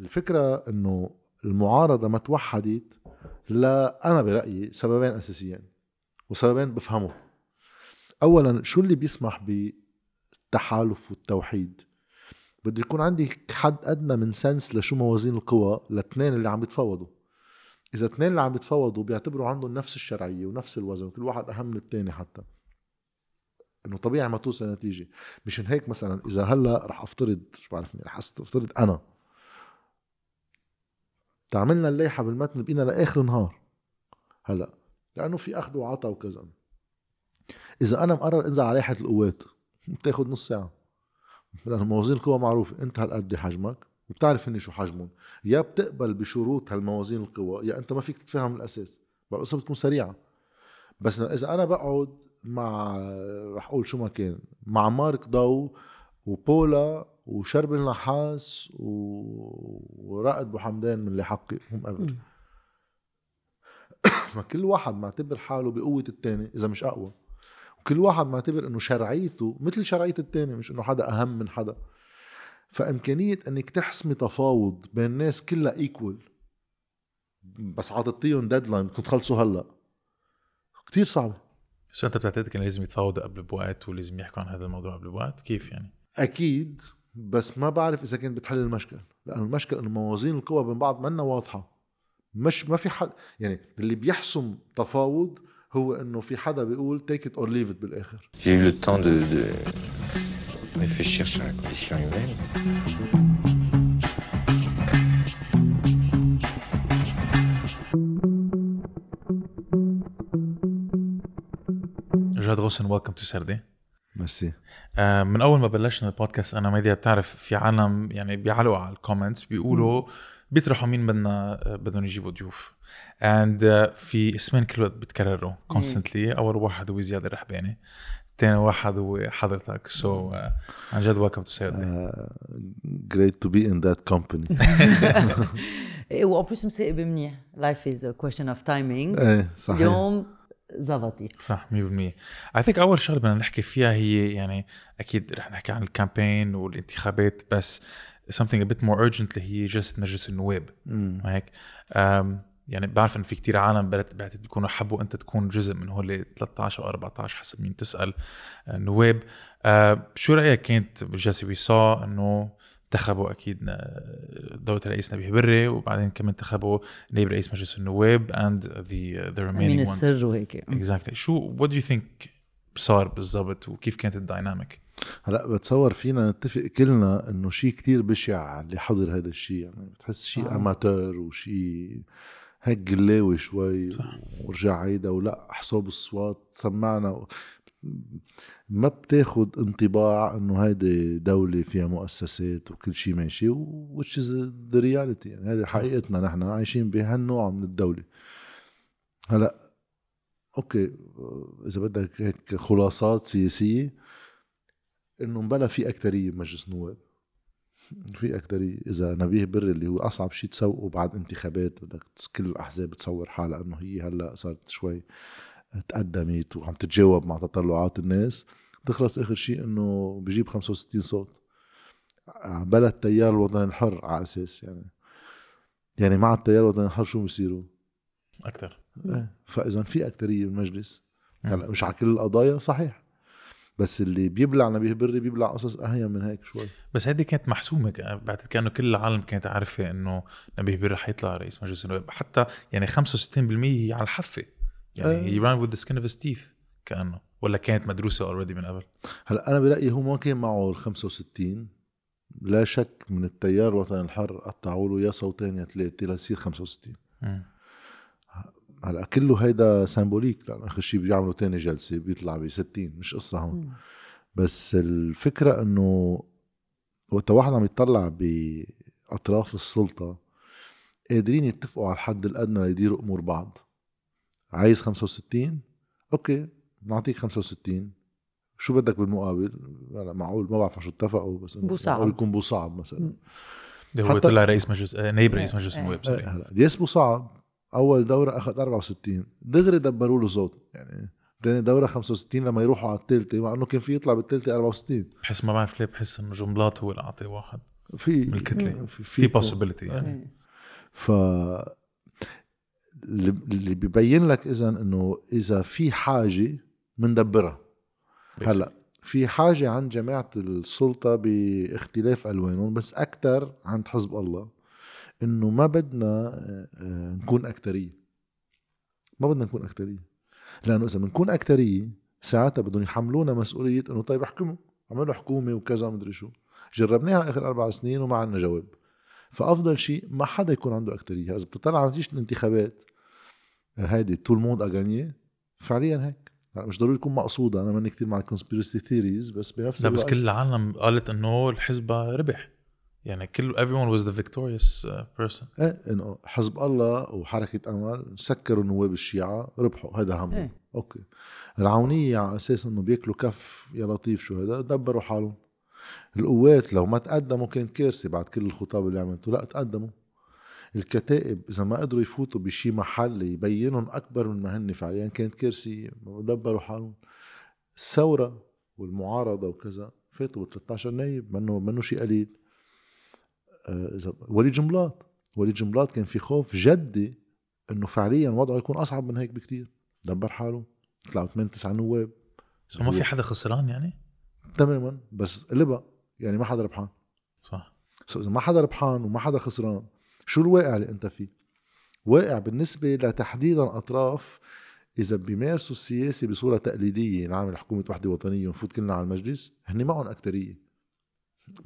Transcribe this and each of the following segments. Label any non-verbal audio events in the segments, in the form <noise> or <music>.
الفكرة إنه المعارضة ما توحدت لا أنا برأيي سببين أساسيين وسببين بفهمه. اولا شو اللي بيسمح بالتحالف والتوحيد؟ بده يكون عندي حد أدنى من سنس لشو موازين القوى الاثنين اللي عم يتفاوضوا إذا اثنين اللي عم يتفاوضوا بيعتبروا عندهم نفس الشرعية ونفس الوزن وكل واحد أهم من الثاني حتى. إنه طبيعي ما توصل نتيجه مشان هيك مثلا إذا هلأ رح أفترض شو بعرفني رح افترض أنا. تعملنا الليحه بالمتن بقينا لآخر نهار. هلا لأنه في أخذ وعطاء وكذا. إذا أنا مقرر أنزل على لائحة القوات بتاخذ نص ساعة. لأنه موازين القوى معروفة. أنت هالقد حجمك وبتعرف هني شو حجمهم. يا بتقبل بشروط هالموازين القوى يا أنت ما فيك تتفهم الأساس. القصة بتكون سريعة. بس إذا أنا بقعد مع رح أقول شو ما كان مع مارك ضو وبولا وشرب النحاس. ورائد بوحمدان من اللي حقي هم قبل ما كل واحد معتبر حاله بقوة التاني إذا مش أقوى. وكل واحد معتبر إنه شرعيته مثل شرعية التاني مش إنه حدا أهم من حدا. فإمكانية إنك تحسمي تفاوض بين ناس كلها ايكول بس عطيتيهم deadline بدكم تخلصوا هلأ كتير صعبة. شو أنت بتعتقد كان لازم يتفاوضوا قبل بوقت ولازم يحكوا عن هذا الموضوع قبل بوقت؟ كيف يعني؟ أكيد بس ما بعرف إذا كانت بتحل المشكل لأنه المشكل إنه موازين القوى بين بعض منا واضحة. مش ما في حد يعني اللي بيحسم تفاوض هو إنه في حدا بيقول take it or leave it بالآخر. J'ai eu le temps de, de réfléchir sur la condition humaine. جاد غوسن welcome to سردي ميرسي. آه، من أول ما بلشنا البودكاست أنا ومديان بتعرف في عالم يعني بيعلقوا على ال comments بيقولوا بيطرحوا مين بدنا آه، بدهم يجيبوا ضيوف. and في اسمين كل وقت بيتكرروا constantly أول واحد هو زياد الرحباني ثاني واحد هو حضرتك. so so, uh, عن جد welcome تو سردي great to be in that company one plus مصائب منيح life is question of timing إيه صحيح. اليوم زبطت. صح 100% I think أول شغلة بدنا نحكي فيها هي يعني أكيد رح نحكي عن ال campaign والانتخابات بس something a bit more urgent اللي هي جلسة مجلس النواب. ما هيك؟ يعني بعرف إنه في كتير عالم بعت- بعتت بيكونوا حبوا أنت تكون جزء من هول 13 أو 14 حسب مين تسأل آه، نواب. أه، شو رأيك كانت بالجلسة؟ we saw إنه انتخبوا أكيد دولة الرئيس نبيه بري وبعدين كمان انتخبوا نائب رئيس مجلس النواب and the the من remaining ones السر وهيك exactly so what do you think صار بالضبط وكيف كانت ال dynamic هلا بتصور فينا نتفق كلنا إنه شيء كتير بشع اللي حضر هذا الشيء يعني بتحس شيء آه. amateur وشيء هيك قلاوي شوي صح. ورجع عيدا ولا حساب الأصوات سمعنا. ما بتاخد انطباع انه هيدي دولة فيها مؤسسات وكل شيء ماشي و- which is the reality. يعني هذه حقيقتنا نحن عايشين بهالنوع من الدولة. هلا okay إذا بدك هيك خلاصات سياسية إنه مبلا في أكترية بمجلس النواب في أكترية. إذا نبيه بري اللي هو أصعب شيء تسوقه بعد انتخابات بدك كل الأحزاب تصور حالها إنه هي هلا صارت شوي تقدمت وعم تتجاوب مع تطلعات الناس تخلص آخر شيء إنه بجيب 65 صوت بلا التيار الوطني الحر على أساس يعني يعني مع التيار الوطني الحر شو بيصيروا؟ أكثر إيه. فاذا في أكترية بالمجلس. هلا مش على كل القضايا صحيح بس اللي بيبلع نبيه بري بيبلع قصص اهين من هيك شوي بس هذه كانت محسومة بعتقد كأنه كل العالم كانت عارفة إنه نبيه بري حيطلع رئيس مجلس النواب حتى يعني 65% هي على الحافة يعني آه. he ran with skin of teeth كأنه. ولا كانت مدروسة already من قبل. هلا أنا برأيي هو ما كان معه ال 65 لا شك من التيار الوطني الحر قطعوا له يا صوتين يا ثلاثة ليصير 65 مم. هلا كله هيدا سامبوليك لأنه آخر شيء بيعملوا تاني جلسة بيطلع ب 60 مش قصة هون. بس الفكرة إنه وقت واحد عم يطلع بأطراف السلطة قادرين يتفقوا على الحد الأدنى ليديروا أمور بعض. عايز 65 okay بنعطيك 65 شو بدك بالمقابل؟ هلا معقول ما بعرف شو اتفقوا بس إنه بوصعب. يكون بوصعب مثلا. اللي هو طلع رئيس مجلس آه، نائب رئيس إيه، مجلس إيه. النواب sorry هلا الياس بوصعب. أول دورة أخذ 64 دغري دبروا له صوت يعني ثاني دورة 65 لما يروحوا على الثالثه مع إنه كان في يطلع بالثالثه 64 بحس ما بعرف ليه بحس إنه جملات هو اللي اعطي واحد. في من الكتلة. في, في possibility يعني. ف اللي بيبين لك اذا إنه إذا في حاجة بندبرها هلأ في حاجة عند جماعة السلطة باختلاف ألوانهم بس أكثر عند حزب الله إنه ما بدنا آه، نكون أكترية. ما بدنا نكون أكترية. لأنه إذا بنكون أكترية ساعتها بدهم يحملونا مسؤولية إنه طيب احكموا عملوا حكومة وكذا مدري شو. جربناها آخر أربع سنين وما عندنا جواب. فأفضل شيء ما حدا يكون عنده أكترية. إذا بتطلع على نتيجة الانتخابات هيدي tout le monde a gagné فعليا هيك. يعني مش ضروري يكون مقصودة أنا ماني كثير مع ال conspiracy theories بس بنفس لا بس كل العالم قالت إنه الحزب ربح. يعني كل everyone was the victorious uh, person. إيه إنه حزب الله وحركة أمل سكروا نواب الشيعة ربحوا. هذا همهم. إيه. okay. العونية على أساس إنه بياكلوا كف يا لطيف شو هذا دبروا حالهم. القوات لو ما تقدموا كانت كارثة بعد كل الخطاب اللي عملته. لا تقدموا. الكتائب إذا ما قدروا يفوتوا بشي محل يبينهم أكبر من ما هن فعليا كانت كارثه دبروا حالهم. الثورة والمعارضة وكذا فاتوا ب 13 نايب منه منه شيء قليل. آه، إذا وليد جملات وليد جملات كان في خوف جدي إنه فعليا وضعه يكون أصعب من هيك بكتير. دبر حاله طلعوا 8 9 نواب. so ما في حدا خسران يعني؟ تماما بس قلبها يعني ما حدا ربحان. صح. so إذا ما حدا ربحان وما حدا خسران شو الواقع اللي أنت فيه؟ واقع بالنسبة لتحديدا أطراف إذا بيمارسوا السياسة بصورة تقليدية نعمل حكومة وحدة وطنية ونفوت كلنا على المجلس هن معهم أكترية.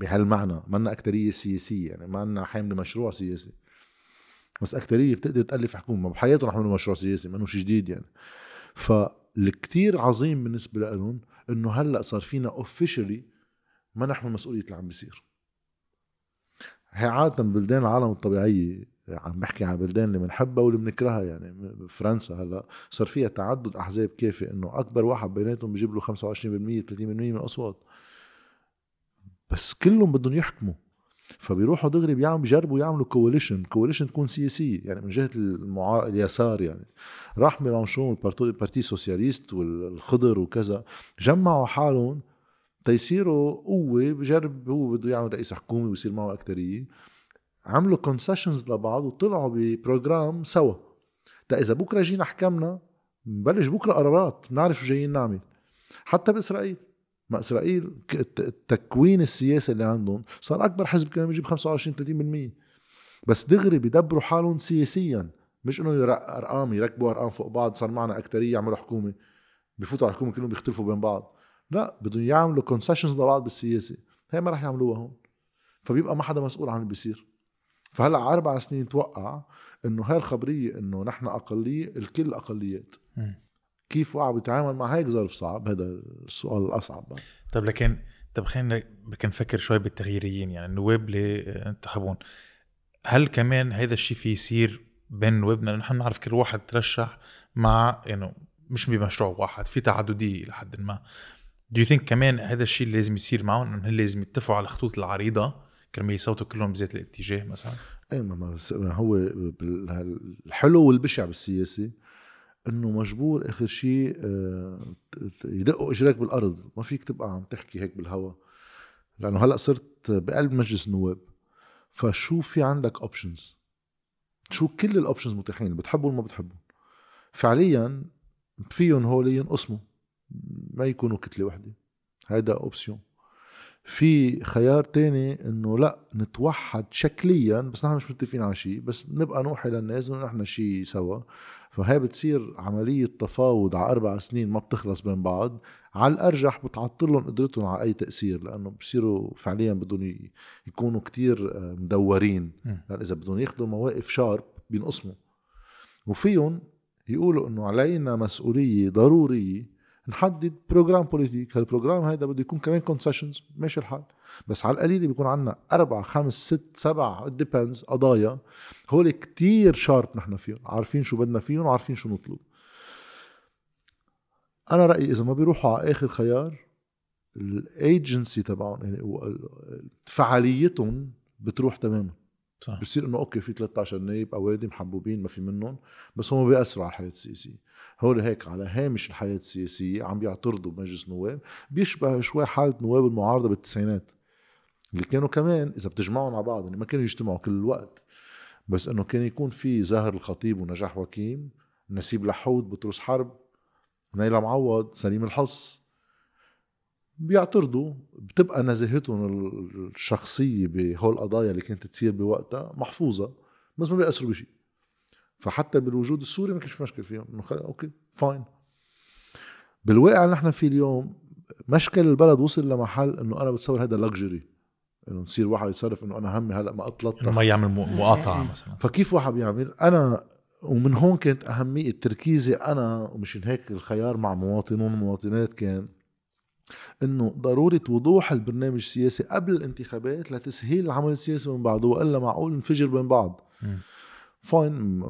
بهالمعنى منا أكترية سياسية يعني ما عنا حاملة مشروع سياسي. بس أكترية بتقدر تألف حكومة بحياتهم رح مشروع سياسي ما شيء جديد يعني. فالكتير عظيم بالنسبة لهم إنه هلأ صار فينا officially ما نحمل مسؤولية اللي عم بيصير. هي عادة بلدان العالم الطبيعية عم بحكي عن بلدان اللي بنحبها واللي بنكرهها يعني فرنسا هلأ صار فيها تعدد أحزاب كافي إنه أكبر واحد بيناتهم بيجيب له 25% 30% من الاصوات بس كلهم بدهم يحكموا. فبيروحوا دغري بيعملوا بيجربوا يعملوا coalition coalition تكون سياسية يعني من جهة المعار... اليسار يعني. راح ميلانشون ال Parti Socialiste والخضر وكذا جمعوا حالهم تيصيروا قوه بجرب هو بده يعمل رئيس حكومه ويصير معه أكترية. عملوا concessions لبعض وطلعوا ب programme سوا. تا إذا بكرة جينا حكمنا نبلش بكرة قرارات بنعرف شو جايين نعمل. حتى بإسرائيل. ما إسرائيل التكوين السياسي اللي عندهم صار أكبر حزب كان بيجيب 25 30% بس دغري بيدبروا حالهم سياسيا. مش إنه أرقام يركبوا أرقام فوق بعض صار معنا أكترية يعملوا حكومة. بفوتوا على الحكومة كلهم بيختلفوا بين بعض. لا بدهم يعملوا كونسيشنز لبعض بالسياسة. هي ما راح يعملوها هون. فبيبقى ما حدا مسؤول عن اللي بيصير. فهلأ على أربع سنين توقع إنه هاي الخبرية إنه نحن أقلية الكل أقليات. كيف وقع بيتعامل مع هيك ظرف صعب؟ هذا السؤال الأصعب. طب لكن طب خلينا بدك نفكر شوي بالتغييريين يعني النواب اللي انتخبون. هل كمان هذا الشيء في يصير بين نوابنا نحن نعرف كل واحد ترشح مع يعني مش بمشروع واحد في تعددية لحد ما. do you think كمان هذا الشيء اللي لازم يصير معهم؟ إنه لازم يتفقوا على الخطوط العريضة كرمال يصوتوا كلهم بذات الاتجاه مثلا؟ إيه ما هو الحلو والبشع بالسياسة إنه مجبور آخر شيء آه، يدقوا اجريك بالأرض. ما فيك تبقى عم تحكي هيك بالهواء لأنه هلأ صرت بقلب مجلس النواب. فشو في عندك options شو كل ال options متاحين؟ اللي بتحبهم ما بتحبهم. فعليا فيهم هول ينقسموا. ما يكونوا كتلة وحدة. هيدا option في خيار تاني إنه لا نتوحد شكليا بس نحن مش متفقين على شيء بس نبقى نوحي للناس إنه نحن شيء سوا. فهي بتصير عملية تفاوض على أربع سنين ما بتخلص بين بعض. على الأرجح بتعطلهم قدرتهم على أي تأثير لأنه بصيروا فعليا بدهم يكونوا كتير آه، مدورين. لأن إذا بدهم ياخذوا مواقف sharp بينقسموا وفيهم يقولوا إنه علينا مسؤولية ضرورية نحدد programme politique هالبروجرام هيدا بده يكون كمان concessions ماشي الحال. بس على القليله بيكون عندنا أربع خمس ست سبع depends قضايا. هول كتير sharp نحن فيهم عارفين شو بدنا فيهم وعارفين شو نطلب. أنا رأيي إذا ما بيروحوا على آخر خيار الايجنسي تبعهم يعني فعاليتهم بتروح تماما. صح. بصير إنه okay في 13 نايب أوادم محبوبين ما في منهم بس هم بيأثروا على الحياة السياسية. هول هيك على هامش الحياة السياسية عم بيعترضوا بمجلس النواب بيشبه شوي حالة نواب المعارضة بالتسعينات. اللي كانوا كمان إذا بتجمعهم على بعض اللي ما كانوا يجتمعوا كل الوقت بس إنه كان يكون في زاهر الخطيب ونجاح واكيم نسيب لحود بطرس حرب نايلة معوض سليم الحص. بيعترضوا بتبقى نزاهتهم الشخصية بهول القضايا اللي كانت تصير بوقتها محفوظة بس ما بيأثروا بشيء فحتى بالوجود السوري ما كانش في مشكل فيهم. إنه okay fine بالواقع اللي نحن فيه اليوم مشكل البلد وصل لمحل إنه أنا بتصور هذا لكجري إنه نصير واحد يتصرف إنه أنا همي هلأ ما اطلط ما يعمل مقاطعة مثلا. فكيف واحد بيعمل؟ أنا ومن هون كانت أهمية تركيزي أنا ومشان هيك الخيار مع مواطنون ومواطنات كان إنه ضرورة وضوح البرنامج السياسي قبل الانتخابات لتسهيل العمل السياسي من بعده وإلا معقول ننفجر بين بعض. فاين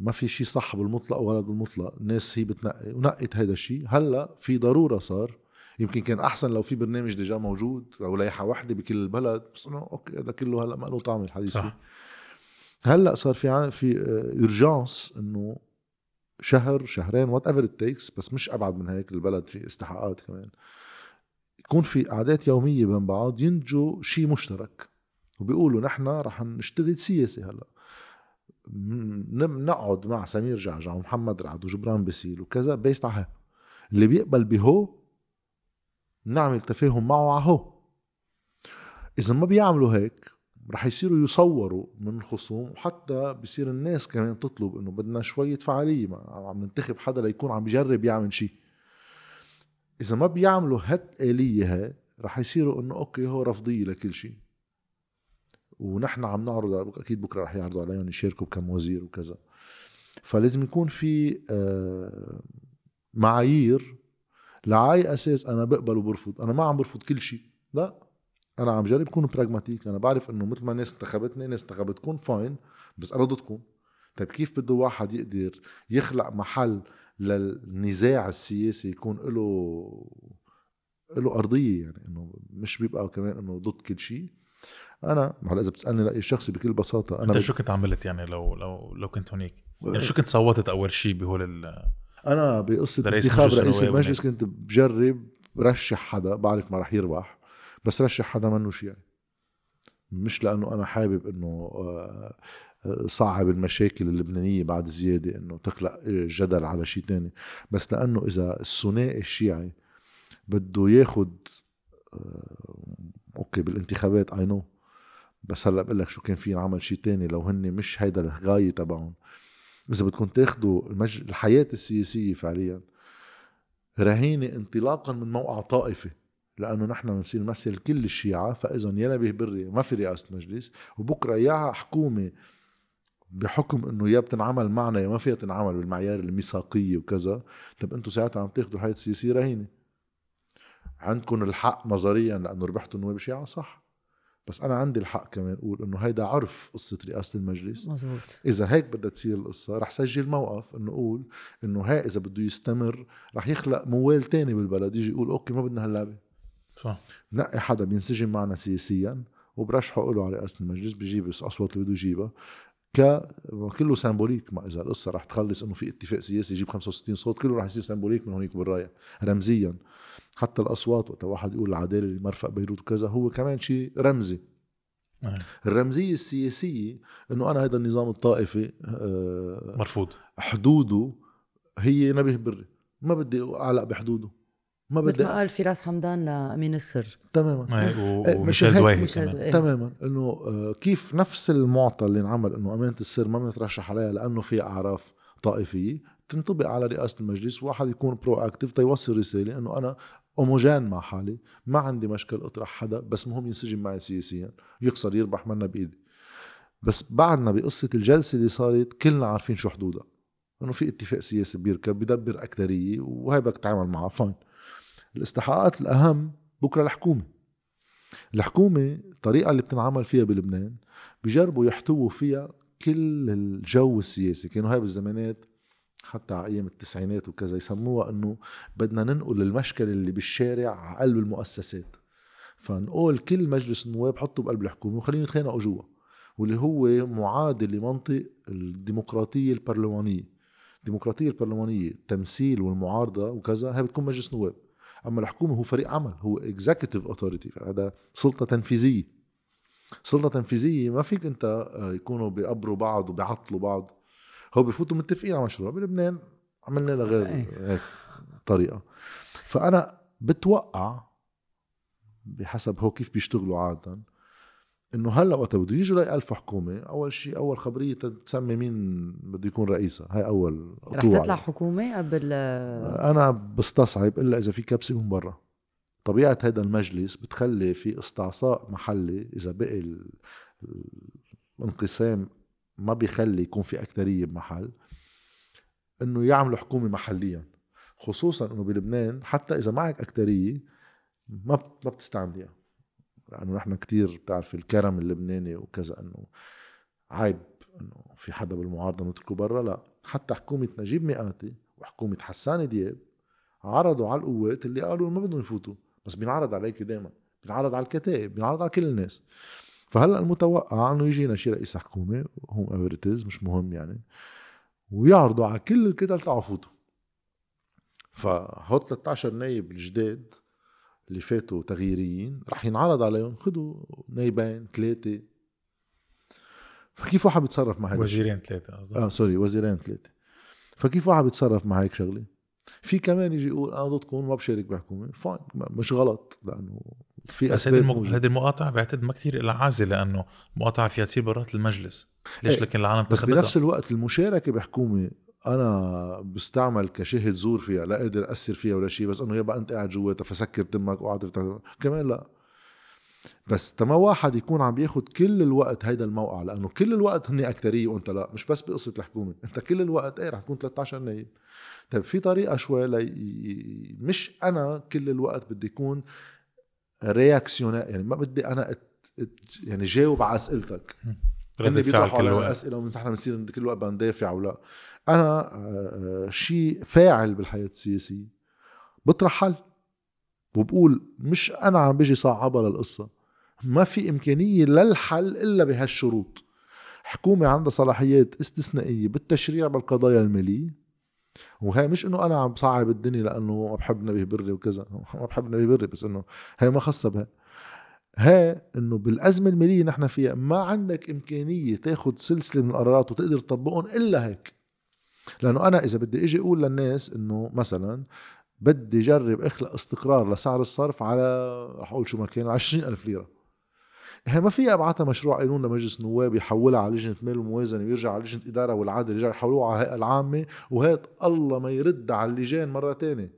ما في شيء صح بالمطلق ولا بالمطلق. الناس هي بتنقي ونقت هذا الشيء هلأ في ضرورة صار. يمكن كان أحسن لو في برنامج déjà موجود أو لائحة واحدة بكل البلد بس إنه okay هذا كله هلأ ما له طعم الحديث صح. فيه. هلأ صار في في urgence إنه شهر شهرين whatever it takes بس مش أبعد من هيك البلد في استحقاقات كمان. يكون في قعدات يومية بين بعض ينتجوا شيء مشترك. وبيقولوا نحن رح نشتغل سياسي هلأ. نقعد مع سمير جعجع ومحمد رعد وجبران باسيل وكذا based على اللي بيقبل بهو نعمل تفاهم معه على هو. إذا ما بيعملوا هيك رح يصيروا يصوروا من خصوم وحتى بصير الناس كمان تطلب إنه بدنا شوية فعالية عم ننتخب حدا ليكون عم بيجرب يعمل شيء إذا ما بيعملوا هالآلية هاي رح يصيروا إنه أوكي هو رفضية لكل شيء ونحن عم نعرض أكيد بكرة رح يعرضوا عليهم يشاركوا بكم وزير وكذا. فلازم يكون في آه، معايير لعاي أساس أنا بقبل وبرفض. أنا ما عم برفض كل شيء. لا أنا عم جرب كون براغماتيك أنا بعرف إنه مثل ما الناس انتخبتني ناس انتخبتكم فاين بس أنا ضدكم. طيب كيف بده واحد يقدر يخلق محل للنزاع السياسي يكون له له أرضية يعني؟ إنه مش بيبقى كمان إنه ضد كل شيء. أنا هلا اذا بتسالني رأيي الشخصي بكل بساطة. أنا أنت شو كنت عملت يعني لو لو لو كنت هونيك؟ يعني شو كنت صوتت أول شيء بهول ال أنا بقصة انتخاب رئيس المجلس كنت بجرب رشح حدا بعرف ما رح يربح بس رشح حدا منه شيعي مش لأنه أنا حابب إنه آه، صعب المشاكل اللبنانية بعد زيادة إنه تخلق جدل على شيء تاني. بس لأنه إذا الثنائي الشيعي بده ياخد آه، okay بالانتخابات I know بس هلأ بقول لك شو كان في ينعمل شيء تاني لو هن مش هيدا الغاية تبعهم. إذا بدكم تاخذوا المج... الحياة السياسية فعليا رهينة انطلاقا من موقع طائفي لأنه نحن بنصير نمثل كل الشيعة فاذا يا نبيه بري ما في رئاسة مجلس وبكرة يا حكومة بحكم إنه يا بتنعمل معنا يا ما فيها تنعمل بالمعيار الميثاقية وكذا طب أنتم ساعتها عم تاخذوا الحياة السياسية رهينة. عندكم الحق نظريا لأنه ربحتوا النواب الشيعة صح. بس أنا عندي الحق كمان أقول إنه هيدا عرف قصة رئاسة المجلس. مزبوط إذا هيك بدها تصير القصة رح سجل موقف إنه أقول إنه هاي إذا بده يستمر رح يخلق موال تاني بالبلد يجي يقول okay ما بدنا هاللعبة. صح. نقي حدا بينسجم معنا سياسيا وبرشحه له على رئاسة المجلس بجيب الأصوات اللي بده يجيبها. ك كله symbolique ما إذا القصة رح تخلص إنه في اتفاق سياسي يجيب 65 صوت كله رح يصير symbolique من هونيك بالرايه رمزيا. حتى الأصوات وقت واحد يقول العدالة لمرفق بيروت وكذا هو كمان شيء رمزي. آه. الرمزية السياسية إنه أنا هذا النظام الطائفي آه، مرفوض. حدوده هي نبيه بري. ما بدي أعلق بحدوده. ما بدي مثل ما قال فراس حمدان لأمين السر. تماما. إيه، وميشيل دواهي كمان. إيه. تماما. إنه آه، كيف نفس المعطى اللي انعمل إنه امانه السر ما بنترشح عليها لأنه في أعراف طائفية تنطبق على رئاسة المجلس واحد يكون proactive تيوصل رسالة إنه أنا homogène مع حالي ما عندي مشكل أطرح حدا بس مهم ينسجم معي سياسيا يكسر يربح منا بإيدي. بس بعدنا بقصة الجلسة اللي صارت كلنا عارفين شو حدودها. إنه في اتفاق سياسي بيركب بدبر أكثرية وهي بدك تتعامل معها fine الاستحقاقات الأهم بكرة الحكومة. الحكومة الطريقة اللي بتنعمل فيها بلبنان بجربوا يحتووا فيها كل الجو السياسي كانوا هاي بالزمانات حتى على أيام التسعينات وكذا يسموها إنه بدنا ننقل المشكل اللي بالشارع على قلب المؤسسات. فنقول كل مجلس النواب حطه بقلب الحكومة وخليهم يتخانقوا جوا واللي هو معادل لمنطق الديمقراطية البرلمانية. الديمقراطية البرلمانية التمثيل والمعارضة وكذا هي بتكون مجلس نواب. أما الحكومة هو فريق عمل هو executive authority هذا سلطة تنفيذية. سلطة تنفيذية ما فيك أنت آه، يكونوا بيقبروا بعض وبيعطلوا بعض. هو بفوتوا متفقين على مشروع بلبنان عملنا له غير هيك طريقة. فأنا بتوقع بحسب هو كيف بيشتغلوا عادة إنه هلأ وقت بده يجوا ليألفوا حكومة أول شيء أول خبرية تسمي مين بده يكون رئيسها. هاي أول رح تطلع حكومة قبل أنا بستصعب إلا إذا في كبسة من برا. طبيعة هذا المجلس بتخلي في استعصاء محلي إذا بقي الانقسام ما بيخلي يكون في اكتريه بمحل إنه يعملوا حكومة محليا. خصوصا إنه بلبنان حتى إذا معك اكتريه ما ما بتستعمليها. لأنه نحن كتير بتعرف الكرم اللبناني وكذا إنه عيب إنه في حدا بالمعارضة نتركه برا. لا حتى حكومة نجيب مئاتي وحكومة حسان دياب عرضوا على القوات اللي قالوا ما بدهم يفوتوا. بس بينعرض عليك دائما بينعرض على الكتائب بينعرض على كل الناس. فهلأ المتوقع إنه يجينا شي رئيس حكومة whoever it is مش مهم يعني ويعرضوا على كل الكتل تعالوا فوتوا فهو 13 نايب الجداد اللي فاتوا تغييريين رح ينعرض عليهم خذوا نايبين ثلاثة فكيف واحد بيتصرف مع هيك وزيرين ثلاثة آه sorry وزيرين ثلاثة فكيف واحد بيتصرف مع هيك شغلة؟ في كمان يجي يقول أنا ضدكم ما بشارك بحكومة. فاين مش غلط لأنه في بس هذه المق... هذه المقاطعة بعتقد ما كثير لها عازة لأنه المقاطعه فيها تصير برات المجلس. ليش؟ إيه لكن العالم بس بنفس الوقت المشاركة بحكومة أنا بستعمل كشاهد زور فيها لا قادر اثر فيها ولا شيء بس إنه يابا أنت قاعد جواتها فسكر تمك وقعد كمان لا. بس تما واحد يكون عم بياخد كل الوقت هيدا الموقع لأنه كل الوقت هني أكترية وأنت لا مش بس بقصة الحكومة أنت كل الوقت إيه رح تكون 13 نايب. طيب في طريقة شوي لي مش أنا كل الوقت بدي يكون رياكسيونير يعني ما بدي أنا أت... يعني جاوب على أسئلتك. ردة فعل كل الوقت أسئلة ونحن بنصير كل الوقت بندافع ولا. أنا آه، شيء فاعل بالحياة السياسية بطرح حل وبقول مش أنا عم بيجي صعبها للقصة ما في إمكانية للحل إلا بهالشروط. حكومة عندها صلاحيات استثنائية بالتشريع بالقضايا المالية وهي مش إنه أنا عم صعب الدنيا لأنه ما بحب نبيه بري وكذا <laughs> ما بحب نبيه بري بس إنه هي ما خاصه بها. ها إنه بالأزمة المالية نحن فيها ما عندك إمكانية تاخذ سلسلة من القرارات وتقدر تطبقهم إلا هيك. لأنه أنا إذا بدي إجي أقول للناس إنه مثلا بدي جرب أخلق استقرار لسعر الصرف على رح أقول شو ما كان 20000 ليرة. هي ما في أبعتها مشروع قانون لمجلس النواب يحولها على لجنة مال وموازنه ويرجع على لجنة إدارة والعدل يرجع يحولوها على الهيئة العامة وهيك الله ما يرد على اللجان مرة تانية.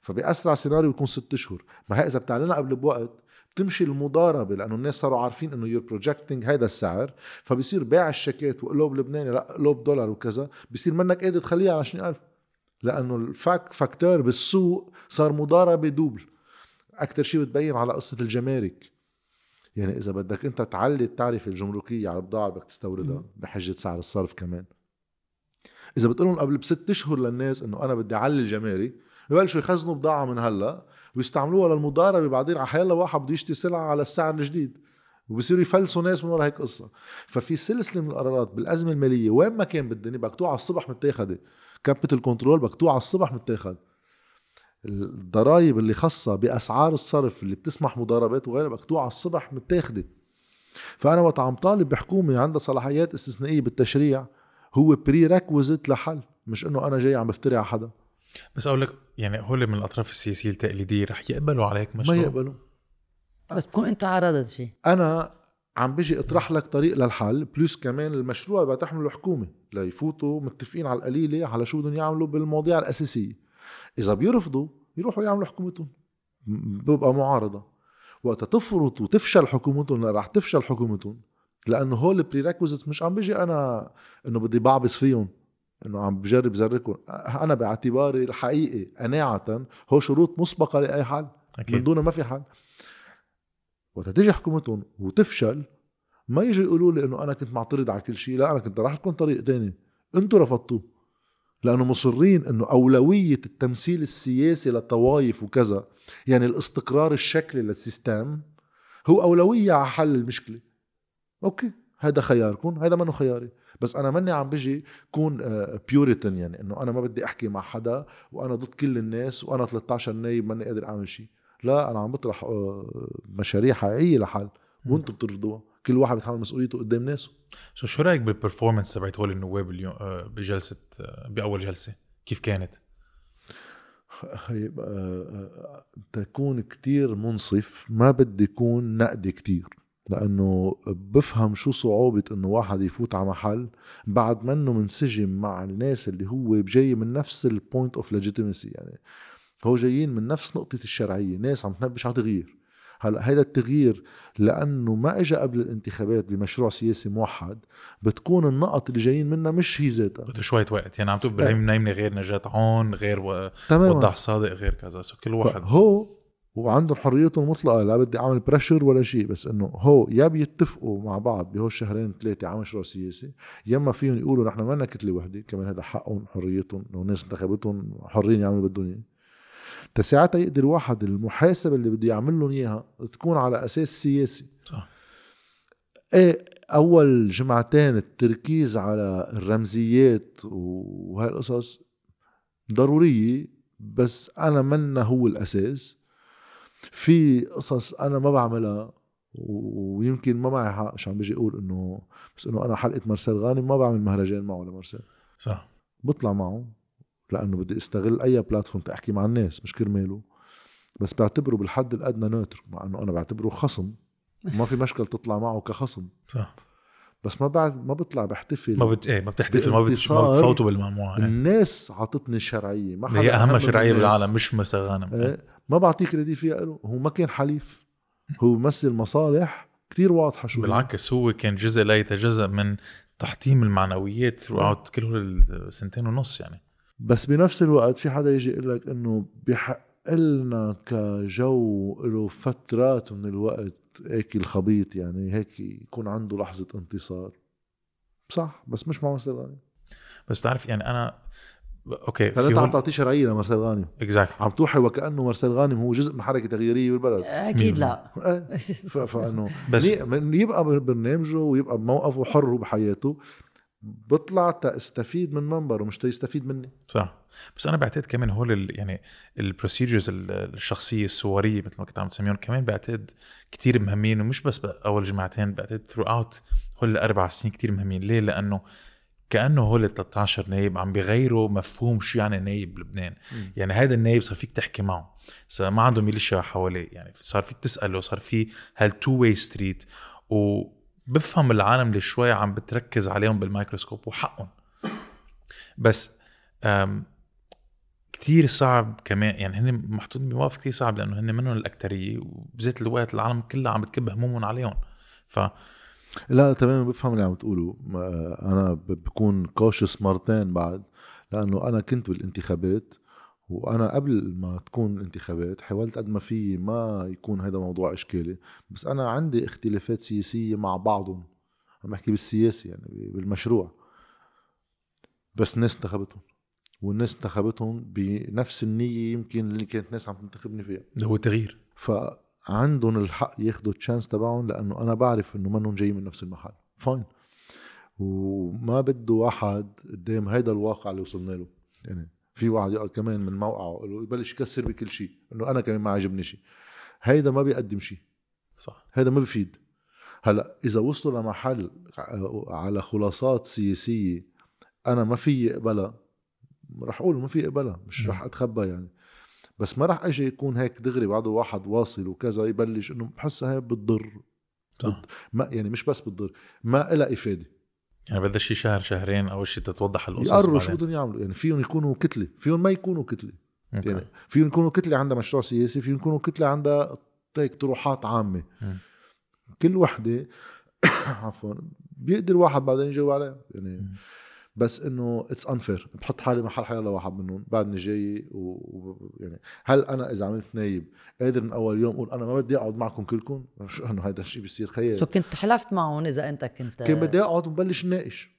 فبأسرع سيناريو بيكون ست أشهر. ما هي إذا بتعلنها قبل بوقت بتمشي المضاربة لأنه الناس صاروا عارفين إنه you're projecting هيدا السعر فبصير بيع الشيكات وقلوب لبناني لا قلوب دولار وكذا بصير منك قادر تخليها على 20000 لأنه ال fuck factor بالسوق صار مضاربة double. أكثر شيء بتبين على قصة الجمارك. يعني إذا بدك أنت تعلي التعرفة الجمركية على البضاعة اللي بدك تستوردها بحجة سعر الصرف كمان. إذا بتقول لهم قبل بست أشهر للناس إنه أنا بدي أعلي الجمارك ببلشوا يخزنوا بضاعة من هلأ ويستعملوها للمضاربة بعدين على حيلا واحد بده يشتري سلعة على السعر الجديد. وبصيروا يفلسوا ناس من ورا هيك قصة. ففي سلسلة من القرارات بالأزمة المالية وين ما كان بالدنيا على الصبح متاخدة. capital control على الصبح متاخد الضرائب اللي خاصة بأسعار الصرف اللي بتسمح مضاربات وغيرها مقطوعة الصبح متاخدة. فأنا وقت عم طالب بحكومة عندها صلاحيات استثنائية بالتشريع هو بري لحل مش إنه أنا جاي عم بفتري على حدا. بس أقول لك يعني هول من الأطراف السياسية التقليدية رح يقبلوا عليك مشروع. ما يقبلوا. بس بكون أنت عرضت شيء أنا عم بيجي اطرح لك طريق للحل plus كمان المشروع اللي تحمله الحكومة ليفوتوا متفقين على القليلة على شو بدهم يعملوا بالمواضيع الأساسية. إذا بيرفضوا يروحوا يعملوا حكومتهم. بيبقى معارضة. وقت تفرط وتفشل حكومتهم راح تفشل حكومتهم. لأنه هول البريريكوزيتس مش عم بيجي أنا إنه بدي بعبس فيهم. إنه عم بجرب زركم أنا باعتباري الحقيقي قناعة هو شروط مسبقة لأي حل أكيد. من دونها ما في حل وقت تيجي حكومتهم وتفشل ما يجي يقولوا لي إنه أنا كنت معترض على كل شيء. لا أنا كنت راح لكم طريق تاني. أنتم رفضتوه. لأنه مصرين إنه أولوية التمثيل السياسي للطوائف وكذا يعني الاستقرار الشكلي لل system هو أولوية على حل المشكلة. okay هذا خياركم هذا منه خياري. بس أنا ماني عم بجي كون puritan يعني إنه أنا ما بدي أحكي مع حدا وأنا ضد كل الناس وأنا 13 نايب ماني قادر أعمل شيء لا أنا عم بطرح آه، مشاريع حقيقية لحل وأنتم بترفضوها. كل واحد بيتحمل مسؤوليته قدام ناسه. so شو رأيك بال performance تبعت هول النواب اليوم آه، بجلسة آه، بأول جلسة؟ كيف كانت؟ آه، تكون كتير منصف ما بدي يكون نقدي كتير. لأنه بفهم شو صعوبة إنه واحد يفوت على محل بعد منه منسجم مع الناس اللي هو جاي من نفس ال point of legitimacy يعني هو جايين من نفس نقطة الشرعية ناس عم تنبش على تغيير. هلا هيدا التغيير لأنه ما اجى قبل الانتخابات بمشروع سياسي موحد بتكون النقط اللي جايين منها مش هي ذاتها. بده شوية وقت. يعني عم تقول إبراهيم منيمنة غير نجاة عون غير و... وضاح صادق غير كذا. so كل واحد هو وعندهم حريتهم المطلقة لا بدي أعمل pressure ولا شيء بس إنه هو يا بيتفقوا مع بعض بهول الشهرين ثلاثة على مشروع سياسي يا إما فيهم يقولوا نحن ما لنا كتلة وحدة كمان هذا حقهم حريتهم إنه الناس انتخبتهم حرين يعملوا بدهم إياه. تساعتها يقدر واحد المحاسبة اللي بده يعمل لهم إياها تكون على أساس سياسي. صح. إيه أول جمعتين التركيز على الرمزيات وهاي القصص ضرورية بس أنا منا هو الأساس. في قصص أنا ما بعملها ويمكن ما معي حق مش عم بيجي أقول إنه بس إنه أنا حلقة مرسال غانم ما بعمل مهرجان معه لمرسال صح. بطلع معه لأنه بدي أستغل أي platform تحكي مع الناس مش كرماله. بس بعتبره بالحد الأدنى نوتر مع إنه أنا بعتبره خصم. ما في مشكل تطلع معه كخصم. صح. بس ما بعد ما بطلع بحتفل ما بت... إيه ما بتحتفل ما, بت... ما بتفوتوا بالمجموعة إيه. الناس عطتني شرعية ما هي أهم شرعية. بالعالم مش مارسيل غانم إيه. ما بعطيك كريدي فيها له. هو ما كان حليف. هو بيمثل مصالح كتير واضحة شو. بالعكس هو كان جزء لا يتجزأ من تحطيم المعنويات through كل هول السنتين ونص يعني. بس بنفس الوقت في حدا يجي يقول لك إنه بحق لنا كجو له فترات من الوقت هيك الخبيط يعني هيك يكون عنده لحظة انتصار. صح بس مش مع غانم بس بتعرف يعني أنا okay هلا انت في عم تعطيه شرعيه لمارسيل غانم. exactly عم توحي وكأنه مارسيل غانم هو جزء من حركة تغييرية بالبلد. أكيد لا. إيه. <laughs> فإنه بس- يبقى ببرنامجه ويبقى بموقفه حر بحياته. بطلع تستفيد من منبره مش تيستفيد مني. صح. بس أنا بعتقد كمان هول ال يعني ال procedures الشخصية الصورية مثل ما كنت عم تسميهم كمان بعتقد كتير مهمين ومش بس بأول جمعتين بعتقد throughout هول الأربع سنين كتير مهمين. ليه؟ لأنه كأنه هول ال 13 نايب عم بيغيروا مفهوم شو يعني نايب بلبنان مم. يعني هذا النايب صار فيك تحكي معه. صار ما عنده ميليشيا حواليه. يعني صار فيك تسأله صار في هال two-way street وبفهم العالم اللي شوي عم بتركز عليهم بالميكروسكوب وحقهم. بس كتير صعب كمان يعني هن محطوطين بمواقف كتير صعب لأنه هن منهم الأكترية وبذات الوقت العالم كلها عم بتكب همومهم عليهم. ف لا تماما بفهم اللي عم تقوله. أنا بكون cautious مرتين بعد لأنه أنا كنت بالانتخابات وأنا قبل ما تكون الانتخابات حاولت قد ما في ما يكون هذا موضوع إشكالي بس أنا عندي اختلافات سياسية مع بعضهم. عم بحكي بالسياسي يعني بالمشروع. بس الناس انتخبتهم والناس انتخبتهم بنفس النية يمكن اللي كانت ناس عم تنتخبني فيها. اللي هو تغيير. فعندهم الحق ياخذوا التشانس تبعهم لأنه أنا بعرف إنه منهم جايين من نفس المحل. فاين وما بده واحد قدام هيدا الواقع اللي وصلنا له. يعني في واحد يقعد كمان من موقعه يبلش يكسر بكل شيء إنه أنا كمان ما عجبني شيء. هيدا ما بيقدم شيء. صح. هذا ما بفيد. هلأ إذا وصلوا لمحل على خلاصات سياسية أنا ما في اقبلها رح أقول ما في اقبلها مش رح أتخبى يعني. بس ما رح أجي يكون هيك دغري بعده واحد واصل وكذا يبلش إنه بحسها هي بتضر صح ما يعني مش بس بتضر ما لها إفادة يعني بدها شي شهر شهرين اول شيء تتوضح القصص يقرروا شو. بدهم يعملوا يعني فيهم يكونوا كتلة فيهم ما يكونوا كتلة. يعني فيهم يكونوا كتلة عندها مشروع سياسي فيهم يكونوا كتلة عندها هيك طروحات عامة. كل وحدة <coughs> عفوا بيقدر واحد بعدين يجاوب عليها يعني مم. بس إنه it's unfair بحط حالي محل حيلا واحد منهم. بعدني جاي و... و... يعني هل أنا إذا عملت نايب قادر من أول يوم أقول أنا ما بدي أقعد معكم كلكم؟ شو إنه هذا الشيء بيصير خيال. سو كنت حلفت معهم إذا أنت كنت كان بدي أقعد ونبلش نناقش.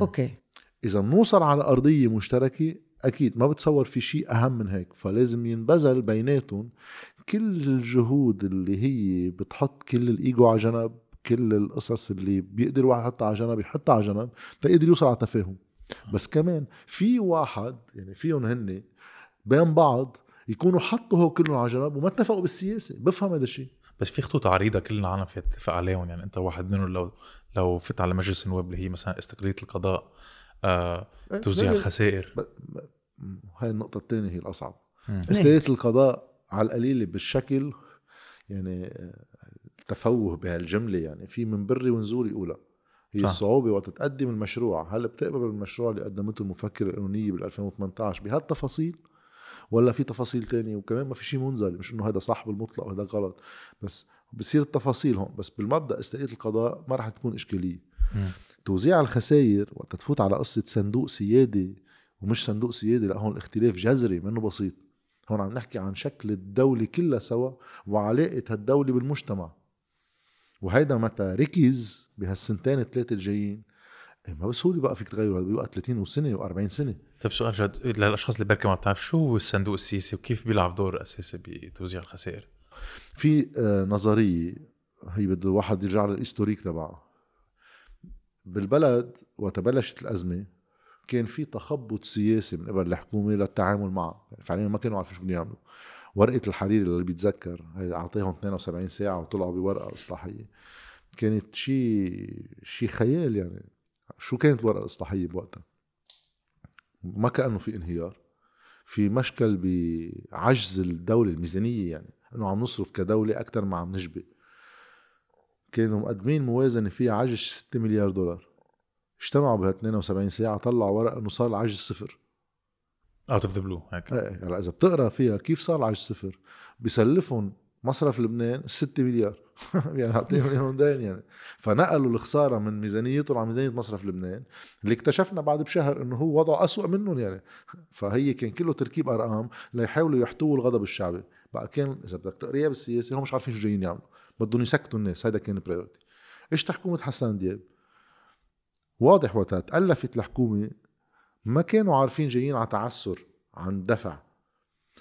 okay. إذا بنوصل على أرضية مشتركة أكيد ما بتصور في شيء أهم من هيك. فلازم ينبذل بيناتهم كل الجهود اللي هي بتحط كل الإيجو على جنب كل القصص اللي بيقدر واحد يحطها على جنب يحطها على جنب تقدر يوصل على تفاهم. بس كمان في واحد يعني فيهم هن بين بعض يكونوا حطوا هو كلهم على جنب وما اتفقوا بالسياسة بفهم هذا الشيء. بس في خطوط عريضة كل العالم فيها تتفق عليهم يعني انت واحد منهم لو لو فت على مجلس النواب اللي هي مثلا استقلاليه القضاء آه إيه، توزيع الخسائر. ب- هاي النقطة الثانية هي الأصعب. مم. استقلالية القضاء على القليلة بالشكل يعني آه، تفوه بهالجملة يعني في من بري ونزوري أولى. هي صح. الصعوبة وقت تقدم المشروع هل بتقبل بالمشروع اللي قدمته المفكرة القانونية بال 2018 بهالتفاصيل؟ ولا في تفاصيل تانية؟ وكمان ما في شيء منزل مش إنه هذا صح بالمطلق وهذا غلط بس بصير التفاصيل هون بس بالمبدأ استقلالية القضاء ما راح تكون إشكالية. مم. توزيع الخسائر وقت تفوت على قصة صندوق سيادي ومش صندوق سيادي لا هون الاختلاف جذري منه بسيط. هون عم نحكي عن شكل الدولة كلها سوا وعلاقة هالدولة بالمجتمع. وهيدا متى ركز بهالسنتين الثلاثة الجايين. إيه ما بسهولة بقى فيك تغيره بيبقى 30 سنة و40 سنة. طيب سؤال جد للأشخاص اللي بركي ما بتعرف شو هو الصندوق السياسي وكيف بيلعب دور أساسي بتوزيع الخسائر؟ في آه، نظرية هي بده واحد يرجع للإستوريك تبعها بالبلد وقت بلشت الأزمة كان في تخبط سياسي من قبل الحكومة للتعامل معها يعني فعليا ما كانوا عارفين شو بدهم يعملوا. ورقة الحريري اللي بيتذكر هي أعطيهم 72 ساعة وطلعوا بورقة إصلاحية. كانت شيء شيء خيال يعني. شو كانت الورقة الإصلاحية بوقتها؟ ما كأنه في انهيار. في مشكل بعجز الدولة الميزانية يعني. إنه عم نصرف كدولة أكثر ما عم نجبي كانوا مقدمين موازنة فيها عجز 6 مليار دولار. اجتمعوا بها 72 ساعة طلعوا ورقة إنه صار العجز صفر. out of the blue هيك. إيه هلا إذا بتقرأ فيها كيف صار العجز صفر بيسلفهم مصرف لبنان 6 مليار. <laughs> يعني اعطيهم <laughs> إياهم دين يعني. فنقلوا الخسارة من ميزانيتهم على ميزانية مصرف لبنان اللي اكتشفنا بعد بشهر إنه هو وضعه أسوأ منهم يعني. <laughs> فهي كان كله تركيب أرقام ليحاولوا يحتووا الغضب الشعبي. بقى كان إذا بدك تقريها بالسياسة هم مش عارفين شو جايين يعملوا. بدهم يسكتوا الناس هذا كان برايورتي إيش حكومه حسان دياب؟ واضح وقتها تألفت الحكومة ما كانوا عارفين جايين على تعسر عن دفع.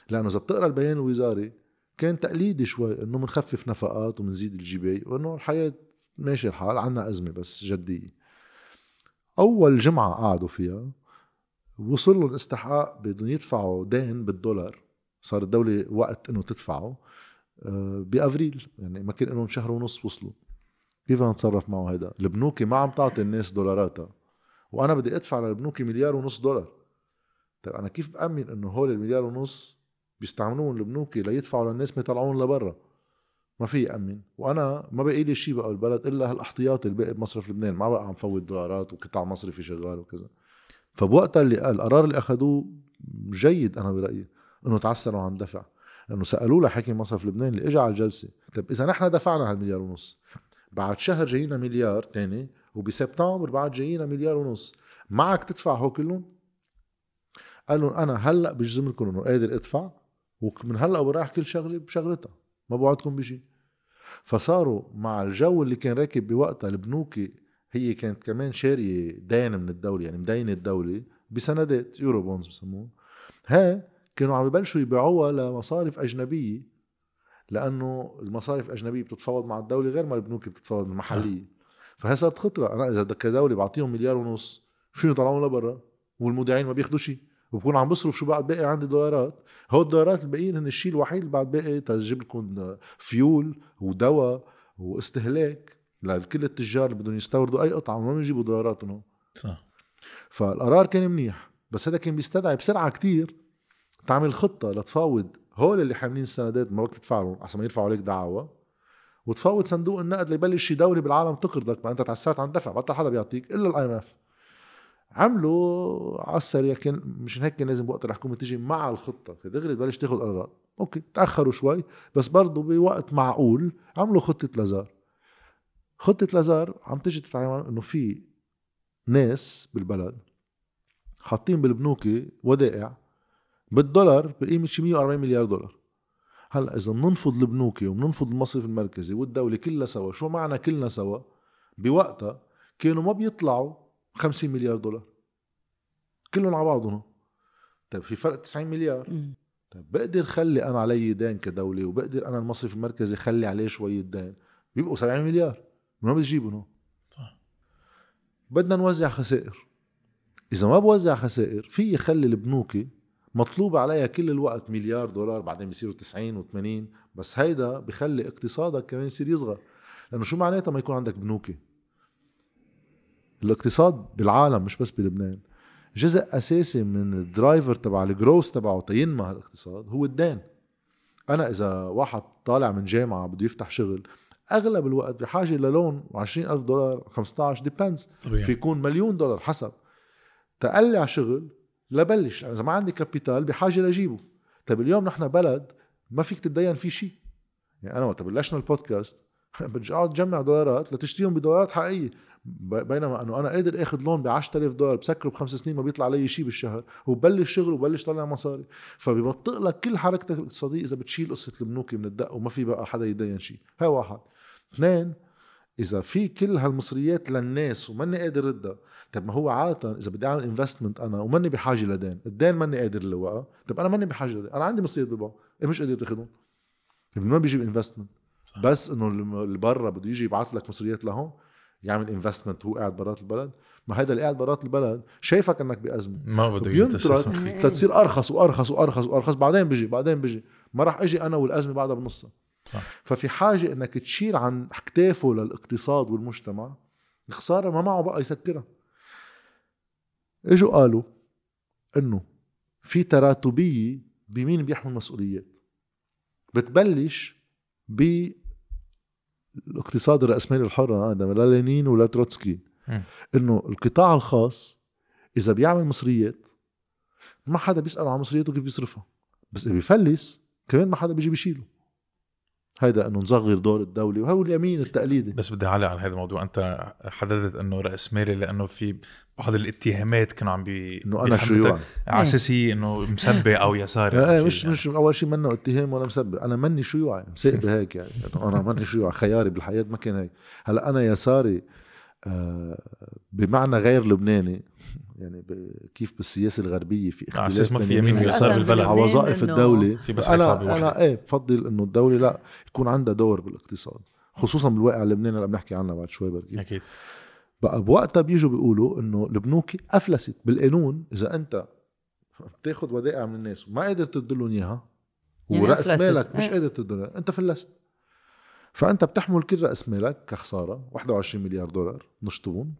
لأنه إذا بتقرأ البيان الوزاري كان تقليدي شوي إنه بنخفف نفقات وبنزيد ال GDP وإنه الحياة ماشي الحال عنا أزمة بس جدية. أول جمعة قعدوا فيها وصل لهم استحقاق بدهم يدفعوا دين بالدولار. صار الدولة وقت إنه تدفعه آه، بأفريل. يعني ما كان لهم شهر ونص وصلوا. كيف نتصرف معه هيدا؟ البنوك ما عم تعطي الناس دولاراتها. وأنا بدي أدفع للبنوك مليار ونص دولار. طيب أنا كيف بأمن إنه هول المليار ونص بيستعملوهم البنوك ليدفعوا للناس ما يطلعون لبرا؟ ما في أمن. وأنا ما بقي لي شيء بقى بالبلد إلا هالاحتياطي الباقي بمصرف لبنان. ما بقى عم فوت دولارات وقطاع مصرفي شغال وكذا. فبوقتها اللي القرار اللي أخذوه جيد أنا برأيي إنه تعسروا عن دفع. لأنه سألوه لحاكم مصرف لبنان اللي اجى على الجلسة. طيب إذا نحن دفعنا هالمليار ونص بعد شهر جاينا مليار تاني وبسبتمبر بعد جاينا مليار ونص. معك تدفع هو كلهم؟ قال لهم أنا هلأ بجزم لكم إنه قادر أدفع ومن هلأ ورايح كل شغلة بشغلتها ما بوعدكم بشيء فصاروا مع الجو اللي كان راكب بوقتها البنوك هي كانت كمان شارية دين من الدولة يعني مدينة الدولة بسندات يورو بونز بسموه ها كانوا عم يبلشوا يبيعوها لمصارف أجنبية لأنه المصارف الأجنبية بتتفاوض مع الدولة غير ما البنوك بتتفاوض المحلية. فهي صارت خطرة. أنا إذا بدك كدولة بعطيهم مليار ونص فيهم يطلعون لبرا؟ والمودعين ما بياخذوا شيء وبكون عم بصرف شو بعد باقي عندي دولارات. هو الدولارات الباقيين هن الشيء الوحيد اللي بعد باقي تجيب لكم فيول ودواء واستهلاك لكل التجار اللي بدهم يستوردوا أي قطعة. ما بيجيبوا دولاراتهم صح. فالقرار كان منيح بس هذا كان بيستدعي بسرعة كتير تعمل خطة لتفاوض هول اللي حاملين السندات ما بدك تدفع لهم احسن ما يرفعوا عليك دعوة. وتفاوض صندوق النقد ليبلش دولة بالعالم تقرضك ما انت تعسرت عن دفع بطل حدا بيعطيك إلا ال IMF عملوا على السريع كان مشان هيك كان لازم وقت الحكومة تيجي مع الخطة. دغري تبلش تاخذ قرارات. okay تأخروا شوي بس برضه بوقت معقول عملوا خطة لازار. خطة لازار عم تيجي تتعامل إنه في ناس بالبلد حاطين بالبنوك ودائع بالدولار بقيمة شي 140 مليار دولار. هلا إذا بننفض البنوك وبننفض المصرف المركزي والدولة كلها سوا شو معنى كلنا سوا؟ بوقتها كانوا ما بيطلعوا 50 مليار دولار. كلهم على بعضهم. طيب في فرق 90 مليار. طيب بقدر خلي أنا علي دين كدولة وبقدر أنا المصرف المركزي خلي عليه شوية دين؟ بيبقوا 70 مليار. من وين بتجيبهم هون؟ صح. بدنا نوزع خسائر. إذا ما بوزع خسائر في يخلي البنوك مطلوب عليها كل الوقت مليار دولار بعدين بيصيروا 90 و80 بس هيدا بخلي اقتصادك كمان يصير يصغر. لأنه شو معناتها ما يكون عندك بنوك الاقتصاد بالعالم مش بس بلبنان. جزء أساسي من ال driver تبع ال growth تبعه تينمى هالاقتصاد هو الدين. أنا إذا واحد طالع من جامعة بده يفتح شغل أغلب الوقت بحاجة ل loan 20000 دولار 15 depends في يكون مليون دولار حسب. تقلع شغل لبلش إذا ما عندي capital بحاجة لاجيبه طيب اليوم نحن بلد ما فيك تتدين فيه شيء. يعني أنا وقت بلشنا البودكاست <laughs> بدي أقعد جمع دولارات لتشتريهم بدولارات حقيقية. بينما أنه أنا قادر آخذ loan ب 10000 دولار بسكره بخمس سنين ما بيطلع علي شيء بالشهر وبلش شغل وبلش طلع مصاري. فبيبطئ لك كل حركتك الاقتصادية إذا بتشيل قصة البنوك من الدق وما في بقى حدا يدين شيء. هاي واحد. اثنين إذا في كل هالمصريات للناس وماني قادر ردها طب ما هو عادة إذا بدي أعمل investment أنا وماني بحاجة لدين الدين ماني قادر لوقها طب أنا ماني بحاجة لدين أنا عندي مصريات بالبنك إيه مش قادر تاخذهم من وين بيجيب investment. بس إنه اللي برا بده يجي يبعث لك مصريات لهون يعمل investment وهو قاعد برات البلد. ما هيدا اللي قاعد برات البلد شايفك إنك بأزمة. ما بده بينطرد يستثمر فيك تتصير أرخص وأرخص وأرخص وأرخص بعدين بيجي بعدين بيجي. ما راح أجي أنا والأزمة بعدها بنصها. صح. ففي حاجة إنك تشيل عن أكتافه للاقتصاد والمجتمع الخسارة ما معه بقى يسكرها. إجوا قالوا إنه في تراتبية بمين بيحمل مسؤوليات. بتبلش ب الاقتصاد الرأسمالي الحر هذا لا لينين ولا تروتسكي. إنه القطاع الخاص إذا بيعمل مصريات ما حدا بيسأله عن مصرياته كيف بيصرفها. بس إذا بيفلس كمان ما حدا بيجي بيشيله. هيدا إنه نصغر دور الدولة وهو اليمين التقليدي. بس بدي أعلق على هذا الموضوع. أنت حددت إنه رأس مالي لأنه في بعض الاتهامات كانوا عم بي إنه أنا شيوعي على أساس هي إنه مسبة أو يساري إيه مش يعني. مش أول شيء منه اتهام ولا مسبب أنا ماني شيوعي مسيق هيك يعني. إنه أنا ماني شيوعي خياري بالحياة ما كان هيك. هلأ أنا يساري بمعنى غير لبناني يعني كيف بالسياسة الغربية في على اختلاف أساس ما في يمين ويسار بالبلد على وظائف إنه الدولة في بس أنا. أنا إيه بفضل إنه الدولة لا يكون عندها دور بالاقتصاد خصوصا بالواقع اللبناني اللي بنحكي عنه بعد شوي بركي أكيد بقى بوقتها بيجوا بيقولوا إنه البنوك أفلست بالقانون إذا أنت بتاخذ ودائع من الناس وما قادر تدلهم إياها يعني ورأس. مالك مش إيه. قادر تدلهم أنت فلست فأنت بتحمل كل رأس مالك كخسارة 21 مليار دولار نشطون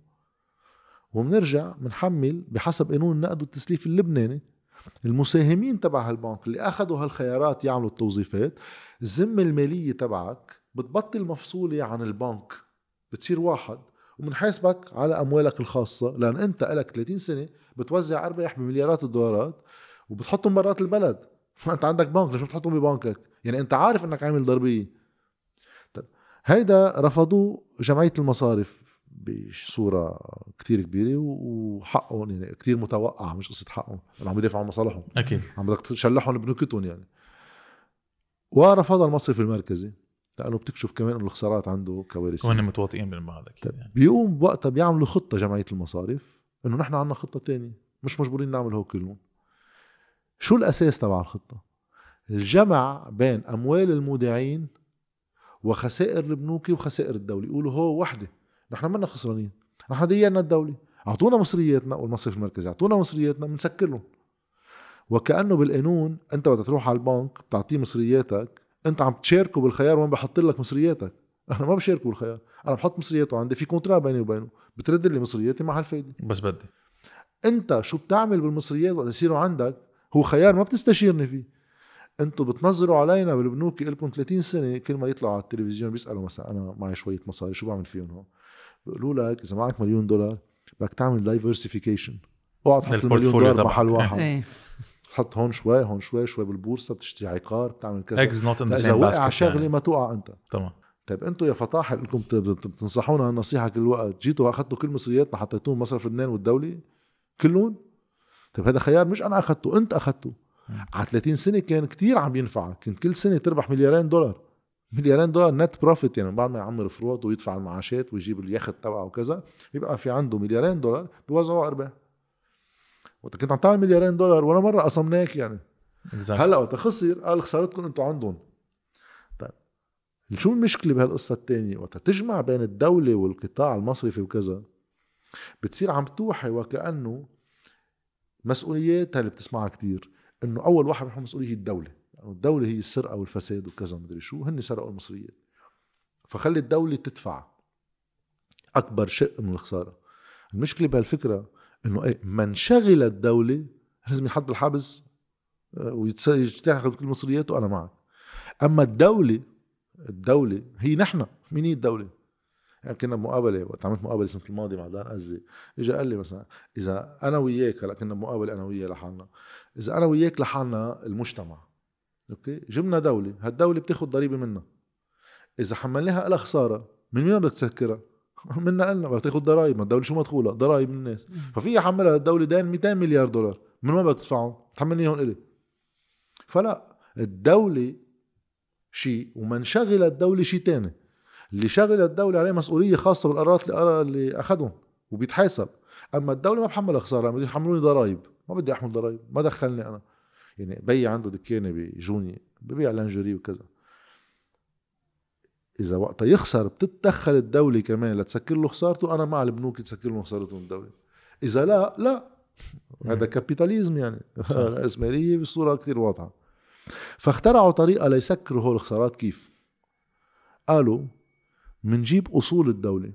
وبنرجع بنحمل بحسب قانون النقد والتسليف اللبناني. المساهمين تبع هالبنك اللي اخذوا هالخيارات يعملوا التوظيفات الذمة المالية تبعك بتبطل مفصولة عن البنك بتصير واحد. وبنحاسبك على أموالك الخاصة لأن أنت لك 30 سنة بتوزع أرباح بمليارات الدولارات وبتحطهم برات البلد. <laughs> أنت عندك بنك ليش بتحطهم ببنكك؟ يعني أنت عارف إنك عامل ضربية. هيدا رفضوه جمعية المصارف بصورة كتير كبيرة وحقهم يعني كتير متوقع مش قصة حقهم لأنه عم يدافعوا عن مصالحهم. أكيد. عم بدك تشلحهم بنكتهم يعني. ورفضها المصرف المركزي لأنه بتكشف كمان إنه الخسارات عنده كوارثية. وهن متواطئين بعض أكيد طيب يعني. بيقوم بوقتها بيعملوا خطة جمعية المصارف إنه نحن عندنا خطة تانية مش مجبورين نعمل هو كلهم. شو الأساس تبع الخطة؟ الجمع بين أموال المودعين وخسائر البنوك وخسائر الدولة يقولوا هو وحده. نحن منا خسرانين. نحن دينا الدولة أعطونا مصرياتنا والمصرف المركزي. أعطونا مصرياتنا بنسكر لهم وكأنه بالقانون أنت وقت تروح على البنك بتعطيه مصرياتك أنت عم تشاركه بالخيار وين بحط لك مصرياتك. أنا ما بشاركه بالخيار. أنا بحط مصرياته عندي في كونترا بيني وبينه. بترد لي مصرياتي مع هالفايدة. بس بدي. أنت شو بتعمل بالمصريات وقت يصيروا عندك؟ هو خيار ما بتستشيرني فيه. أنتوا بتنظروا علينا بالبنوك لكم 30 سنة كل ما يطلعوا على التلفزيون بيسألوا مثلا أنا معي شوية مصاري شو بعمل فيهم هون؟ بيقولوا لك إذا معك مليون دولار بدك تعمل diversification اوعى تحط المليون دولار. محل واحد. إيه. تحط هون شوي هون شوي شوي بالبورصة بتشتري عقار بتعمل كذا. eggs not in the same وقع شغلة يعني. ما توقع أنت. تمام. طيب أنتوا يا فطاحل انكم بت- بت- بتنصحونا النصيحة كل وقت. جيتوا أخذتوا كل مصرياتنا حطيتوهم مصرف لبنان والدولة كلهم؟ طيب هذا خيار مش أنا أخذته أنت أخذته. على 30 سنة كان كتير عم ينفعك كنت كل سنة تربح مليارين دولار. مليارين دولار نت بروفيت يعني بعد ما يعمر فروض ويدفع المعاشات ويجيب اليخت تبعه وكذا يبقى في عنده مليارين دولار بيوزعوا ارباح وقت كنت عم تعمل مليارين دولار ولا مرة قسمناك يعني. Exactly. هلأ وقت خسر قال خسارتكم أنتم عندهم. طيب شو المشكلة بهالقصة الثانية وقت تجمع بين الدولة والقطاع المصرفي وكذا بتصير عم توحي وكأنه مسؤوليات اللي بتسمعها كتير. إنه أول واحد بيحمل مسؤولية الدولة. يعني الدولة هي السرقة والفساد وكذا مدري شو هن سرقوا المصريات فخلي الدولة تدفع أكبر شق من الخسارة. المشكلة بهالفكرة إنه إيه من شغل الدولة لازم ينحط بالحبس آه، ويتاخذ كل مصرياته أنا معك. أما الدولة الدولة هي نحن. مين هي الدولة؟ يعني كنا بمقابله وقت عملت مقابلة السنة الماضية مع دان أزي. اجى قال لي مثلا إذا أنا وياك هلا كنا بمقابله أنا وياه لحالنا. إذا أنا وياك لحالنا المجتمع أوكي؟ جبنا دولة هالدولة بتاخذ ضريبة منا إذا حملناها لها خسارة من مين بدك تسكرها؟ <laughs> منا قلنا بدك تاخذ ضرائب ما الدولة شو مدخولها؟ ضرائب من الناس. ففي يحملها الدولة دين 200 مليار دولار. من وين بدك تدفعهم؟ تحملني هون إلي. فلا الدولة شيء ومن شغل الدولة شيء تاني. اللي شغل الدولة عليه مسؤولية خاصة بالقرارات اللي اللي اخذهم وبيتحاسب. أما الدولة ما بحملها خساره بده يحملوني ضرائب. ما بدي أحمل ضرائب ما دخلني أنا. يعني بي عنده دكانه بجوني ببيع لانجري وكذا. إذا وقتها يخسر بتتدخل الدولة كمان لتسكر له خسارته. أنا مع البنوك تسكر له خسارته من الدولة. إذا لا لا. هذا capitalism يعني. راسماليه <laughs> بصورة كثير واضحة. فاخترعوا طريقة ليسكروا هول الخسارات كيف؟ قالوا منجيب أصول الدولة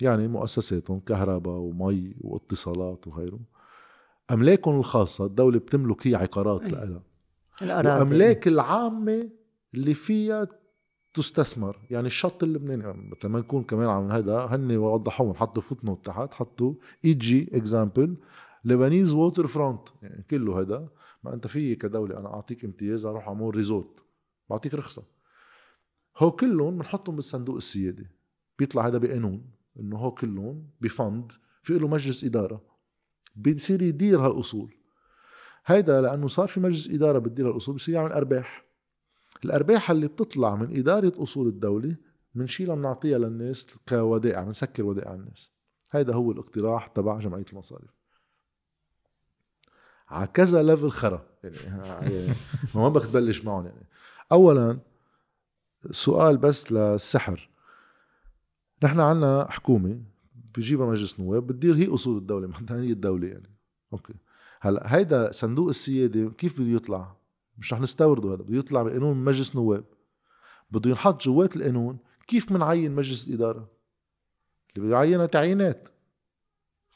يعني مؤسساتهم كهرباء ومي واتصالات وغيره أملاكهم الخاصة الدولة بتملك هي عقارات لها. الاملاك العامة اللي فيها تستثمر يعني الشط اللبناني مثل ما نكون كمان عم هذا هن وضحوهم حطوا footnote تحت حطوا e.g. example Lebanese waterfront يعني كله هذا. ما أنت في كدولة أنا أعطيك امتياز أروح أعمل resort بعطيك رخصة. هو كلهم بنحطهم بالصندوق السيادي بيطلع هذا بقانون إنه هو كلهم ب fund في له مجلس إدارة. بيصير يدير هالأصول. هيدا لأنه صار في مجلس إدارة بتدير هالأصول بصير يعمل أرباح. الأرباح اللي بتطلع من إدارة أصول الدولة بنشيلها بنعطيها للناس كودائع بنسكر ودائع الناس. هيدا هو الاقتراح تبع جمعية المصارف. على كذا level خرا. يعني, <laughs> يعني ما بدك تبلش معهم يعني. اولا سؤال بس للسحر. نحن عنا حكومة بيجيبها مجلس نواب بتدير هي أصول الدولة ما هي الدولة يعني. okay. هلا هيدا صندوق السيادة كيف بده يطلع؟ مش رح نستورده هذا بده يطلع بقانون مجلس نواب. بده ينحط جوات القانون كيف منعين مجلس الإدارة؟ اللي بده يعينها تعيينات.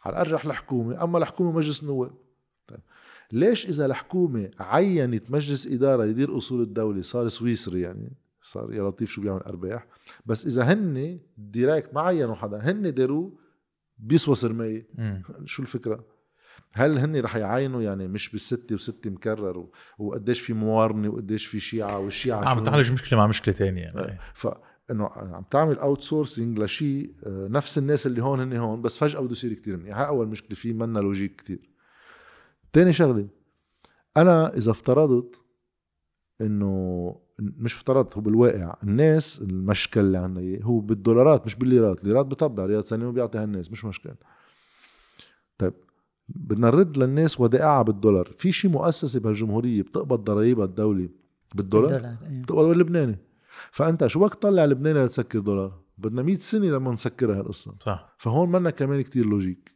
على الارجح الحكومة أما الحكومة مجلس نواب. طيب. ليش إذا الحكومة عينت مجلس إدارة يدير أصول الدولة صار سويسري يعني؟ صار يا لطيف شو بيعمل أرباح. بس إذا هن ديريكت ما عينوا حدا هن داروه بيسوى سرماية. شو الفكرة؟ هل هن رح يعاينوا؟ يعني مش بالستة وستة مكرر وقديش في موارنة وقديش في شيعة والشيعة عم تعالج مشكلة مع مشكلة تانية يعني ف إنه عم تعمل outsourcing لشيء نفس الناس اللي هون هن هون بس فجأة بده يصير كثير منيح. هاي أول مشكلة فيه منا logique كثير تاني شغلة أنا إذا افترضت إنه مش افترضت هو بالواقع. الناس المشكل اللي عنا هو بالدولارات مش بالليرات. الليرات بطبع رياض ثاني بيعطيها الناس مش مشكل. طيب بدنا نرد للناس ودائعها بالدولار. في شي مؤسسة بهالجمهورية بتقبض ضرائبها الدولة بالدولار؟ بالدولار إيه. بتقبض باللبناني فأنت شو وقت طلع لبناني لتسكر دولار؟ بدنا 100 سنة لما نسكرها هالقصة صح. فهون منا كمان كتير logique.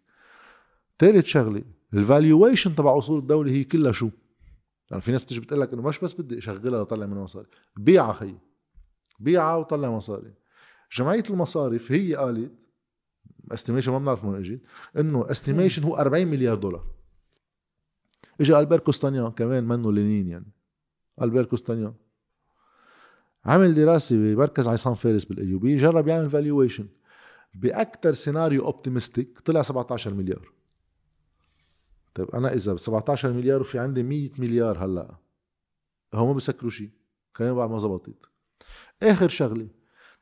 ثالث شغلة ال valuation تبع أصول الدولة هي كلها شو؟ يعني في ناس بتيجي بتقول لك إنه مش بس بدي أشغلها واطلع منها مصاري بيعها خي بيعها وطلع مصاري. جمعية المصارف هي قالت estimation ما بنعرف من إجت إنه estimation هو 40 مليار دولار. اجى ألبير كوستانيان كمان منه لينين يعني ألبير كوستانيان. عمل دراسة بمركز عصام فارس بال AUB جرب يعمل valuation باكثر سيناريو optimistic طلع 17 مليار. طيب أنا إذا ب 17 مليار وفي عندي 100 مليار هلأ هو ما بيسكروا شيء كمان بعد ما زبطت. آخر شغلة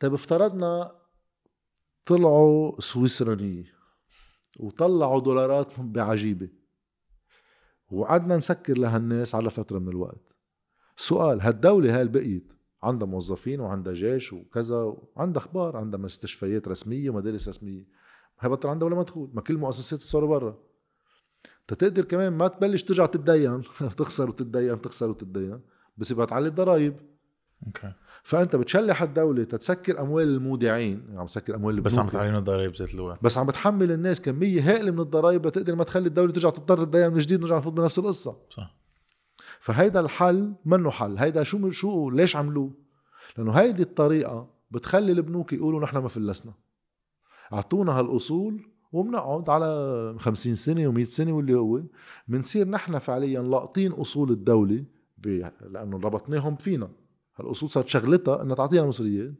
طيب افترضنا طلعوا سويسرانية وطلعوا دولارات بعجيبة وقعدنا نسكر لهالناس على فترة من الوقت. سؤال هالدولة هاي بقيت عندها موظفين وعندها جيش وكذا وعندها أخبار عندها مستشفيات رسمية ومدارس رسمية هي بطل عندها ولا مدخول ما كل المؤسسات صاروا برا. تتقدر كمان ما تبلش ترجع تتدين. <laughs> تخسر وتتدين تخسر وتتدين. بس يبقى تعلي الضرايب. أوكي. فأنت بتشلح الدولة تتسكر أموال المودعين. يعني عم تسكر أموال بس عم. تعلن الضرائب ذات الوقت بس عم بتحمل الناس كمية هائلة من الضرائب لتقدر ما تخلي الدولة ترجع تضطر تدين من جديد نرجع نفوت بنفس القصة. صح. فهيدا الحل منه حل. هيدا شو شو ليش عملوه؟ لأنه هيدي الطريقة بتخلي البنوك يقولوا نحن ما فلسنا. أعطونا هالأصول وبنقعد على 50 سنة و100 سنة واللي هو بنصير نحن فعليا لاقطين أصول الدولة لأنه ربطناهم فينا. هالأصول صارت شغلتها إنها تعطينا مصريات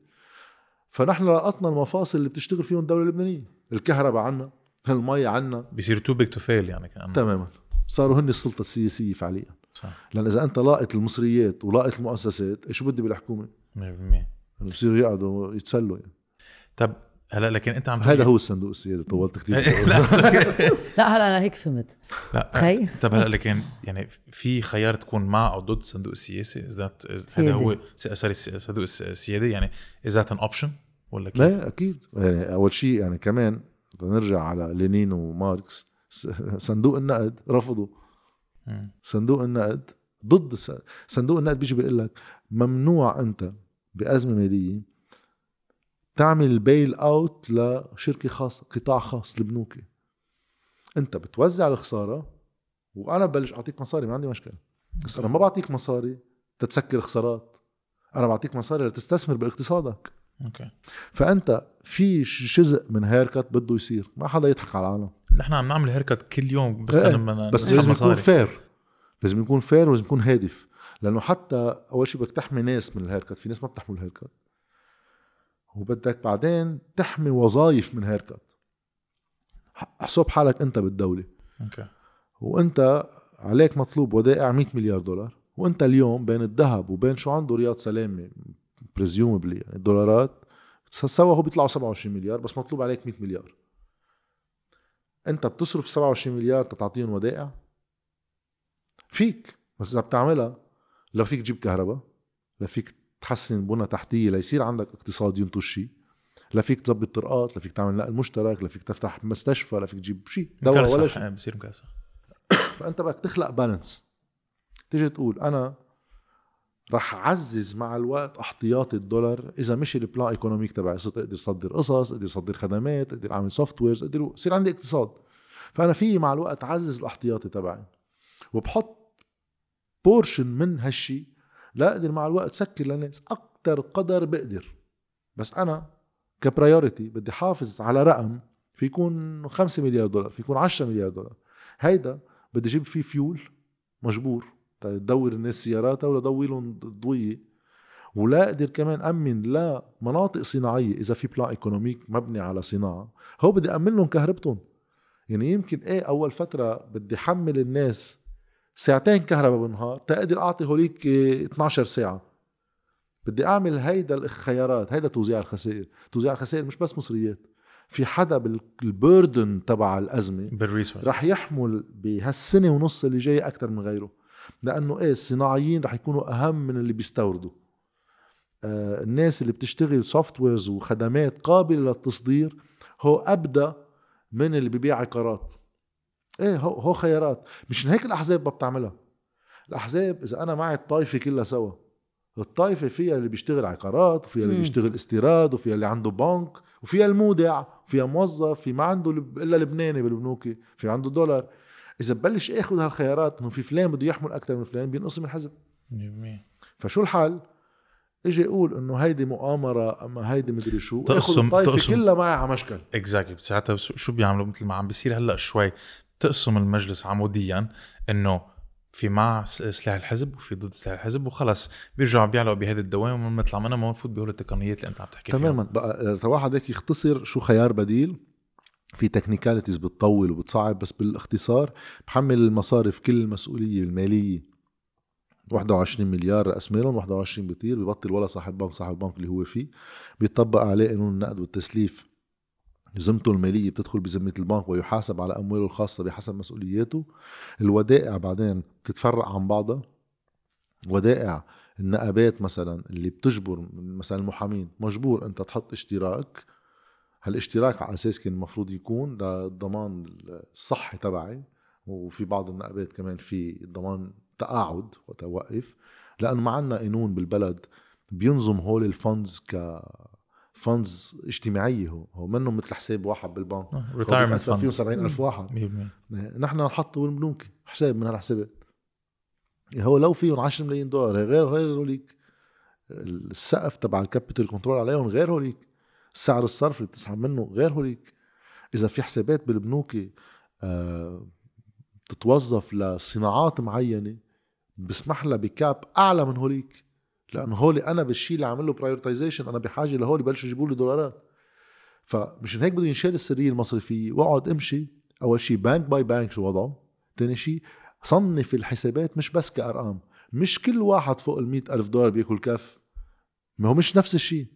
فنحن لقطنا المفاصل اللي بتشتغل فيهم الدولة اللبنانية. الكهرباء عنا المي عنا. بيصير too big to fail يعني كان تماما. صاروا هن السلطة السياسية فعليا. صح. لأن إذا أنت لاقط المصريات ولاقط المؤسسات شو بدي بالحكومة؟ 100% يعني بصيروا يقعدوا يتسلوا يعني. طب هلا لكن انت عم هذا هو الصندوق السيادي طولت كثير <laughs> <laughs> لا هلا أنا هيك فهمت. لا خي طب هلا لكن يعني في خيار تكون مع أو ضد الصندوق السياسي هذا. هو sorry الصندوق الس- السيادي يعني is that an option ولا كيف؟ لا أكيد. يعني أول شيء يعني كمان نرجع على لينين وماركس. صندوق النقد رفضوا. صندوق النقد ضد صندوق النقد بيجي بيقول لك ممنوع أنت بأزمة مالية تعمل ال bail out لشركة خاصة قطاع خاص البنوك انت بتوزع الخسارة وأنا ببلش اعطيك مصاري ما عندي مشكلة. بس أنا ما بعطيك مصاري تتسكر خسارات. أنا بعطيك مصاري لتستثمر باقتصادك. okay. فانت في جزء من haircut بده يصير. ما حدا يضحك على العالم. نحن عم نعمل haircut كل يوم بس إيه، لما بس لازم يكون fair لازم يكون fair ولازم يكون هادف. لأنه حتى أول شيء بدك تحمي ناس من ال haircut في ناس ما بتحمل ال haircut وبدك بعدين تحمي وظائف من haircut. احسب حالك انت بالدولة. okay. وانت عليك مطلوب ودائع 100 مليار دولار. وانت اليوم بين الذهب وبين شو عنده رياض سلامة presumably يعني الدولارات سوا هو بيطلعوا 27 مليار بس مطلوب عليك 100 مليار. انت بتصرف 27 مليار تتعطيهم ودائع؟ فيك. بس إذا بتعملها لا فيك تجيب كهرباء لا فيك تحسن بنى تحتية ليصير عندك اقتصاد ينتج شيء لا فيك تظبط طرقات لا فيك تعمل نقل مشترك لا فيك تفتح مستشفى لا فيك تجيب شيء دواء ولا شيء. إيه، بصير مكرسح <coughs> فأنت بدك تخلق بالانس تيجي تقول أنا رح اعزز مع الوقت احتياطي الدولار إذا مشي ال plan économique تبعي صرت أقدر اصدر قصص أقدر اصدر خدمات أقدر أعمل softwares أقدر يصير عندي اقتصاد. فأنا في مع الوقت اعزز الاحتياطي تبعي. وبحط portion من هالشي لا أقدر مع الوقت سكر للناس أكثر قدر بقدر. بس أنا ك priority بدي حافظ على رقم في يكون 5 مليار دولار في يكون 10 مليار دولار. هيدا بدي أجيب فيه فيول مجبور تدور الناس سياراتها ولا ضوي لهم ضوية. ولا أقدر كمان أمن لا مناطق صناعية إذا في plan économique مبني على صناعة. هو بدي أمن لهم كهربتهم. يعني يمكن إيه أول فترة بدي حمل الناس ساعتين كهرباء بالنهار تقدر أعطي هوليك إيه 12 ساعة. بدي أعمل هيدا الخيارات هيدا توزيع الخسائر. توزيع الخسائر مش بس مصريات. في حدا بال burden تبع الأزمة بال resource رح يحمل بهالسنة ونص اللي جاي أكثر من غيره. لأنه إيه الصناعيين رح يكونوا أهم من اللي بيستوردوا. آه الناس اللي بتشتغل softwares وخدمات قابلة للتصدير هو أبدى من اللي ببيع عقارات. إيه هو هو خيارات. مشان هيك الأحزاب ما بتعملها. الأحزاب إذا أنا معي الطائفه كلها سوا الطائفه فيها اللي بيشتغل عقارات وفيها اللي. بيشتغل استيراد وفيها اللي عنده بنك وفيها المودع وفيها موظف في ما عنده إلا لبناني بالبنوك في عنده دولار. إذا ببلش آخذ هالخيارات إنه في فلان بده يحمل أكثر من فلان بينقسم الحزب 100% فشو الحل؟ إجي أقول إنه هيدي مؤامرة أما هيدي مدري شو تقسم- الطائفه تقسم. كلها معي على مشكل. اكزاكتلي ساعتها شو بيعملوا مثل ما عم بيصير هلأ شوي؟ تقسم المجلس عموديا إنه في مع سلاح الحزب وفي ضد سلاح الحزب وخلص. بيرجعوا بيعلقوا بهذه الدوام وما نطلع منها ما نفوت بهول التقنيات اللي أنت عم تحكي فيها. تماما. بقى واحد هيك يختصر شو خيار بديل. في تكنيكاليتيز بتطول وبتصعب بس بالاختصار بحمل المصارف كل المسؤولية المالية. 21 مليار رأس مالهم 21 بيطير ببطل ولا صاحب بنك صاحب البنك اللي هو فيه. بيطبق عليه قانون النقد والتسليف. ذمته المالية بتدخل بذمة البنك ويحاسب على أمواله الخاصة بحسب مسؤولياته. الودائع بعدين بتتفرق عن بعضها. ودائع النقابات مثلا اللي بتجبر مثلا المحامين مجبور أنت تحط اشتراك. هالاشتراك على أساس كان المفروض يكون للضمان الصحي تبعي وفي بعض النقابات كمان في ضمان تقاعد وتوقف. لأنه ما عندنا قانون بالبلد بينظم هول الفندز ك فندز اجتماعية هو. هو منه مثل حساب واحد بالبنك. retirement funds 70 ألف واحد. 100% نحن نحطه بالبنوك حساب من هالحسابات هو لو فيهم 10 ملايين دولار غير غير هوليك السقف تبع ال capital control عليهم غير هوليك. سعر الصرف اللي بتسحب منه غير هوليك. إذا في حسابات بالبنوك آه، تتوظف لصناعات معينة بسمح لها ب cap أعلى من هوليك. لأنه هولي أنا بالشيء اللي عامل له أنا بحاجة لهولي بلشوا يجيبوا لي دولارات. فمشان هيك بده ينشال السريه المصرفيه وأقعد أمشي. أول شيء bank by bank شو وضعه؟ ثاني شيء صنف الحسابات مش بس كأرقام. مش كل واحد فوق ال ألف دولار بيأكل كف ما هو مش نفس الشيء.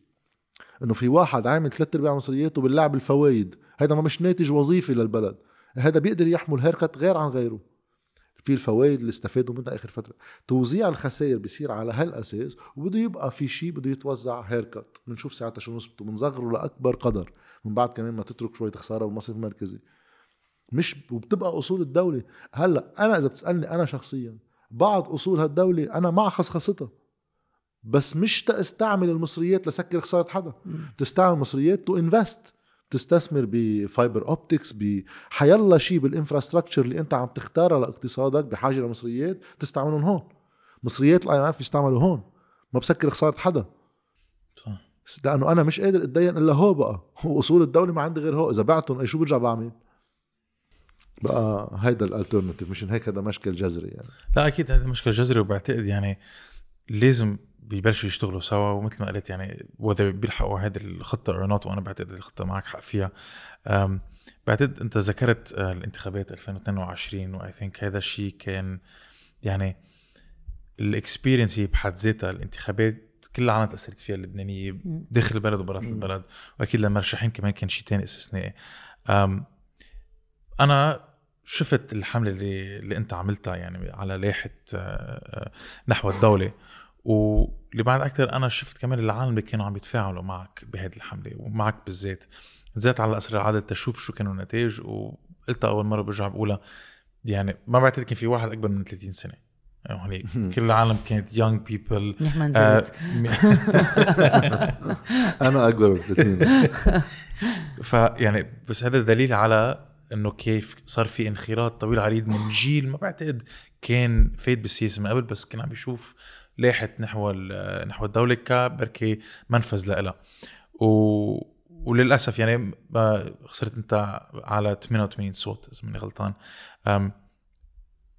إنه في واحد عامل ثلاث أرباع مصرياته باللعب الفوايد هذا ما مش ناتج وظيفي للبلد. هذا بيقدر يحمل haircut غير عن غيره. في الفوائد اللي استفادوا منها آخر فترة. توزيع الخسائر بيصير على هالأساس وبده يبقى في شيء بده يتوزع haircut بنشوف ساعتها شو نسبته بنصغره لأكبر قدر. من بعد كمان ما تترك شوية خسارة بالمصرف المركزي مش وبتبقى أصول الدولة. هلأ أنا إذا بتسألني أنا شخصيا بعض أصول هالدولة أنا مع خصخصتها بس مش تستعمل المصريات لسكر خسارة حدا. تستعمل مصريات to invest تستثمر ب fiber optics بحيلا شيء بال infrastructure اللي انت عم تختارها لاقتصادك بحاجة لمصريات تستعملهم هون. مصريات ال IMF يستعملوا هون. ما بسكر خساره حدا. صح. لأنه أنا مش قادر أتدين إلا هو بقى. وأصول الدولة ما عندي غير هو. إذا بعتهم اي شو برجع بعمل؟ بقى هيدا ال alternative مشان هيك هذا مشكل جذري يعني. لا أكيد هذا مشكله جذري وبعتقد يعني لازم بيبلشوا يشتغلوا سوا ومثل ما قلت يعني whether بيلحقوا هذه الخطة or not وأنا بعتقد الخطة معك حق فيها. بعتقد أنت ذكرت آه، الانتخابات 2022 و I think هذا الشيء كان يعني الاكسبيرينس هي بحد ذاتها. الانتخابات كل العالم تأثرت فيها اللبنانية داخل البلد وبرات البلد وأكيد للمرشحين كمان كان شيء تاني استثنائي. أنا شفت الحملة اللي اللي أنت عملتها يعني على لائحة آه، آه، نحو الدولة. واللي بعد أكثر أنا شفت كمان العالم اللي كانوا عم يتفاعلوا معك بهذه الحملة ومعك بالذات بالذات على أسر العدد تشوف شو كانوا النتائج وقلتها أول مرة برجع بقولها يعني ما بعتقد كان في واحد أكبر من 30 سنة. يعني كل العالم كانت young people ما آه، نزلت. <laughs> أنا أكبر من 30 فيعني بس هذا دليل على إنه كيف صار في انخراط طويل عريض من جيل ما بعتقد كان فايت بالسياسة من قبل بس كان عم بيشوف لاحت نحو نحو الدولة كبركي منفذ لها و وللأسف يعني خسرت أنت على 88 صوت إذا ماني غلطان.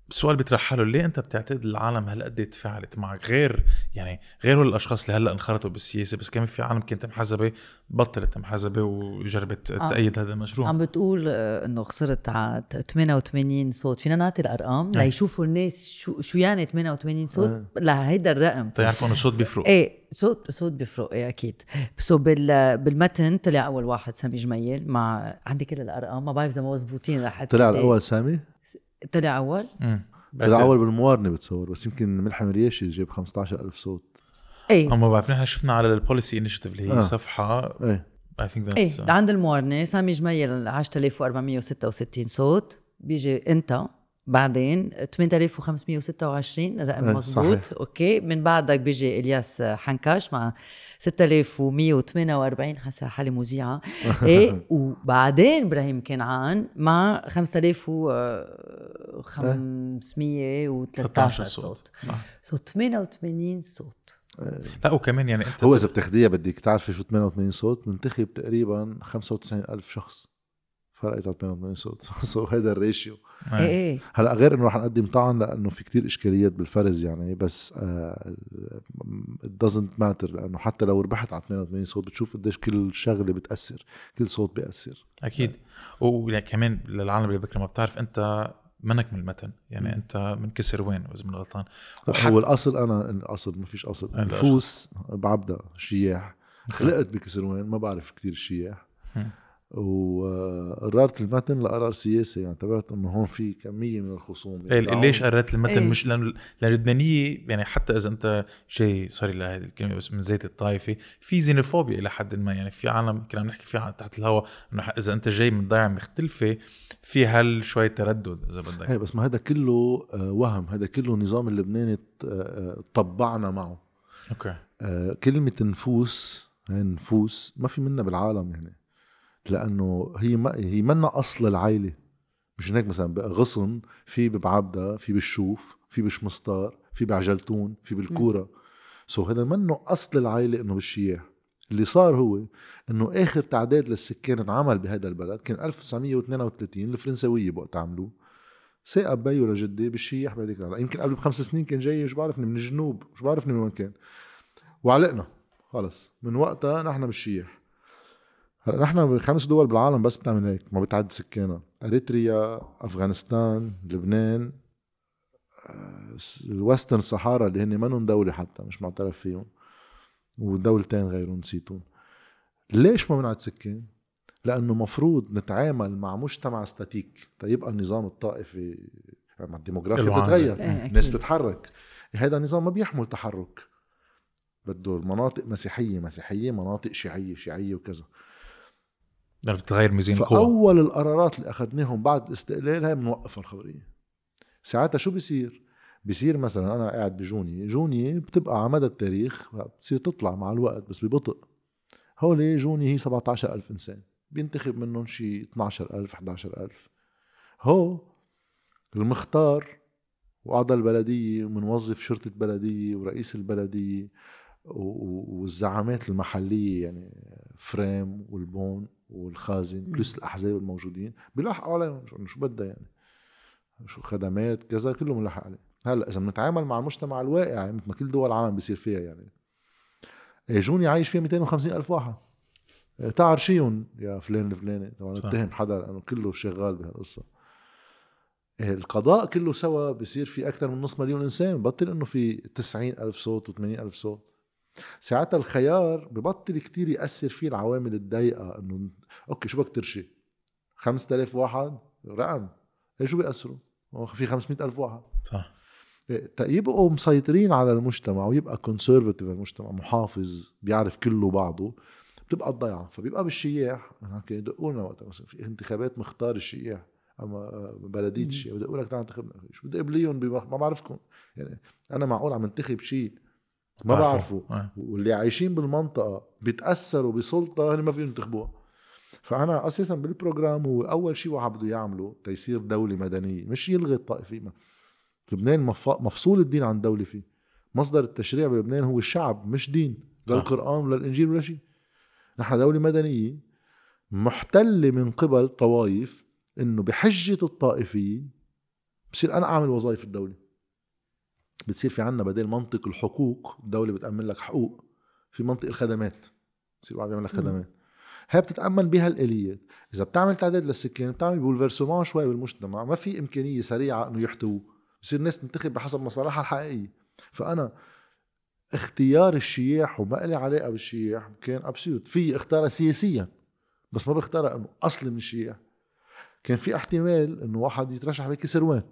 السؤال بيطرح حاله ليه أنت بتعتقد العالم هالقد تفاعلت معك غير يعني غير الأشخاص اللي هلأ انخرطوا بالسياسة بس كمان في عالم كانت محزبه بطلت محزبه وجربت آه. تأيد هذا المشروع. عم بتقول آه، إنه خسرت على 88 صوت. فينا نعطي الأرقام؟ إيه. ليشوفوا الناس شو شو يعني 88 صوت؟ إيه. لهيدا الرقم. تعرفوا إنه الصوت بيفرق. إيه صوت صوت بيفرق إيه أكيد. so بال بالمتن طلع أول واحد سامي جميل مع عندي كل الأرقام ما بعرف إذا ما مزبوطين رح. طلع الأول سامي؟ طلع أول. طلع أول بالموارنة بتصور بس يمكن ملحم رياشي جاب 15000 صوت. إيه. هم بعرف نحن شفنا على ال policy initiative اللي هي آه. صفحة. إيه. I think إيه that's عند الموارنة سامي جميل 10466 صوت. بيجي أنت بعدين 8526 الرقم إيه، مزبوط صحيح. okay. من بعدك بيجي إلياس حنكاش مع 6148 حاسه حالي مذيعة. <laughs> إيه وبعدين إبراهيم كنعان مع 5513 صوت. صح. so 88 صوت. لا وكمان يعني أنت هو إذا بتاخديها بدك تعرفي شو 88 صوت منتخب تقريبا 95000 شخص. فرقت على 88 صوت so هيدا ال ratio. إيه. إيه. هلا غير إنه رح نقدم طعن لأنه في كتير إشكاليات بالفرز يعني بس it doesn't matter لأنه حتى لو ربحت على 88 صوت بتشوف قديش كل شغلة بتأثر كل صوت بيأثر. أكيد. وكمان للعالم اللي بكره ما بتعرف أنت منك من المتن يعني أنت من كسر وين إذا ماني غلطان هو الأصل أنا الاصل ما فيش أصل. الفوس بعبدا شياح. خلقت بكسروان ما بعرف كتير الشياح هم. وقررت المتن لقرار سياسي يعني اعتبرت إنه هون في كمية من الخصوم. إيه، ليش قررت المتن؟ إيه. مش لأنه لأن اللبنانيه يعني حتى إذا أنت جاي sorry لهذه الكلمة بس من زيت الطائفة. في xenophobia إلى حد ما يعني في عالم كنا عم نحكي فيها تحت الهواء إنه إذا أنت جاي من ضيعة مختلفة في هال شوية تردد إذا بدك؟ هي بس ما هذا كله آه، وهم. هذا كله نظام اللبناني آه، آه، طبعنا معه. okay. كلمة نفوس هي نفوس ما في منها بالعالم يعني. لأنه هي ما هي منا أصل العائله مش هيك مثلا غصن في ببعبدة في بالشوف في بشمسطار في بعجلتون في بالكورة. سو هذا منه أصل العائله إنه بالشياح اللي صار هو إنه آخر تعداد للسكان انعمل بهذا البلد كان 1932 الفرنساوية بوقت عملوه. ثاقب بيو لجدي بالشيح بهذيك يمكن قبل بخمس سنين كان جاي مش بعرفني من الجنوب مش بعرفني من وين كان. وعلقنا خلص. من وقتها نحن بالشيح هلا نحن بخمس دول بالعالم بس بتعمل هيك ما بتعد سكانها. أريتريا أفغانستان لبنان آه، ال Western Sahara اللي هن منهم دولة حتى مش معترف فيهم. ودولتين غيرهم نسيتهم. ليش ما بنعد سكان؟ لأنه مفروض نتعامل مع مجتمع static. تيبقى النظام الطائفي مع الديموغرافيا بتتغير إيه، الناس بتتحرك. هذا النظام ما بيحمل تحرك. بده مناطق مسيحية مسيحية مناطق شيعية شيعية وكذا. بتغير ميزان القوى فأول القرارات اللي أخذناهم بعد الاستقلال هي بنوقف الخبرية. ساعتها شو بيصير؟ بيصير مثلا أنا قاعد بجوني جوني بتبقى على مدى التاريخ بتصير تطلع مع الوقت بس ببطء. هول جوني هي 17000 إنسان بينتخب منهم شي 12000 11000 هو المختار وأعضاء البلدية ومنوظف شرطة بلدية ورئيس البلدية والزعامات المحلية يعني فريم والبون والخازن plus الأحزاب الموجودين بيلاحقوا عليهم. شو بدها يعني؟ شو خدمات كذا كله ملحق عليه هلأ إذا بنتعامل مع المجتمع الواقعي مثل ما كل دول العالم بيصير فيها يعني. إيه، جوني عايش فيها 250 ألف واحد. إيه، تعرشيهم يا فلان الفلاني. طبعا نتهم حدا لأنه كله شغال بهالقصة. إيه، القضاء كله سوا بصير في أكثر من نص مليون إنسان. بطل إنه في 90 ألف صوت و80 ألف صوت. ساعتها الخيار ببطل كتير يأثر فيه العوامل الضيقة إنه okay شو بدك ترشي؟ 5000 واحد؟ رقم. إيش شو بيأثروا؟ في 500 الف واحد. صح. يبقوا مسيطرين على المجتمع ويبقى conservative المجتمع محافظ بيعرف كله بعضه بتبقى الضيعة. فبيبقى بالشياح كانوا يدقوا لنا وقتها مثلا في انتخابات مختار الشياح أما بلدية الشيء بدي لك تعال انتخبنا شو بدي قبليهم ما بعرفكم. يعني أنا معقول عم انتخب شيء ما بعرفه. آه. واللي عايشين بالمنطقة بيتاثروا بسلطة هن ما فيهم ينتخبوها فأنا أساسا بالبروجرام هو أول شيء واحد بده يعمله تيصير دولة مدنية مش يلغي الطائفيه لبنان مفصول الدين عن الدولة فيه. مصدر التشريع بلبنان هو الشعب مش دين. لا القرآن ولا الإنجيل ولا شيء نحن دولة مدنية محتلة من قبل طوائف إنه بحجة الطائفية بصير أنا أعمل وظائف الدولة. بتصير في عنا بدل منطق الحقوق الدولة بتأمن لك حقوق في منطق الخدمات بصير واحد بيعمل لك خدمات. هي بتتأمن بها الاليات إذا بتعمل تعداد للسكان بتعمل بولفرسمون شوي بالمجتمع ما في إمكانية سريعة إنه يحتووه بصير الناس تنتخب بحسب مصالحها الحقيقية. فأنا مختار الشياح وما لي علاقة بالشياح كان absurd في اختارها سياسيا بس ما بختارها إنه أصلي من الشياح. كان في احتمال إنه واحد يترشح بكسروان.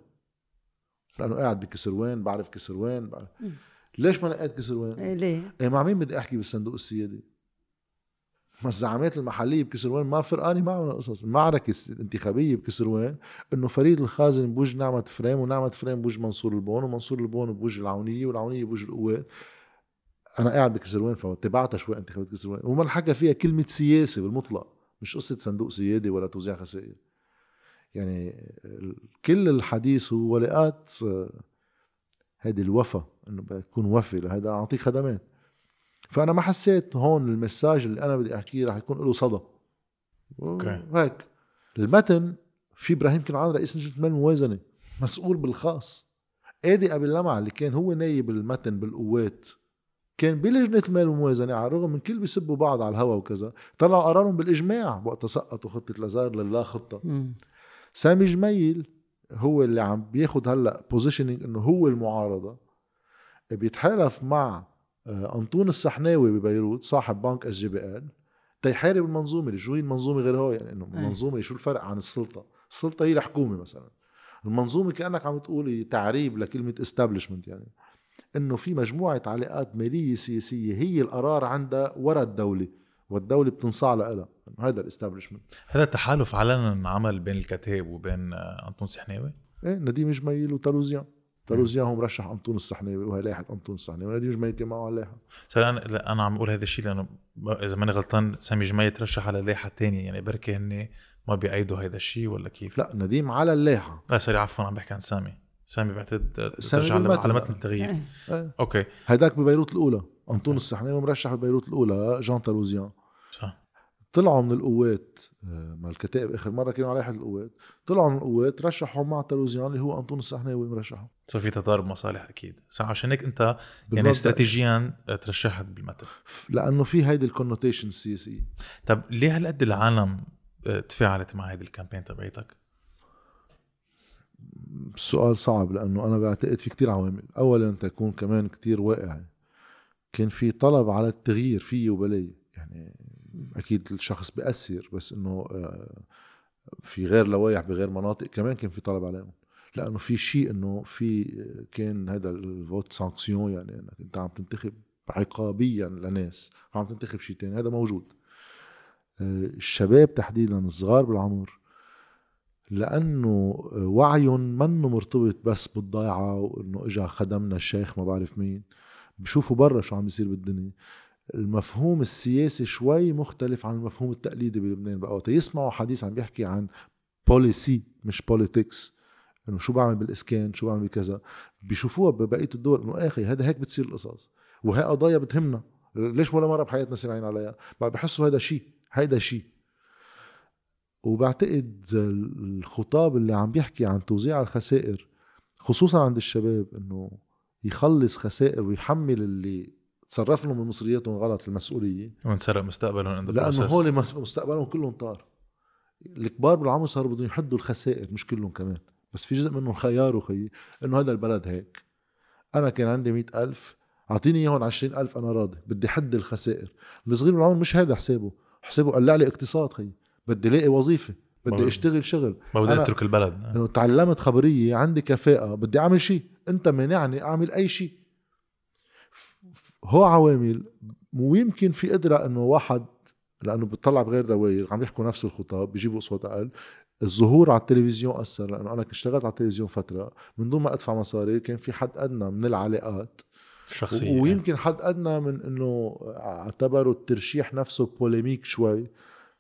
لأنه قاعد بكسروان بعرف كسروان بعرف ليش ما نقيت كسروان؟ إيه ليه؟ إيه مع مين بدي أحكي بالصندوق السيادي؟ ما الزعامات المحلية بكسروان ما فرقاني معهم القصص المعركة الانتخابية بكسروان إنه فريد الخازن بوجه نعمة فريم ونعمة فريم بوجه منصور البون ومنصور البون بوجه العونية والعونية بوجه القوات أنا قاعد بكسروان فتبعتها شوي انتخابات كسروان وما انحكى فيها كلمة سياسة بالمطلق مش قصة صندوق سيادي ولا توزيع خسائر يعني كل الحديث هو ولاءات هذه الوفا إنه تكون وفي لهذا أعطيك خدمات. فأنا ما حسيت هون المساج اللي أنا بدي أحكيه رح يكون له صدى. أوكي. هيك المتن في إبراهيم كنعان رئيس لجنة المال الموازنه مسؤول بالخاص. إدي أبي اللمع اللي كان هو نايب المتن بالقوات كان بلجنة المال والموازنة على الرغم من كل بيسبوا بعض على الهوا وكذا طلعوا قرارهم بالإجماع. وقت سقطوا خطة لازار للخطة. سامي جميل هو اللي عم بياخد هلأ positioning إنه هو المعارضة. بيتحالف مع آه، أنطون السحناوي ببيروت صاحب بنك SGBL. تيحارب المنظومة شو هي المنظومة غير هو يعني إنه المنظومة شو الفرق عن السلطة؟ السلطة هي الحكومة مثلا. المنظومة كأنك عم تقولي تعريب لكلمة establishment يعني. إنه في مجموعة علاقات مالية سياسية هي القرار عندها ورا الدولة. والدولة بتنصاع لها هذا ال establishment هذا تحالف علنا عمل بين الكتائب وبين آه، أنطون سحناوي إيه نديم جميل وتالوزيان. تالوزيان هو مرشح أنطون السحناوي وهي لائحة أنطون السحناوي. ونديم جميل كان معه sorry أنا لا أنا عم أقول هذا الشيء لأنه إذا ماني غلطان سامي جميل ترشح على لائحة تانية. يعني بركي هن ما بيأيدوا هذا الشيء ولا كيف؟ لا نديم على اللائحة. لا سوري عفوا عم بحكي عن سامي. سامي بعتقد سامي ترجع على. متن التغيير. إيه. أوكي. هيداك ببيروت الأولى. انطون السحناوي مرشح ببيروت الأولى جان تروزيان صح. طلعوا من القوات آه، مع الكتائب آخر مرة كانوا على لائحه القوات. طلعوا من القوات رشحوا مع تروزيان اللي هو انطون السحناوي مرشحه صار في تضارب مصالح أكيد. صح عشان هيك أنت يعني. استراتيجيا ترشحت بالمتن لأنه في هيدي ال connotation السياسية. طب ليه هالقد العالم آه، تفاعلت مع هيدي الكامبين تبعيتك؟ السؤال صعب لأنه أنا بعتقد في كتير عوامل. اولا تكون كمان كتير واقعي. كان في طلب على التغيير فيي وبلاي يعني أكيد الشخص بيأثر بس إنه آه، في غير لوايح بغير مناطق كمان كان في طلب عليهم. لأنه في شيء إنه في كان هذا ال vote sanction يعني إنك أنت عم تنتخب عقابيا لناس عم تنتخب شيء تاني. هذا موجود. آه، الشباب تحديدا الصغار بالعمر لأنه وعيهم منه مرتبط بس بالضيعة وإنه اجى خدمنا الشيخ ما بعرف مين. بشوفوا برا شو عم بيصير بالدنيا. المفهوم السياسي شوي مختلف عن المفهوم التقليدي بلبنان بقى. وقت يسمعوا حديث عم بيحكي عن بوليسي مش بوليتكس إنه شو بعمل بالإسكان شو بعمل بكذا. بيشوفوها ببقية الدول إنه آخي هذا هيك بتصير القصص. وهي قضايا بتهمنا. ليش ولا مرة بحياتنا سمعين عليها؟ بقى بحسوا هذا شيء هيدا شيء وبعتقد الخطاب اللي عم بيحكي عن توزيع الخسائر خصوصا عند الشباب إنه يخلص خسائر ويحمل اللي تصرف لهم من مصرياتهم غلط المسؤولية. وانسرق مستقبلهم لأنه. هول مس- مستقبلهم كلهم طار. الكبار بالعمر صاروا بدهم يحدوا الخسائر مش كلهم كمان. بس في جزء منهم خياروا خيي إنه هذا البلد هيك. أنا كان عندي مئة ألف أعطيني إياهم عشرين ألف أنا راضي. بدي حد الخسائر. الصغير بالعمر مش هذا حسابه. حسابه قلع لي اقتصاد خيي. بدي الاقي وظيفة بدي أشتغل شغل. ما بدي أترك البلد. انه تعلمت خبرية عندي كفاءة بدي أعمل شيء. انت مانعني اعمل اي شيء. هو عوامل ويمكن في قدرة انه واحد لأنه بتطلع بغير دوائر عم يحكوا نفس الخطاب بيجيبوا أصوات أقل. الظهور على التلفزيون أثر لأنه أنا اشتغلت على التلفزيون فترة من دون ما أدفع مصاري كان في حد أدنى من العلاقات. شخصية ويمكن حد أدنى من إنه اعتبروا الترشيح نفسه بوليميك شوي.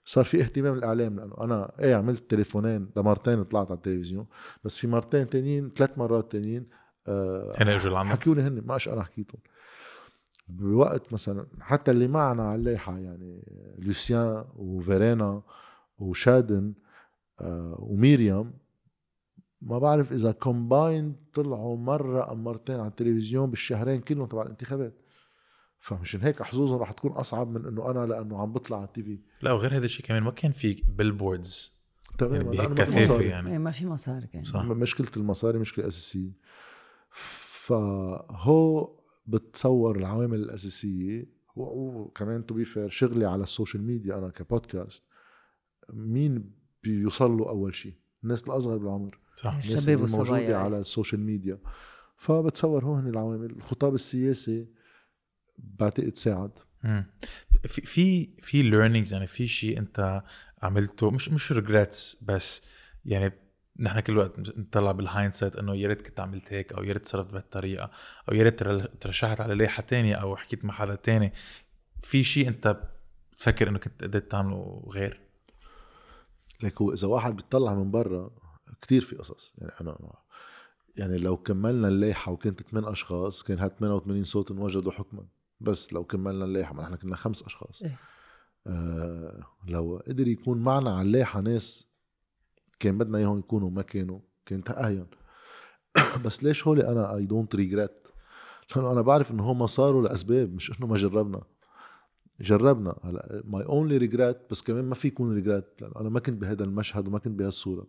صار في اهتمام الإعلام لأنه أنا إيه عملت تليفونين لمرتين طلعت على التلفزيون بس في مرتين تانيين ثلاث مرات تانيين هنا اجوا لعندك حكوني هن ما أنا حكيتهم. بوقت مثلا حتى اللي معنا على اللائحة يعني لوسيان وفيرينا وشادن آه وميريام ما بعرف إذا combined طلعوا مرة أو مرتين على التلفزيون بالشهرين كلهم تبع الانتخابات. فمشان هيك حظوظهم رح تكون أصعب من إنه أنا لأنه عم بطلع على ال TV لا وغير هذا الشيء كمان ما كان في billboards يعني تماما بهيك لأنه ما في مصاري. يعني. إيه، ما في مصاري كان صح. مشكلة المصاري مشكلة أساسية. فهو بتصور العوامل الأساسية وكمان to be fair شغلي على ال social media أنا كبودكاست مين بيوصل له أول شيء الناس الأصغر بالعمر صح. الناس الشباب اللي والصبايا موجودة يعني. على ال social media فبتصور هون العوامل. الخطاب السياسي بعتقد ساعد مم. في في في learnings يعني في شيء أنت عملته مش مش regrets بس يعني نحن كل وقت نطلع بال hindsight إنه يا ريت كنت عملت هيك أو يا ريت تصرفت بهالطريقة أو يا ريت تر- ترشحت على لائحه تانية أو حكيت مع حدا تاني. في شيء أنت بتفكر إنه كنت قدرت تعمله غير؟ لك هو إذا واحد بيطلع من برا كتير في قصص. يعني أنا يعني لو كملنا اللائحه وكنت ثمان أشخاص كان هاد 88 صوت انوجدوا حكما. بس لو كملنا اللائحه ما نحن كنا خمس أشخاص. إيه. آه لو قدر يكون معنا على اللائحه ناس كان بدنا إياهم يكونوا ما كانوا كانت اهين <coughs> بس ليش هولي أنا I don't regret لأنه أنا بعرف إنه هم صاروا لأسباب مش إنه ما جربنا. جربنا. هلا my only regret بس كمان ما في يكون regret لأنه أنا ما كنت بهذا المشهد وما كنت بهالصورة.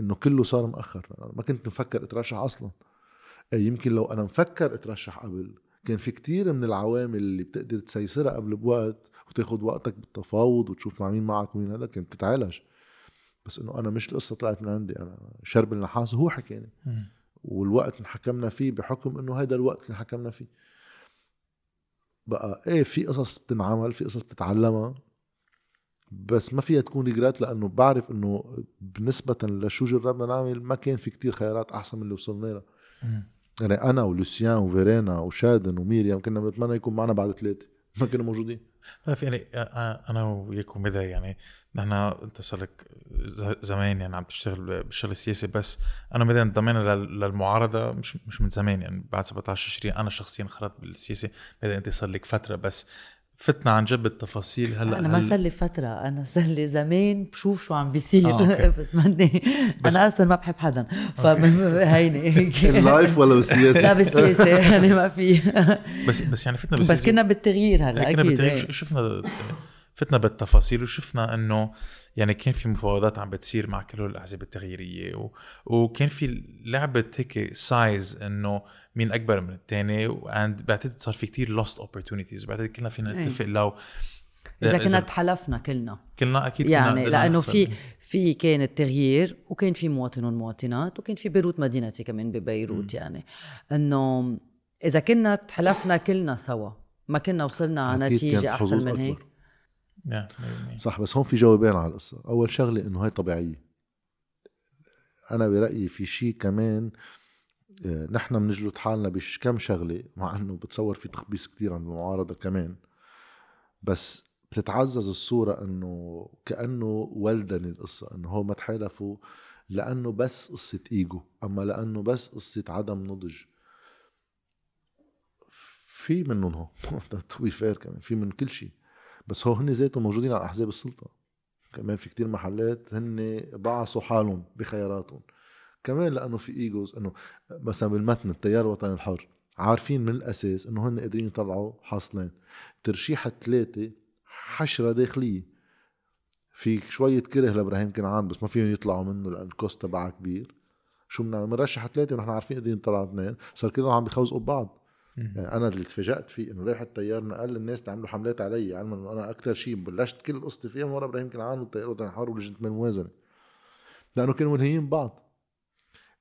إنه كله صار مأخر. أنا ما كنت مفكر أترشح أصلا. إيه يمكن لو أنا مفكر أترشح قبل. كان في كتير من العوامل اللي بتقدر تسيسرها قبل بوقت وتاخد وقتك بالتفاوض وتشوف مع مين معك ومين هذا كانت تتعالج بس إنه أنا مش القصة طلعت من عندي أنا شرب النحاس هو حكاني. والوقت اللي حكمنا فيه بحكم إنه هيدا الوقت اللي حكمنا فيه. بقى إيه في قصص بتنعمل في قصص بتتعلمها بس ما فيها تكون ريجرات لأنه بعرف إنه بالنسبة لشو جربنا نعمل ما كان في كتير خيارات أحسن من اللي وصلنا لها. يعني أنا ولوسيان وفيرينا وشادن وميريام كنا بنتمنى يكون معنا بعد ثلاثة ما كانوا موجودين. ما في يعني أنا وياك ومدى يعني نحن انت صار لك زمان يعني عم تشتغل بالشغل السياسي بس أنا مدى انضمينا لل- للمعارضة مش مش من زمان يعني بعد 17 تشرين أنا شخصيا خلطت بالسياسة مدى انت صار لك فترة بس. فتنا عن جد بالتفاصيل هلأ أنا ما صار لي فترة أنا صار لي زمان بشوف شو عم بيصير آه،. <laughs> بس ماني بس- أنا أصلا ما بحب حدا فهيني هيك ال life ولا بالسياسة؟ لا بالسياسة <laughs> يعني ما في بس بس يعني فتنا بس بالسياسة. كنا بالتغيير هلأ يعني كنا أكيد بالتاريخ إيه. شفنا فتنا بالتفاصيل وشفنا إنه يعني كان في مفاوضات عم بتصير مع كل الأحزاب التغييرية و... وكان في لعبة هيك size إنه مين أكبر من الثاني و and بعتقد صار في كتير lost opportunities بعتقد كلنا فينا إيه. نتفق لو إذا كنا تحالفنا كلنا. كلنا أكيد كنا يعني قدرنا لأنه. في في كان التغيير وكان في مواطنون ومواطنات وكان في بيروت مدينتي كمان ببيروت يعني. إنه إذا كنا تحالفنا كلنا سوا ما كنا وصلنا على نتيجة أحسن من هيك أكبر. يا، مية بالمية. صح بس هون في جوابين على القصة. أول شغلة إنه هاي طبيعية. أنا برأيي في شيء كمان آه، نحن بنجلد حالنا بش كم شغلة مع إنه بتصور في تخبيص كتير عند المعارضة كمان. بس بتتعزز الصورة إنه كأنه ولدني القصة إنه هو ما تحالفوا لأنه بس قصة إيجو أما لأنه بس قصة عدم نضج. في منهم هو to be fair كمان في من كل شيء بس هو هن ذاتهم موجودين على أحزاب السلطة. كمان في كتير محلات هن بعصوا حالهم بخياراتهم. كمان لأنه في egos إنه مثلا بالمتن التيار الوطني الحر عارفين من الأساس إنه هن قادرين يطلعوا حاصلين. ترشيح الثلاثه حشرة داخلية. في شوية كره لإبراهيم كنعان بس ما فيهم يطلعوا منه لأن الكوست تبعها كبير. شو بنعمل؟ بنرشح ثلاثة ونحن عارفين قادرين نطلع اثنين. صار كلهم عم بيخوزقوا ببعض. يعني أنا اللي تفاجات فيه إنه لائحة التيار نقل الناس اللي عملوا حملات علي علما إنه أنا أكثر شيء بلشت كل قصتي فيها من ورا إبراهيم كنعان والتيار الوطني الحر ولجنه الموازنه لأنه كانوا منهيين بعض.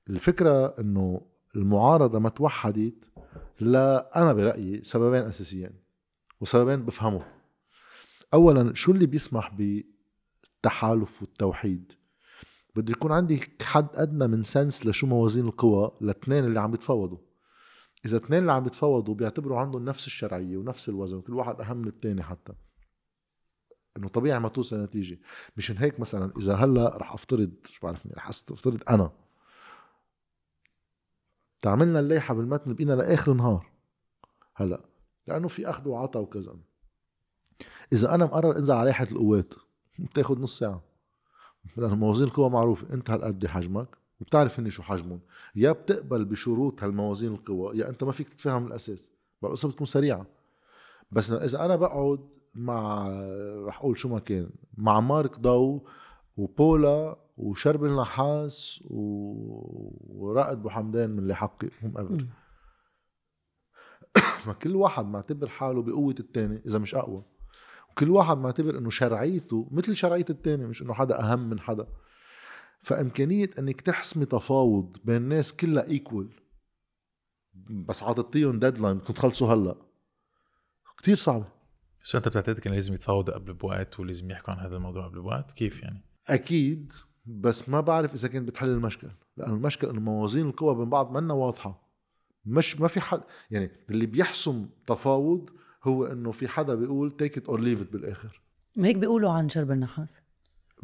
الفكرة إنه المعارضة ما توحدت لا أنا برأيي سببين أساسيين وسببين بفهمهم اولا شو اللي بيسمح بالتحالف والتوحيد؟ بده يكون عندي حد أدنى من سنس لشو موازين القوى الاثنين اللي عم بيتفاوضوا إذا اثنين اللي عم بيتفاوضوا بيعتبروا عندهم نفس الشرعية ونفس الوزن وكل واحد أهم من الثاني حتى. إنه طبيعي ما توصل نتيجة. مشان هيك مثلا إذا هلأ رح أفترض شو بعرفني رح أفترض أنا. تعملنا الليحه بالمتن بقينا لآخر نهار هلأ لأنه في أخذ وعطا وكذا. إذا أنا مقرر أنزل على لائحة القوات بتاخذ نص ساعة. لأنه موازين القوى معروفة. أنت هالقد حجمك. وبتعرف هني شو حجمهم. يا بتقبل بشروط هالموازين القوى يا أنت ما فيك تتفهم الأساس. القصة بتكون سريعة. بس إذا أنا بقعد مع رح أقول شو ما كان مع مارك ضو وبولا وشربل نحاس و... ورائد أبو حمدان من اللي حقي whomever <coughs> ما كل واحد معتبر حاله بقوة الثاني إذا مش أقوى. وكل واحد معتبر إنه شرعيته مثل شرعية الثاني مش إنه حدا أهم من حدا. فإمكانية إنك تحسمي تفاوض بين ناس كلها equal بس عاطتيهم deadline بدكم تخلصوا هلأ. كتير صعبه شو أنت بتعتقد كان لازم يتفاوضوا قبل بوقت ولازم يحكوا عن هذا الموضوع قبل بوقت؟ كيف يعني؟ أكيد بس ما بعرف إذا كانت بتحل المشكل لأنه المشكل إنه موازين القوى بين بعض منا واضحة. مش ما في حد يعني اللي بيحسم تفاوض هو إنه في حدا بيقول take it or leave it بالآخر. ما هيك بيقولوا عن شربل نحاس؟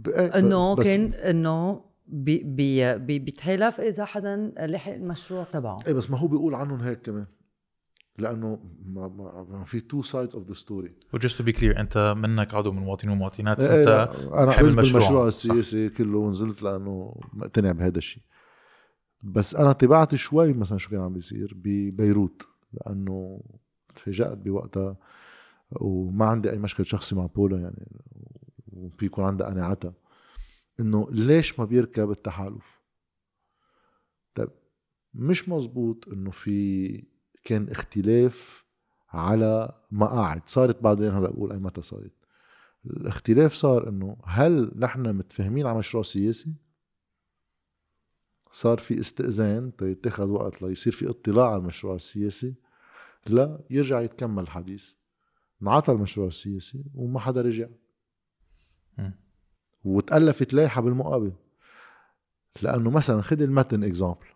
إيه، إنه كان إنه بي بي بي بيتحالف إذا حدا لحق المشروع تبعه. إيه بس ما هو بيقول عنهم هيك كمان. لأنه ما, ما, في two sides of the story و just to be clear أنت منك عضو من مواطنين ومواطنات إيه أنت لا، أنا قبلت المشروع. بالمشروع. السياسي كله ونزلت لأنه مقتنع بهذا الشيء. بس أنا تبعت شوي مثلا شو كان عم بيصير ببيروت لأنه تفاجأت بوقتها وما عندي أي مشكل شخصي مع بولا يعني وفي يكون عندها قناعتها. إنه ليش ما بيركب التحالف؟ طيب مش مزبوط إنه في كان اختلاف على مقاعد. صارت بعدين هلأ بقول أي متى صارت. الاختلاف صار إنه هل نحن متفاهمين على مشروع سياسي؟ صار في استئذان تيتخذ وقت ليصير في اطلاع على المشروع السياسي؟ لا يرجع يتكمل الحديث. انعطى المشروع السياسي وما حدا رجع. وتألفت لائحة بالمقابل. لأنه مثلا خذ المتن اكزامبل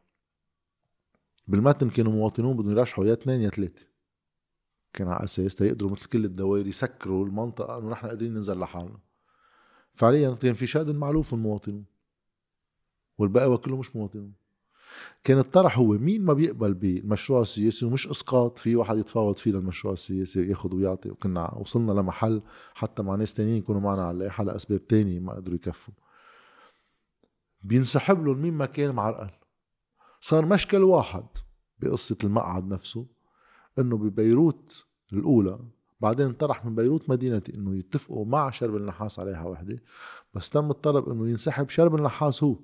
بالمتن كانوا مواطنون بدهم يرشحوا يا اثنين يا ثلاثة. كان على أساس تيقدروا مثل كل الدوائر يسكروا المنطقة إنه نحن قادرين ننزل لحالنا. فعليا كان في شادن معلوف المواطنون والباقي كلهم مش مواطنون. كان الطرح هو مين ما بيقبل بالمشروع السياسي ومش إسقاط في واحد يتفاوض فيه للمشروع السياسي ياخذ ويعطي. وكنا وصلنا لمحل حتى مع ناس تانيين يكونوا معنا على اللائحه لاسباب تانية ما قدروا يكفوا. بينسحب لهم مين ما كان معرقل. صار مشكل واحد بقصة المقعد نفسه إنه ببيروت الأولى بعدين انطرح من بيروت مدينتي إنه يتفقوا مع شرب النحاس عليها وحدة. بس تم الطلب إنه ينسحب شرب النحاس هو.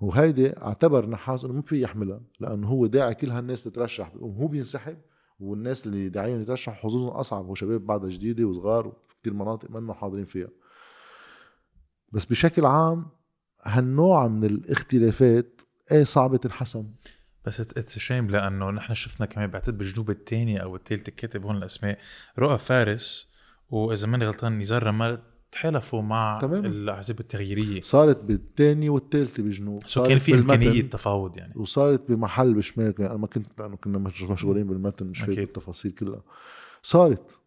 وهيدي اعتبر نحاس إنه ما في يحملها لأنه هو داعي كل هالناس تترشح هو بينسحب والناس اللي داعيين يترشحوا حظوظهم أصعب هو شباب بعدها جديدة وصغار وكثير مناطق منه حاضرين فيها. بس بشكل عام هالنوع من الاختلافات إيه صعبة تنحسم بس it's a shame لأنه نحن شفنا كمان بعتقد بالجنوب الثاني أو الثالث كاتب هون الأسماء رؤى فارس وإذا ماني غلطان نزار رمال تحالفوا مع تمام. الاحزاب التغييرية. صارت بالثاني والثالثه بجنوب. so كان في إمكانية تفاوض يعني. وصارت بمحل بشمال يعني أنا ما كنت لأنه كنا مش- مشغولين بالمتن مش فاكر أكيد. التفاصيل كلها. صارت.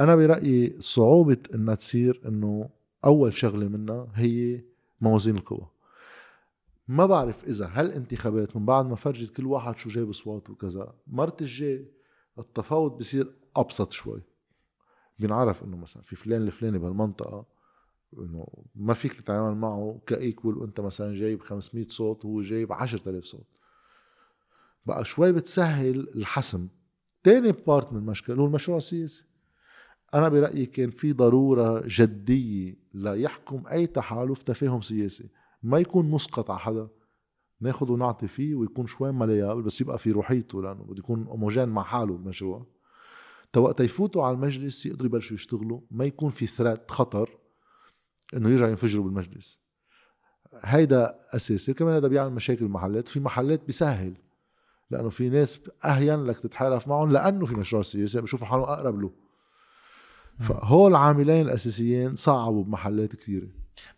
أنا برأيي صعوبة إنها تصير إنه أول شغلة منها هي موازين القوى. ما بعرف إذا هالانتخابات من بعد ما فرجت كل واحد شو جايب اصوات وكذا مرت الجاي التفاوض بصير أبسط شوي. بينعرف إنه مثلا في فلان الفلاني بهالمنطقة إنه ما فيك تتعامل معه كايكول وأنت مثلا جايب 500 صوت وهو جايب 10000 صوت. بقى شوي بتسهل الحسم. تاني بارت من المشكلة هو المشروع السياسي. أنا برأيي كان في ضرورة جدية ليحكم أي تحالف تفاهم سياسي. ما يكون مسقط على حدا ناخذ ونعطي فيه ويكون شوي مليابل بس يبقى في روحيته لأنه بده يكون هوموجين مع حاله المشروع. وقت يفوتوا على المجلس يقدروا يبلشوا يشتغلوا ما يكون في ثرات خطر إنه يرجعوا ينفجروا بالمجلس. هيدا أساسي. كمان هذا بيعمل مشاكل المحلات. في محلات بيسهل لأنه في ناس أهين لك تتحالف معهم لأنه في مشروع سياسي بشوفوا حالهم أقرب له. فهول العاملين الأساسيين صعبوا بمحلات كثيرة.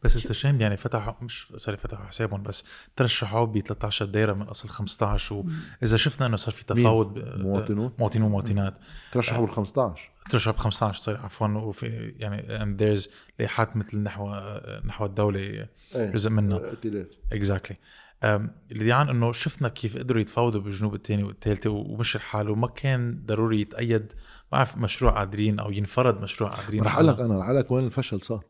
بس it's a shame يعني فتحوا مش sorry فتحوا حسابهم بس ترشحوا ب 13 دايرة من أصل 15 واذا شفنا إنه صار في تفاوض ب- مواطنون؟ مواطنين ومواطنات. ترشحوا بال 15 ترشح ب 15 sorry عفوا وفي يعني and there's لائحات مثل نحو نحو الدولة إيه جزء منها. ائتلاف. اكزاكتلي اللي يعني إنه شفنا كيف قدروا يتفاوضوا بالجنوب الثاني والثالثة ومشي الحال وما كان ضروري يتأيد ما بعرف مشروع قادرين أو ينفرض مشروع قادرين. رح أقول لك أنا رح أقول لك وين الفشل صار.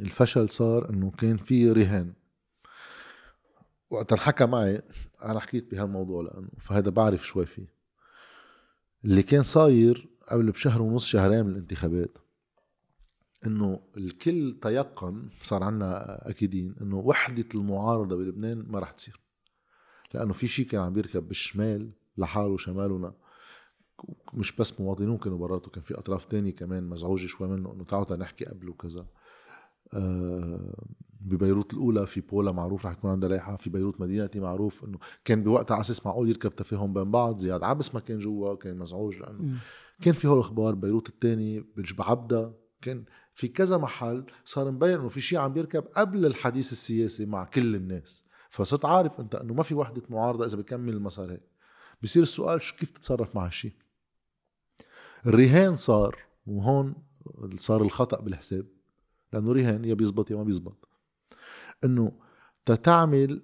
الفشل صار إنه كان في رهان. وقت انحكى معي أنا حكيت بهالموضوع لأنه فهذا بعرف شوي فيه. اللي كان صاير قبل بشهر ونص شهرين من الانتخابات إنه الكل تيقن صار عنا أكيدين إنه وحدة المعارضة بلبنان ما رح تصير. لأنه في شيء كان عم بيركب بالشمال لحاله شمالنا. مش بس مواطنون كانوا براته كان في أطراف تانية كمان مزعوجة شوي منه إنه تعالوا نحكي قبل وكذا. ببيروت الأولى في بولا معروف رح يكون عندها لائحة في بيروت مدينتي معروف إنه كان بوقتها على أساس معقول يركب تفاهم بين بعض زياد عبس ما كان جوا كان مزعوج لأنه كان في هول الأخبار بيروت الثاني بجبع عبدة كان في كذا محل صار مبين إنه في شيء عم بيركب قبل الحديث السياسي مع كل الناس. فصرت عارف أنت إنه ما في وحدة معارضة إذا بكمل المسار هيك. بصير السؤال شو كيف تتصرف مع هالشيء؟ الرهان صار وهون صار الخطأ بالحساب. لأنه رهان يا بيزبط يا ما بيزبط. إنه تتعمل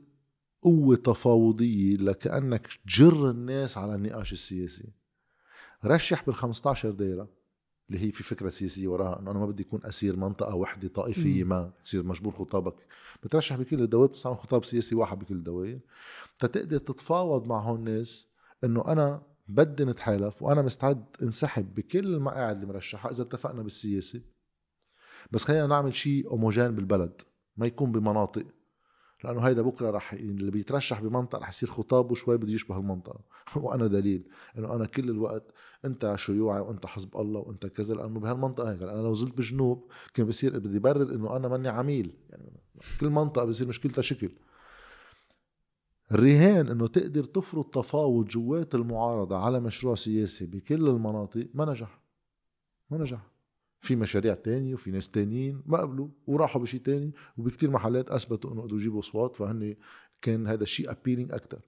قوة تفاوضية لكأنك تجر الناس على النقاش السياسي. رشح بال 15 دايرة اللي هي في فكرة سياسية وراها إنه أنا ما بدي اكون أسير منطقة وحدة طائفية ما تصير مجبور خطابك. بترشح بكل الدوائر بتستعمل خطاب سياسي واحد بكل الدوائر. تتقدر تتفاوض مع هون الناس إنه أنا بدي نتحالف وأنا مستعد انسحب بكل المقاعد اللي مرشحها إذا اتفقنا بالسياسة. بس خلينا نعمل شيء هوموجين بالبلد ما يكون بمناطق. لأنه هيدا بكرة رح اللي بيترشح بمنطقة رح يصير خطابه شوي بده يشبه المنطقة. <laughs> وأنا دليل إنه أنا كل الوقت أنت شيوعي وأنت حزب الله وأنت كذا لأنه بهالمنطقة هيك. أنا لو زلت بالجنوب كان بصير بدي برر إنه أنا ماني عميل. يعني كل منطقة بصير مشكلتها شكل. الرهان إنه تقدر تفرض تفاوض جوات المعارضة على مشروع سياسي بكل المناطق ما نجح. ما نجح. في مشاريع تانية وفي ناس تانيين ما قبلوا وراحوا بشيء تاني وبكتير محلات أثبتوا إنه قدروا يجيبوا أصوات فهن كان هذا الشيء appealing أكثر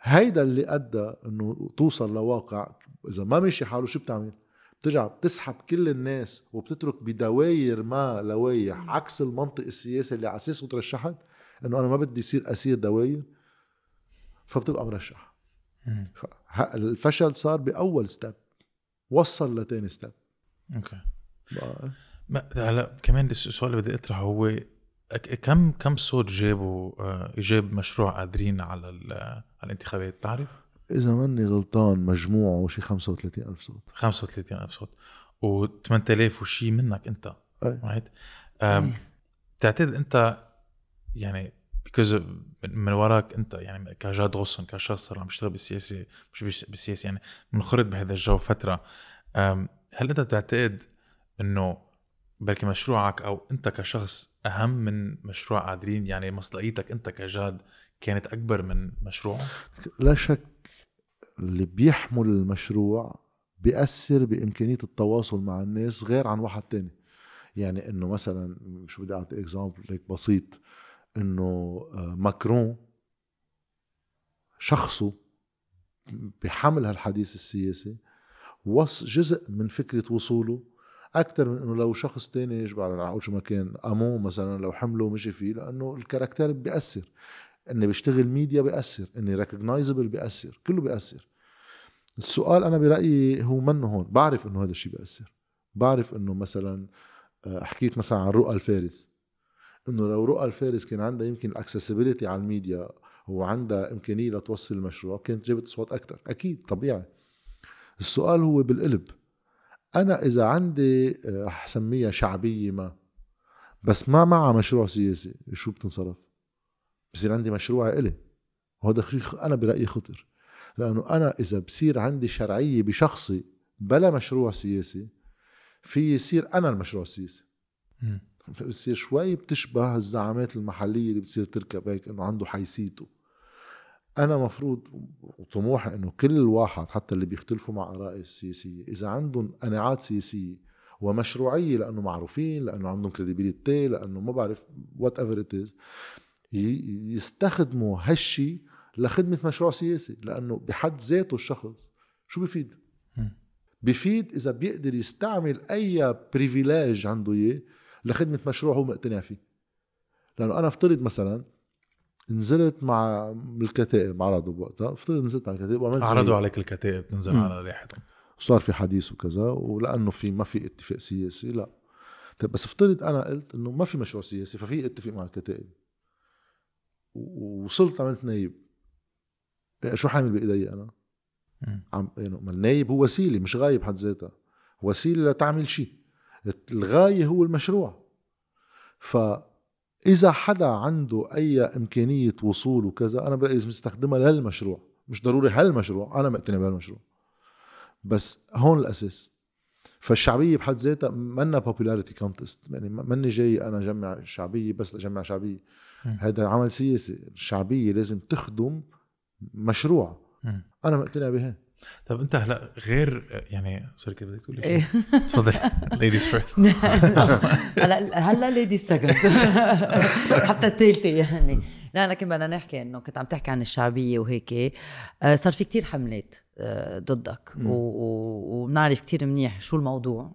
هيدا اللي أدى إنه توصل لواقع إذا ما ماشي حاله شو بتعمل؟ بترجع بتسحب كل الناس وبتترك بدواير ما لوايح عكس المنطق السياسي اللي على أساسه ترشحت إنه أنا ما بدي يصير أسير دواير فبتبقى مرشح. الفشل صار بأول step وصل لتاني step okay. ما هلا كمان السؤال اللي بدي أطرحه هو كم كم صوت جابوا آه، جاب مشروع قادرين على ال- على الانتخابات؟ بتعرف؟ إذا ماني غلطان مجموعه شي 35 ألف صوت. 35 ألف صوت. و 8000 وشي منك أنت. أي. right بتعتقد أنت يعني بيكوز من وراك أنت يعني كجاد غصن كشخص صار عم يشتغل بالسياسة مش بس- بالسياسة يعني منخرط بهذا الجو فترة. هل أنت بتعتقد إنه بركي مشروعك أو أنت كشخص أهم من مشروع قادرين يعني مصداقيتك أنت كجاد كانت أكبر من مشروعه؟ لا شك اللي بيحمل المشروع بيأثر بإمكانية التواصل مع الناس غير عن واحد تاني يعني إنه مثلا شو بدي أعطي example هيك بسيط إنه آه، ماكرون شخصه بحمل هالحديث السياسي وص جزء من فكرة وصوله أكثر من إنه لو شخص تاني بعرف رح أقول شو ما كان أمو مثلا لو حمله ومشي فيه لأنه ال character بيأثر. إني بشتغل ميديا بيأثر إني recognizable بيأثر كله بيأثر. السؤال أنا برأيي هو منه هون؟ بعرف إنه هذا الشيء بيأثر. بعرف إنه مثلا آه، حكيت مثلا عن رؤى الفارس. إنه لو رؤى الفارس كان عندها يمكن ال accessibility على الميديا وعندها إمكانية لتوصل المشروع كانت جابت أصوات أكثر أكيد طبيعي. السؤال هو بالقلب. أنا إذا عندي آه، رح سميها شعبية ما بس ما معها مشروع سياسي شو بتنصرف؟ بصير عندي مشروع إلي. وهذا شيء أنا برأيي خطر. لأنه أنا إذا بصير عندي شرعية بشخصي بلا مشروع سياسي في يصير أنا المشروع السياسي. بتصير شوي بتشبه الزعامات المحلية اللي بتصير تركب هيك إنه عنده حيثيته أنا مفروض وطموحي إنه كل واحد حتى اللي بيختلفوا مع آرائي السياسية إذا عندهم قناعات سياسية ومشروعية لأنه معروفين لأنه عندهم credibility لأنه ما بعرف whatever it is يستخدموا هالشي لخدمة مشروع سياسي لأنه بحد ذاته الشخص شو بفيد؟ بفيد إذا بيقدر يستعمل أي بريفيلاج عنده إياه لخدمة مشروع هو مقتنع فيه لأنه أنا أفترض مثلا نزلت مع الكتائب عرضوا بوقتها. افترض نزلت على الكتائب وعملت عرضوا عليك الكتائب تنزل. على ريحتهم صار في حديث وكذا ولأنه في ما في اتفاق سياسي لا. طيب بس افترض أنا قلت إنه ما في مشروع سياسي ففي اتفاق مع الكتائب. ووصلت عملت نايب. إيه، شو حامل بإيدي أنا؟ عم يعني ما النايب هو وسيلة مش غاية بحد ذاتها. وسيلة لتعمل شيء. الغاية هو المشروع. فاذا حدا عنده أي إمكانية وصول وكذا أنا برايي لازم يستخدمها للمشروع مش ضروري هالمشروع أنا مقتنع بهالمشروع. بس هون الأساس. فالشعبية بحد ذاتها منا popularity contest يعني ما- ماني جاي أنا جمع شعبية بس لجمع شعبية. هذا عمل سياسي الشعبية لازم تخدم مشروع. مم. أنا مقتنع بها. طب انت هلا غير يعني sorry كيف بدك تقولي؟ إيه. تفضل ladies first هلا هلا lady second <laughs> حتى الثالثه يعني. لا لكن بدنا نحكي إنه كنت عم تحكي عن الشعبية وهيك. آه، صار في كتير حملات آه، ضدك. وبنعرف كتير منيح شو الموضوع.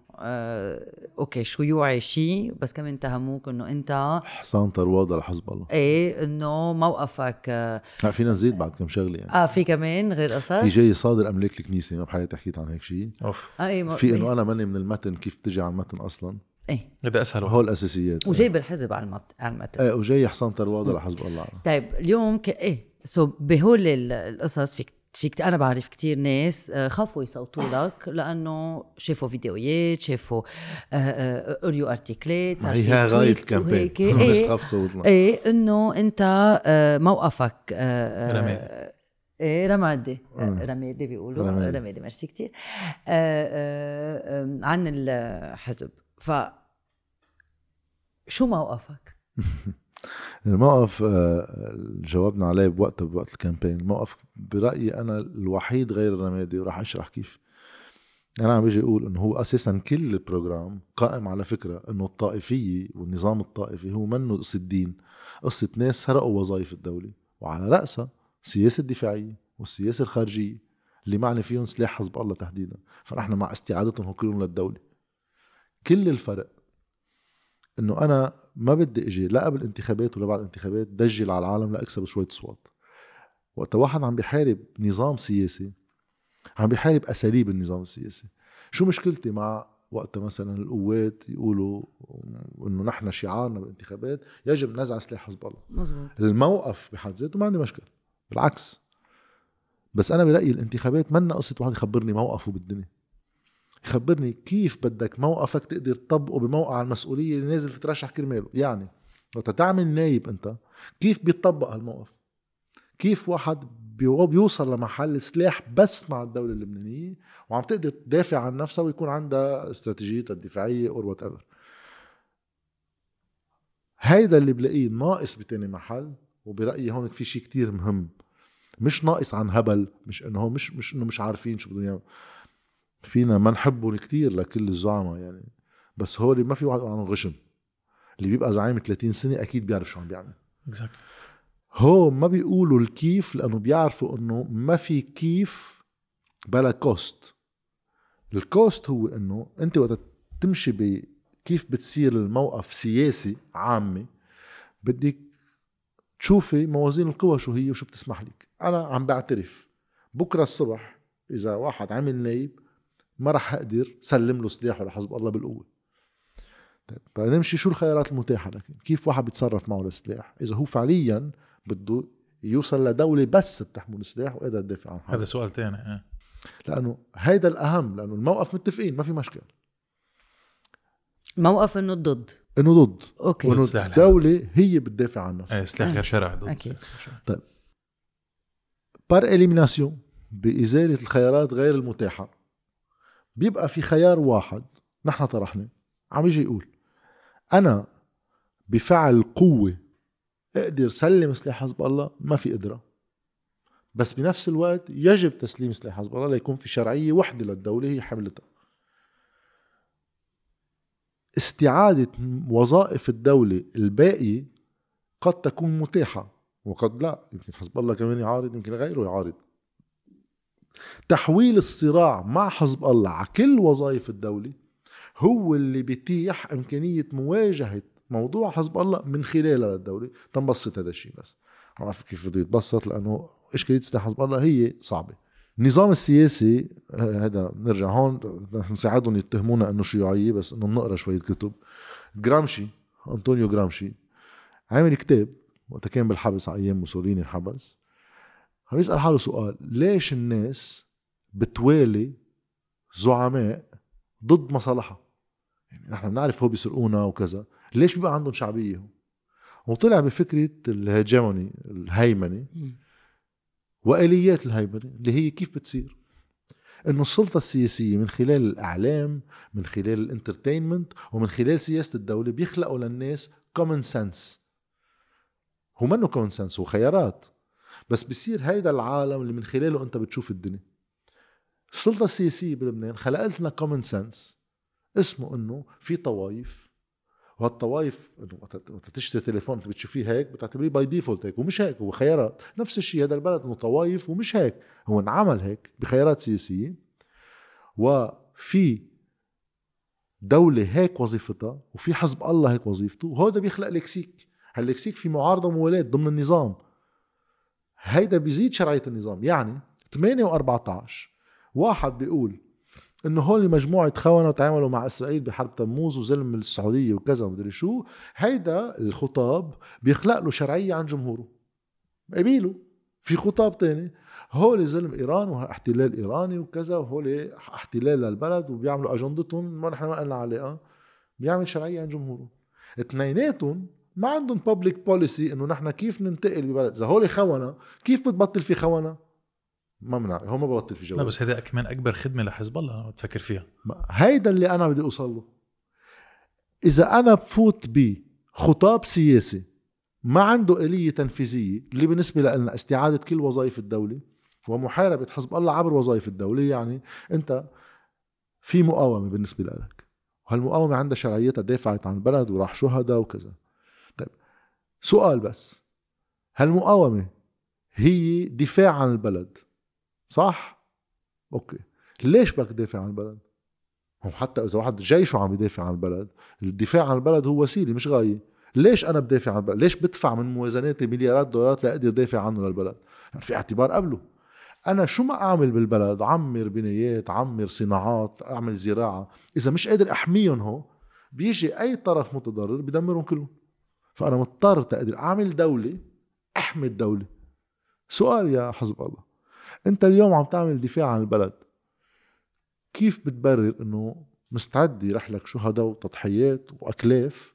أوكي شو يوعي شيء بس كمان اتهموك إنه أنت حسام طرواده لحزب الله. إيه إنه موقفك آه, لا فينا نزيد بعد كم شغلة يعني. آه في كمان غير قصص. في جاي صادر أملاك الكنيسة ما بحياتي حكيت عن هيك شيء. أوف. آه إيه في إنه أنا ماني من المتن كيف تجي على المتن أصلا. إيه. هذا اسهل هول الأساسيات. وجايب الحزب على المت... على المتن. إيه وجاي حسام طرواده لحزب الله. طيب اليوم ك... إيه so بهول ال- القصص فيك فيك أنا بعرف كتير ناس آه، خافوا يصوتوا لك لأنه شافوا فيديوهات شافوا آه، آه، قريوا article ات صار هي غاية ال campaign. <laughs> الناس إيه تخاف تصوت إيه إنه أنت آه، موقفك آه، آه، رمادي. إيه رمادي آه. رمادي بيقولوا رمادي. ميرسي كتير آه، آه، آه، عن الحزب ف شو موقفك؟ <laughs> الموقف آه، جاوبنا عليه بوقتها بوقت ال campaign. الموقف برأيي أنا الوحيد غير الرمادي وراح أشرح كيف. يعني عم بيجي يقول إنه هو أساسا كل ال program قائم على فكرة إنه الطائفية والنظام الطائفي هو منه قصة الدين قصة ناس سرقوا وظائف الدولة وعلى رأسها السياسة الدفاعيه والسياسة الخارجية اللي معني فيهم سلاح حزب الله تحديدا. فنحن مع استعادتهم كلهم للدولة. كل الفرق إنه أنا ما بدي إجي لا قبل الانتخابات ولا بعد الانتخابات دجل على العالم لاكسب شوية أصوات. وقت واحد عم بيحارب نظام سياسي عم بيحارب أساليب النظام السياسي. شو مشكلتي مع وقت مثلا القوات يقولوا إنه نحن شعارنا بالانتخابات يجب نزع سلاح حزب الله؟ مزبوط الموقف بحد ذاته ما عندي مشكلة بالعكس. بس أنا برأيي الانتخابات منا قصة واحد يخبرني موقفه بالدنيا. يخبرني كيف بدك موقفك تقدر تطبقه بموقع المسؤولية اللي نازل تترشح كرماله. يعني وقت تعمل نايب انت كيف بيطبق هالموقف؟ كيف واحد بيو- بيوصل لمحل سلاح بس مع الدولة اللبنانية وعم تقدر تدافع عن نفسها ويكون عندها استراتيجيتها الدفاعية or whatever هيدا اللي بلاقيه ناقص بتاني محل وبرأيي هون في شيء كتير مهم. مش ناقص عن هبل مش إنه مش مش إنه مش عارفين شو بدهم يعملوا. فينا ما نحبهم كتير لكل الزعماء يعني. بس هو اللي ما في واحد يقول عنه غشم. اللي بيبقى زعيم 30 سنة أكيد بيعرف شو عم بيعمل. exactly هو ما بيقولوا الكيف لأنه بيعرفوا إنه ما في كيف بلا cost ال cost هو إنه أنت وقت تمشي بكيف بتصير الموقف سياسي عامي بدك تشوفي موازين القوى شو هي وشو بتسمح لك. أنا عم بعترف. بكرة الصبح إذا واحد عمل نايب ما رح أقدر سلم له سلاحه لحزب الله بالقوة. طيب فنمشي شو الخيارات المتاحة لكن كيف واحد بيتصرف معه السلاح إذا هو فعليا بده يوصل لدولة بس بتحمل سلاح وقادر تدافع عن حالها هذا سؤال تاني إيه. لأنه هيدا الأهم لأنه الموقف متفقين ما في مشكلة. موقف إنه ضد. إنه ضد. أوكي. الحرب. الدولة هي بتدافع عن إيه نفسها سلاح غير شرعي ضد غير شرعي. بار إليميناسيون بإزالة الخيارات غير المتاحة. بيبقى في خيار واحد نحن طرحناه عم يجي يقول أنا بفعل قوة أقدر سلم سلاح حزب الله ما في قدرة. بس بنفس الوقت يجب تسليم سلاح حزب الله ليكون في شرعية وحدة للدولة هي حملتها. استعادة وظائف الدولة الباقية قد تكون متاحة وقد لا يمكن حزب الله كمان يعارض يمكن غيره يعارض. تحويل الصراع مع حزب الله على كل وظائف الدولة هو اللي بيتيح إمكانية مواجهة موضوع حزب الله من خلالها للدولة تنبسط هذا الشيء بس. ما بعرف كيف بده يتبسط لأنه إشكالية سلاح حزب الله هي صعبة. النظام السياسي آه، هذا نرجع هون نساعدهم يتهمونا إنه شيوعيه بس إنه بنقرا شوية كتب. جرامشي أنطونيو جرامشي عامل كتاب وقت كان بالحبس على أيام موسوليني انحبس عم يسأل حاله سؤال ليش الناس بتوالي زعماء ضد مصالحها؟ يعني نحن بنعرف هو بيسرقونا وكذا ليش بيبقى عندهم شعبية هو وطلع بفكرة الهيجموني الهيمنة وآليات الهيمنة اللي هي كيف بتصير؟ إنه السلطة السياسية من خلال الإعلام من خلال ال entertainment ومن خلال سياسة الدولة بيخلقوا للناس common sense هو منه common sense هو خيارات بس بصير هيدا العالم اللي من خلاله انت بتشوف الدنيا. السلطه السياسية بلبنان خلقت لنا common sense اسمه انه في طوايف وهالطوايف انه وقت تشتري تليفون انت بتشوفيه هيك بتعتبريه by default هيك ومش هيك هو خيارات. نفس الشيء هذا البلد انه طوايف ومش هيك هو انعمل هيك بخيارات سياسية. وفي دولة هيك وظيفتها وفي حزب الله هيك وظيفته وهذا بيخلق لكسيك. هاللكسيك في معارضة وموالاة ضمن النظام. هيدا بيزيد شرعية النظام. يعني 8 و14 واحد بيقول إنه هول مجموعة خونة تعاملوا مع إسرائيل بحرب تموز وظلم السعودية وكذا ومدري شو. هيدا الخطاب بيخلق له شرعية عن جمهوره. قبيلة. في خطاب تاني. هول ظلم إيران واحتلال إيراني وكذا وهول احتلال للبلد وبيعملوا أجندتهم. ما نحن ما لنا علاقه بيعمل شرعية عن جمهوره. اثنيناتهم ما عندهم بابليك بوليسي إنه نحن كيف ننتقل ببلد؟ إذا هول خونة كيف بتبطل في خونة؟ ما بنعرف هو ما ببطل في لا جواب بس هذا كمان أكبر خدمة لحزب الله أنا بتفكر فيها. هيدا اللي أنا بدي أوصل له. إذا أنا بفوت بخطاب سياسي ما عنده آلية تنفيذية اللي بالنسبة لنا استعادة كل وظائف الدولة ومحاربة حزب الله عبر وظائف الدولة يعني أنت في مقاومة بالنسبة لك. وهالمقاومة عندها شرعيتها دافعت عن البلد وراح شهداء وكذا. سؤال بس. هالمقاومه هي دفاع عن البلد؟ صح؟ أوكي. ليش بدك تدافع عن البلد؟ هو حتى إذا واحد جيشه عم يدافع عن البلد؟ الدفاع عن البلد هو وسيلة مش غاية. ليش أنا بدافع عن البلد؟ ليش بدفع من موازناتي مليارات دولارات لأقدر دافع عنه للبلد؟ يعني في اعتبار قبله. أنا شو ما أعمل بالبلد؟ عمر بنايات عمر صناعات أعمل زراعة. إذا مش قادر أحميهم هو بيجي أي طرف متضرر بدمرهم كلهم. فأنا مضطر تقدر أعمل دولة أحمي الدولة. سؤال يا حزب الله أنت اليوم عم تعمل دفاع عن البلد. كيف بتبرر إنه مستعد يرح لك شهداء وتضحيات وأكلاف؟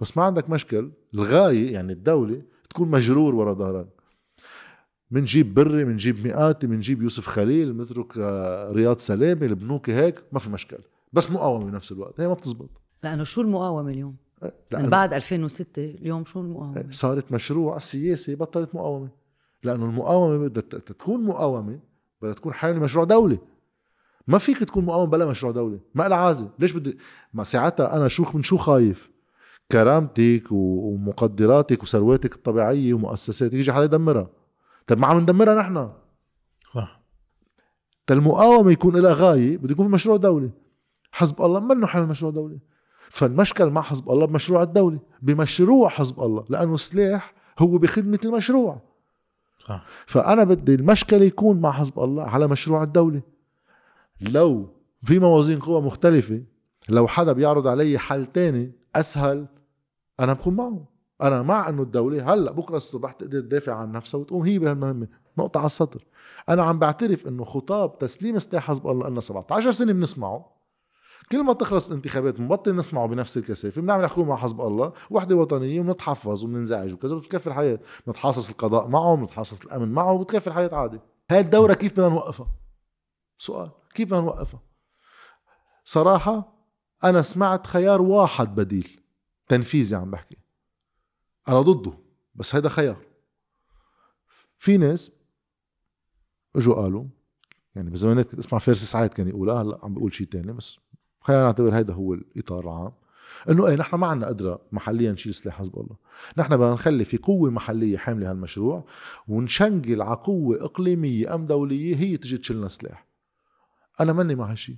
بس ما عندك مشكل الغاية يعني الدولة تكون مجرور ورا ظهرك. منجيب بري منجيب مئاتي منجيب يوسف خليل بنترك آه، رياض سلامة البنوكي هيك ما في مشكل. بس مقاومة بنفس الوقت. هي ما بتزبط. لأنه شو المقاومة اليوم؟ إيه، من بعد 2006 اليوم شو المقاومة؟ صارت مشروع سياسي بطلت مقاومة. لأنه المقاومة بدها ت- تكون مقاومة بدها تكون حامله مشروع دولي. ما فيك تكون مقاوم بلا مشروع دولي. ما لها عازة. ليش بدي ما ساعتها أنا شو من شو خايف؟ كرامتك ومقدراتك وثرواتك الطبيعية ومؤسساتك يجي حدا يدمرها. طيب ما عم ندمرها نحن. صح. المقاومة يكون لها غاية بده يكون في مشروع دولي. حزب الله منه حامل مشروع دولي. فالمشكل مع حزب الله بمشروع الدولي بمشروع حزب الله لأنه السلاح هو بخدمة المشروع. صح. فأنا بدي المشكلة يكون مع حزب الله على مشروع الدولة لو في موازين قوى مختلفة لو حدا بيعرض علي حل تاني أسهل أنا بكون معه. أنا مع إنه الدولة هلأ بكرة الصبح تقدر تدافع عن نفسها وتقوم هي بهالمهمة. نقطة على السطر. أنا عم بعترف إنه خطاب تسليم سلاح حزب الله لنا 17 سنة بنسمعه. كل ما تخلص الانتخابات بنبطل نسمعه بنفس الكثافة بنعمل حكومة مع حزب الله وحدة وطنية وبنتحفظ وبننزعج وكذا بتكفي الحياة. بنتحاصص القضاء معه بنتحاصص الأمن معه وبتكفي الحياة عادي. هاي الدورة كيف بدنا نوقفها؟ سؤال كيف بدنا نوقفها؟ صراحة أنا سمعت خيار واحد بديل تنفيذي عم بحكي. أنا ضده بس هيدا خيار. في ناس إجوا قالوا يعني بزمانات كنت اسمع فارس سعيد كان يقولها هلأ عم بيقول شيء تاني بس خلينا نعتبر هيدا هو الإطار العام. إنه إيه نحن ما عندنا قدرة محليا نشيل سلاح حزب الله. نحن بدنا نخلي في قوة محلية حاملة هالمشروع ونشنقل على قوة إقليمية أم دولية هي تجي تشيلنا سلاح. أنا ماني مع هالشيء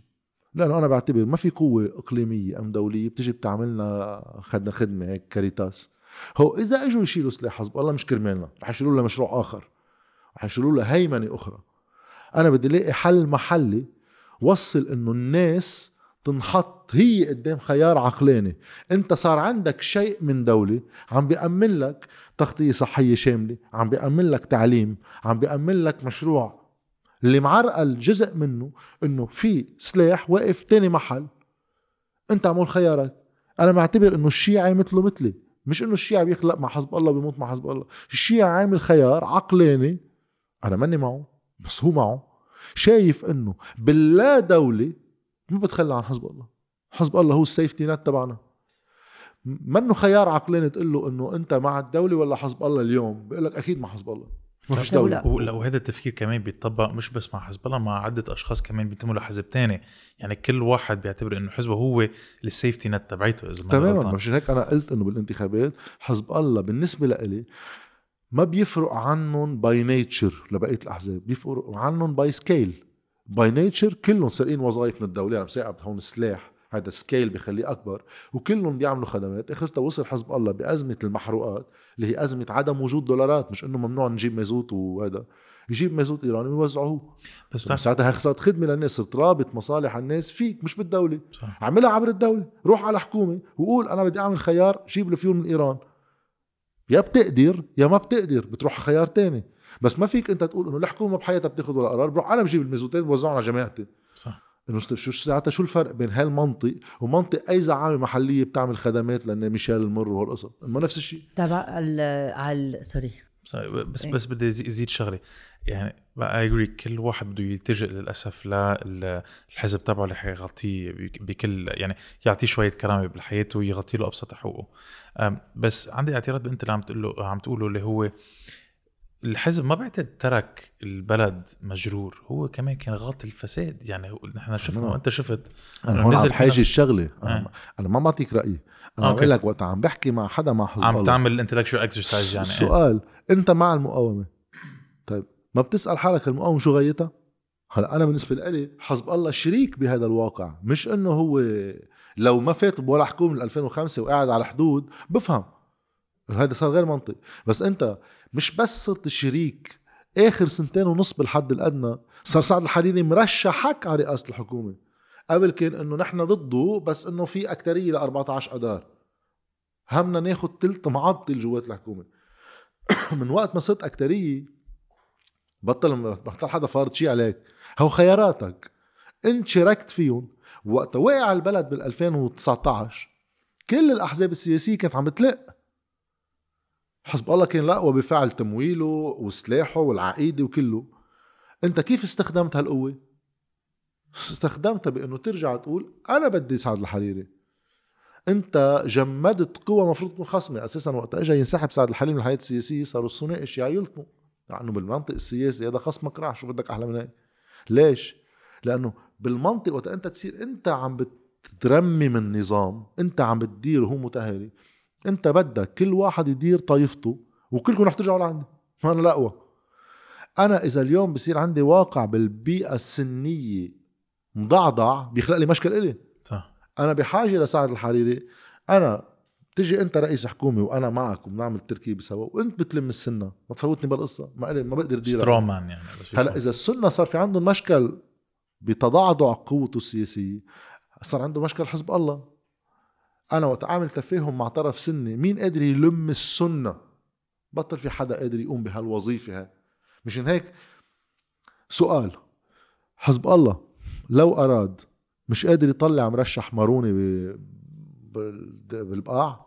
لأنه أنا بعتبر ما في قوة إقليمية أم دولية بتجي بتعملنا خدنا خدمة هيك كاريتاس. هو إذا إجوا يشيلوا سلاح حزب الله مش كرمالنا. رح يشيلوا لنا مشروع آخر. رح يشيلوا لنا هيمنة أخرى. أنا بدي ألاقي حل محلي وصل إنه الناس تنحط هي قدام خيار عقلاني. انت صار عندك شيء من دولة عم بيأمن لك تغطية صحية شاملة عم بيأمن لك تعليم عم بيأمن لك مشروع. اللي معرقل جزء منه إنه في سلاح واقف تاني محل. انت عمول خيارك. أنا معتبر إنه الشيعي مثله مثلي. مش إنه الشيعي بيخلق مع حزب الله بيموت مع حزب الله. الشيعي عامل خيار عقلاني. أنا ماني معه بس هو معه. شايف إنه باللا دولة ما بتخلى عن حزب الله. حزب الله هو السيفتي نت تبعنا. منه خيار عقلاني تقول له إنه أنت مع الدولة ولا حزب الله اليوم؟ بيقول لك أكيد مع حزب الله. ما فيش دولة. ولا وهذا التفكير كمان بيتطبق مش بس مع حزب الله مع عدة أشخاص كمان بينتموا لحزب تاني. يعني كل واحد بيعتبر إنه حزبه هو السيفتي نت تبعيته إذا ما أنا تماما. مشان هيك؟ أنا قلت إنه بالانتخابات حزب الله بالنسبة لإلي ما بيفرق عنهم by nature لبقية الأحزاب بيفرقوا عنهم by scale by nature كلهم سارقين وظائف من الدولة يعني مساعد هون سلاح هذا scale بيخليه أكبر وكلهم بيعملوا خدمات. اخرتها وصل حزب الله بأزمة المحروقات اللي هي أزمة عدم وجود دولارات مش إنه ممنوع نجيب مازوت وهذا يجيب مازوت إيراني ويوزعوه. بس بتعرف ساعتها صارت خدمة للناس صرت رابط مصالح الناس فيك مش بالدولة. صح. اعملها عبر الدولة. روح على حكومة وقول أنا بدي أعمل خيار جيب الفيول من إيران. يا بتقدر يا ما بتقدر بتروح خيار تاني. بس ما فيك انت تقول إنه الحكومة بحياتها بتاخذ ولا قرار. بروح أنا بجيب المازوتات بوزعهم على جماعتي. صح. إنه شو شو ساعتها شو الفرق بين هالمنطق ومنطق أي زعامة محلية بتعمل خدمات لأن ميشيل المر وهالقصص ما نفس الشيء. تبع على على سوري. بس إيه. بس بدي ازيد شغلة. يعني اي اجري كل واحد بده يلتجئ للأسف للحزب تبعه اللي حيغطيه بك- بكل يعني يعطيه شوية كرامة بالحياة ويغطي له أبسط حقوقه. بس عندي اعتراض بأنت اللي عم تقول له عم تقوله اللي هو الحزب ما بعتقد ترك البلد مجرور هو كمان كان غطي الفساد يعني نحن شفنا. وانت شفت أنا هون عم فينا- الشغلة آه. أنا, أنا ما بعطيك رأيي أنا. بقول لك وقت عم بحكي مع حدا مع حزب عم الله تعمل intellectual exercise يعني إيه. السؤال أنت مع المقاومة طيب ما بتسأل حالك المقاومة شو غايتها هلا أنا بالنسبة لي حزب الله شريك بهذا الواقع مش إنه هو لو ما فات ولا حكومة من 2005 وقاعد على حدود بفهم هذا صار غير منطقي. بس انت مش بس صرت شريك آخر سنتين ونص بالحد الأدنى صار سعد الحريري مرشحك على رئاسة الحكومة. قبل كان إنه نحن ضده بس إنه في أكترية ل 14 اذار همنا ناخد تلت معطل جوات الحكومة. <coughs> من وقت ما صرت أكترية بطل بطل حدا فارض شيء عليك. هو خياراتك. إنت شاركت فيهم. وقت وقع البلد بال 2019 كل الأحزاب السياسية كانت عم بتلق حزب الله كان الاقوى بفعل تمويله وسلاحه والعقيدة وكله. أنت كيف استخدمت هالقوة؟ استخدمتها بإنه ترجع تقول أنا بدي سعد الحريري. أنت جمدت قوى مفروض تكون خصمة. أساسا وقت اجى ينسحب سعد الحريري من الحياة السياسية صاروا الثنائي الشيعة يلطموا لأنه بالمنطق السياسي هذا خصمك راح شو بدك أحلى من هيك؟ ليش؟ لأنه بالمنطق وقت أنت تصير أنت عم بترمم النظام أنت عم بتدير وهو متهالي انت بدك كل واحد يدير طائفته وكلكم رح ترجعوا لعندي. ما أنا الاقوى أنا إذا اليوم بصير عندي واقع بالبيئة السنية مضعضع بيخلق لي مشكل إلي. صح. أنا بحاجة لسعد الحريري. أنا تجي أنت رئيس حكومه وأنا معك وبنعمل تركيبه سوا وأنت بتلم السنة ما تفوتني بالقصة. ما إلي ما بقدر أديرها. سترومان يعني هلأ إذا السنة صار في عندهم مشكل بتضعضع قوته السياسية صار عنده مشكل حزب الله. أنا وقت اعمل تفاهم مع طرف سني مين قادر يلم السنة؟ بطل في حدا قادر يقوم بهالوظيفة هاي. مشان هيك سؤال. حزب الله لو أراد مش قادر يطلع مرشح ماروني ب- بالبقاع؟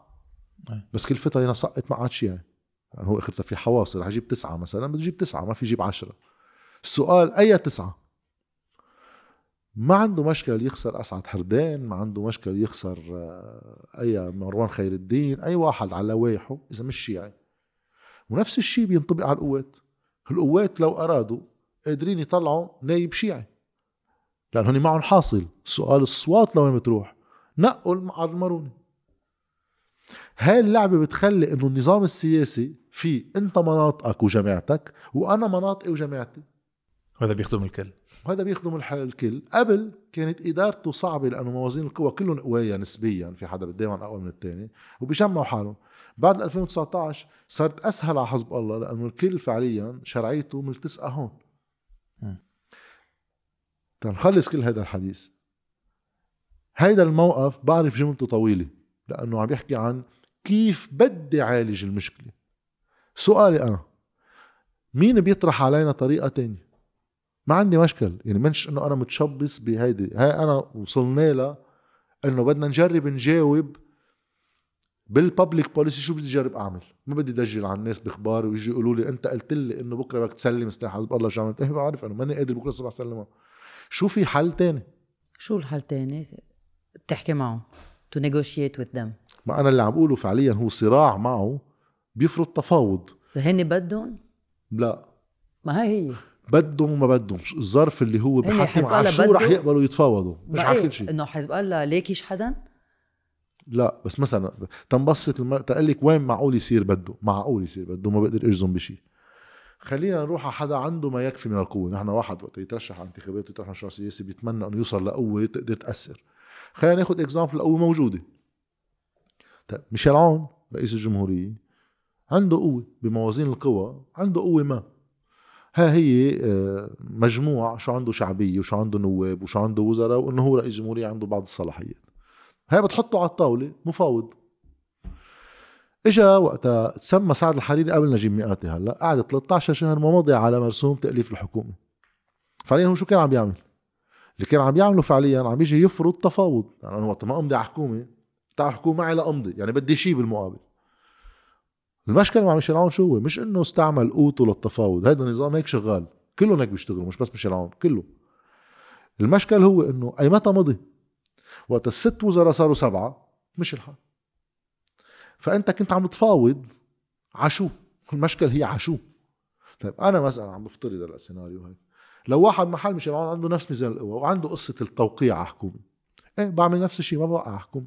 أي. بس كل فترة ينسقط ما عاد شيء يعني. يعني هو اخرتها في حواصل رح يجيب تسعة مثلا بده يجيب تسعة ما في يجيب عشرة. السؤال أي تسعة؟ ما عنده مشكل يخسر أسعد حردان ما عنده مشكل يخسر آه، أي مروان خير الدين أي واحد على لوايحه إذا مش شيعي. ونفس الشيء بينطبق على القوات. القوات لو أرادوا قادرين يطلعوا نايب شيعي. لأن هن معهم حاصل. سؤال الصوات لوين بتروح؟ نقوا المعاد الماروني هاي اللعبة بتخلي إنه النظام السياسي في أنت مناطقك وجماعتك وأنا مناطقي وجماعتي. وهذا بيخدم الكل. وهذا بيخدم الح- الكل. قبل كانت إدارته صعبة لأنه موازين القوى كلهم قوية نسبيا في حدا دائما أقوى من الثاني وبيجمعوا حالهم. بعد 2019 صارت أسهل على حزب الله لأنه الكل فعليا شرعيته ملتصقه هون. تنخلص كل هذا الحديث. هيدا الموقف بعرف جملته طويلة لأنه عم يحكي عن كيف بدي عالج المشكلة. سؤالي أنا مين بيطرح علينا طريقة تانية؟ ما عندي مشكل. يعني منش إنه أنا متشبص بهيدي. هاي أنا وصلنا لها إنه بدنا نجرب نجاوب بالببليك بوليسي شو بدي اجرب أعمل. ما بدي دجل على الناس بإخبار ويجي يقولوا لي أنت قلت لي إنه بكرة بدك تسلم سلاح حزب الله شو عملت؟ إيه بعرف أنا ماني قادر بكرة الصبح اسلمها شو في حل تاني؟ شو الحل تاني؟ تحكي معه to negotiate with them. ما أنا اللي عم بقوله فعليا هو صراع معه بيفرض تفاوض. هن بدهم؟ لا. ما هي هي. بدهم وما بدهم. الظرف اللي هو بحكم على شو رح بده- يقبلوا يتفاوضوا. مش؟ كل شيء إنه حزب الله ليكيش حدا؟ لا بس مثلا تنبسط الم... تقول لك وين معقول يصير بده؟ معقول يصير بده ما بقدر أجزم بشيء خلينا نروح على حدا عنده ما يكفي من القوة. نحن واحد وقت يترشح على انتخابات ويترشح مشروع سياسي بيتمنى إنه يوصل لقوة تقدر تأثر. خلينا ناخذ اكزامبل قوه موجودة. طيب ميشيل عون رئيس الجمهورية عنده قوة بموازين القوى عنده قوة ما. ها هي آه، مجموع شو عنده شعبية وشو عنده نواب وشو عنده وزراء وإنه هو رئيس جمهورية عنده بعض الصلاحيات. هاي بتحطه على الطاولة مفاوض. إجا وقتها تسمى سعد الحريري قبل نجيب مئاتي هلأ قعد 13 شهر ما مضي على مرسوم تأليف الحكومة. فعليا هو شو كان عم يعمل؟ اللي كان عم يعمله فعليا عم يجي يفرض تفاوض. يعني أنا وقت ما أمضي على حكومة تعال حكومة معي لامضي يعني بدي شيء بالمقابل. المشكلة مع ميشيل عون شو هو؟ مش إنه استعمل قوته للتفاوض. هذا النظام هيك شغال. كلهم هيك بيشتغلوا مش بس ميشيل عون كله. المشكل هو إنه أي متى مضي؟ وقت الست وزراء صاروا سبعة مش الحال. فأنت كنت عم تفاوض عشو؟ المشكل هي عشو. طيب أنا مثلا عم بفترض هلا السيناريو هيك. لو واحد محل مشان عنده نفس ميزان القوى وعنده قصة التوقيع على حكومه إيه بعمل نفس الشيء ما بوقع حكومه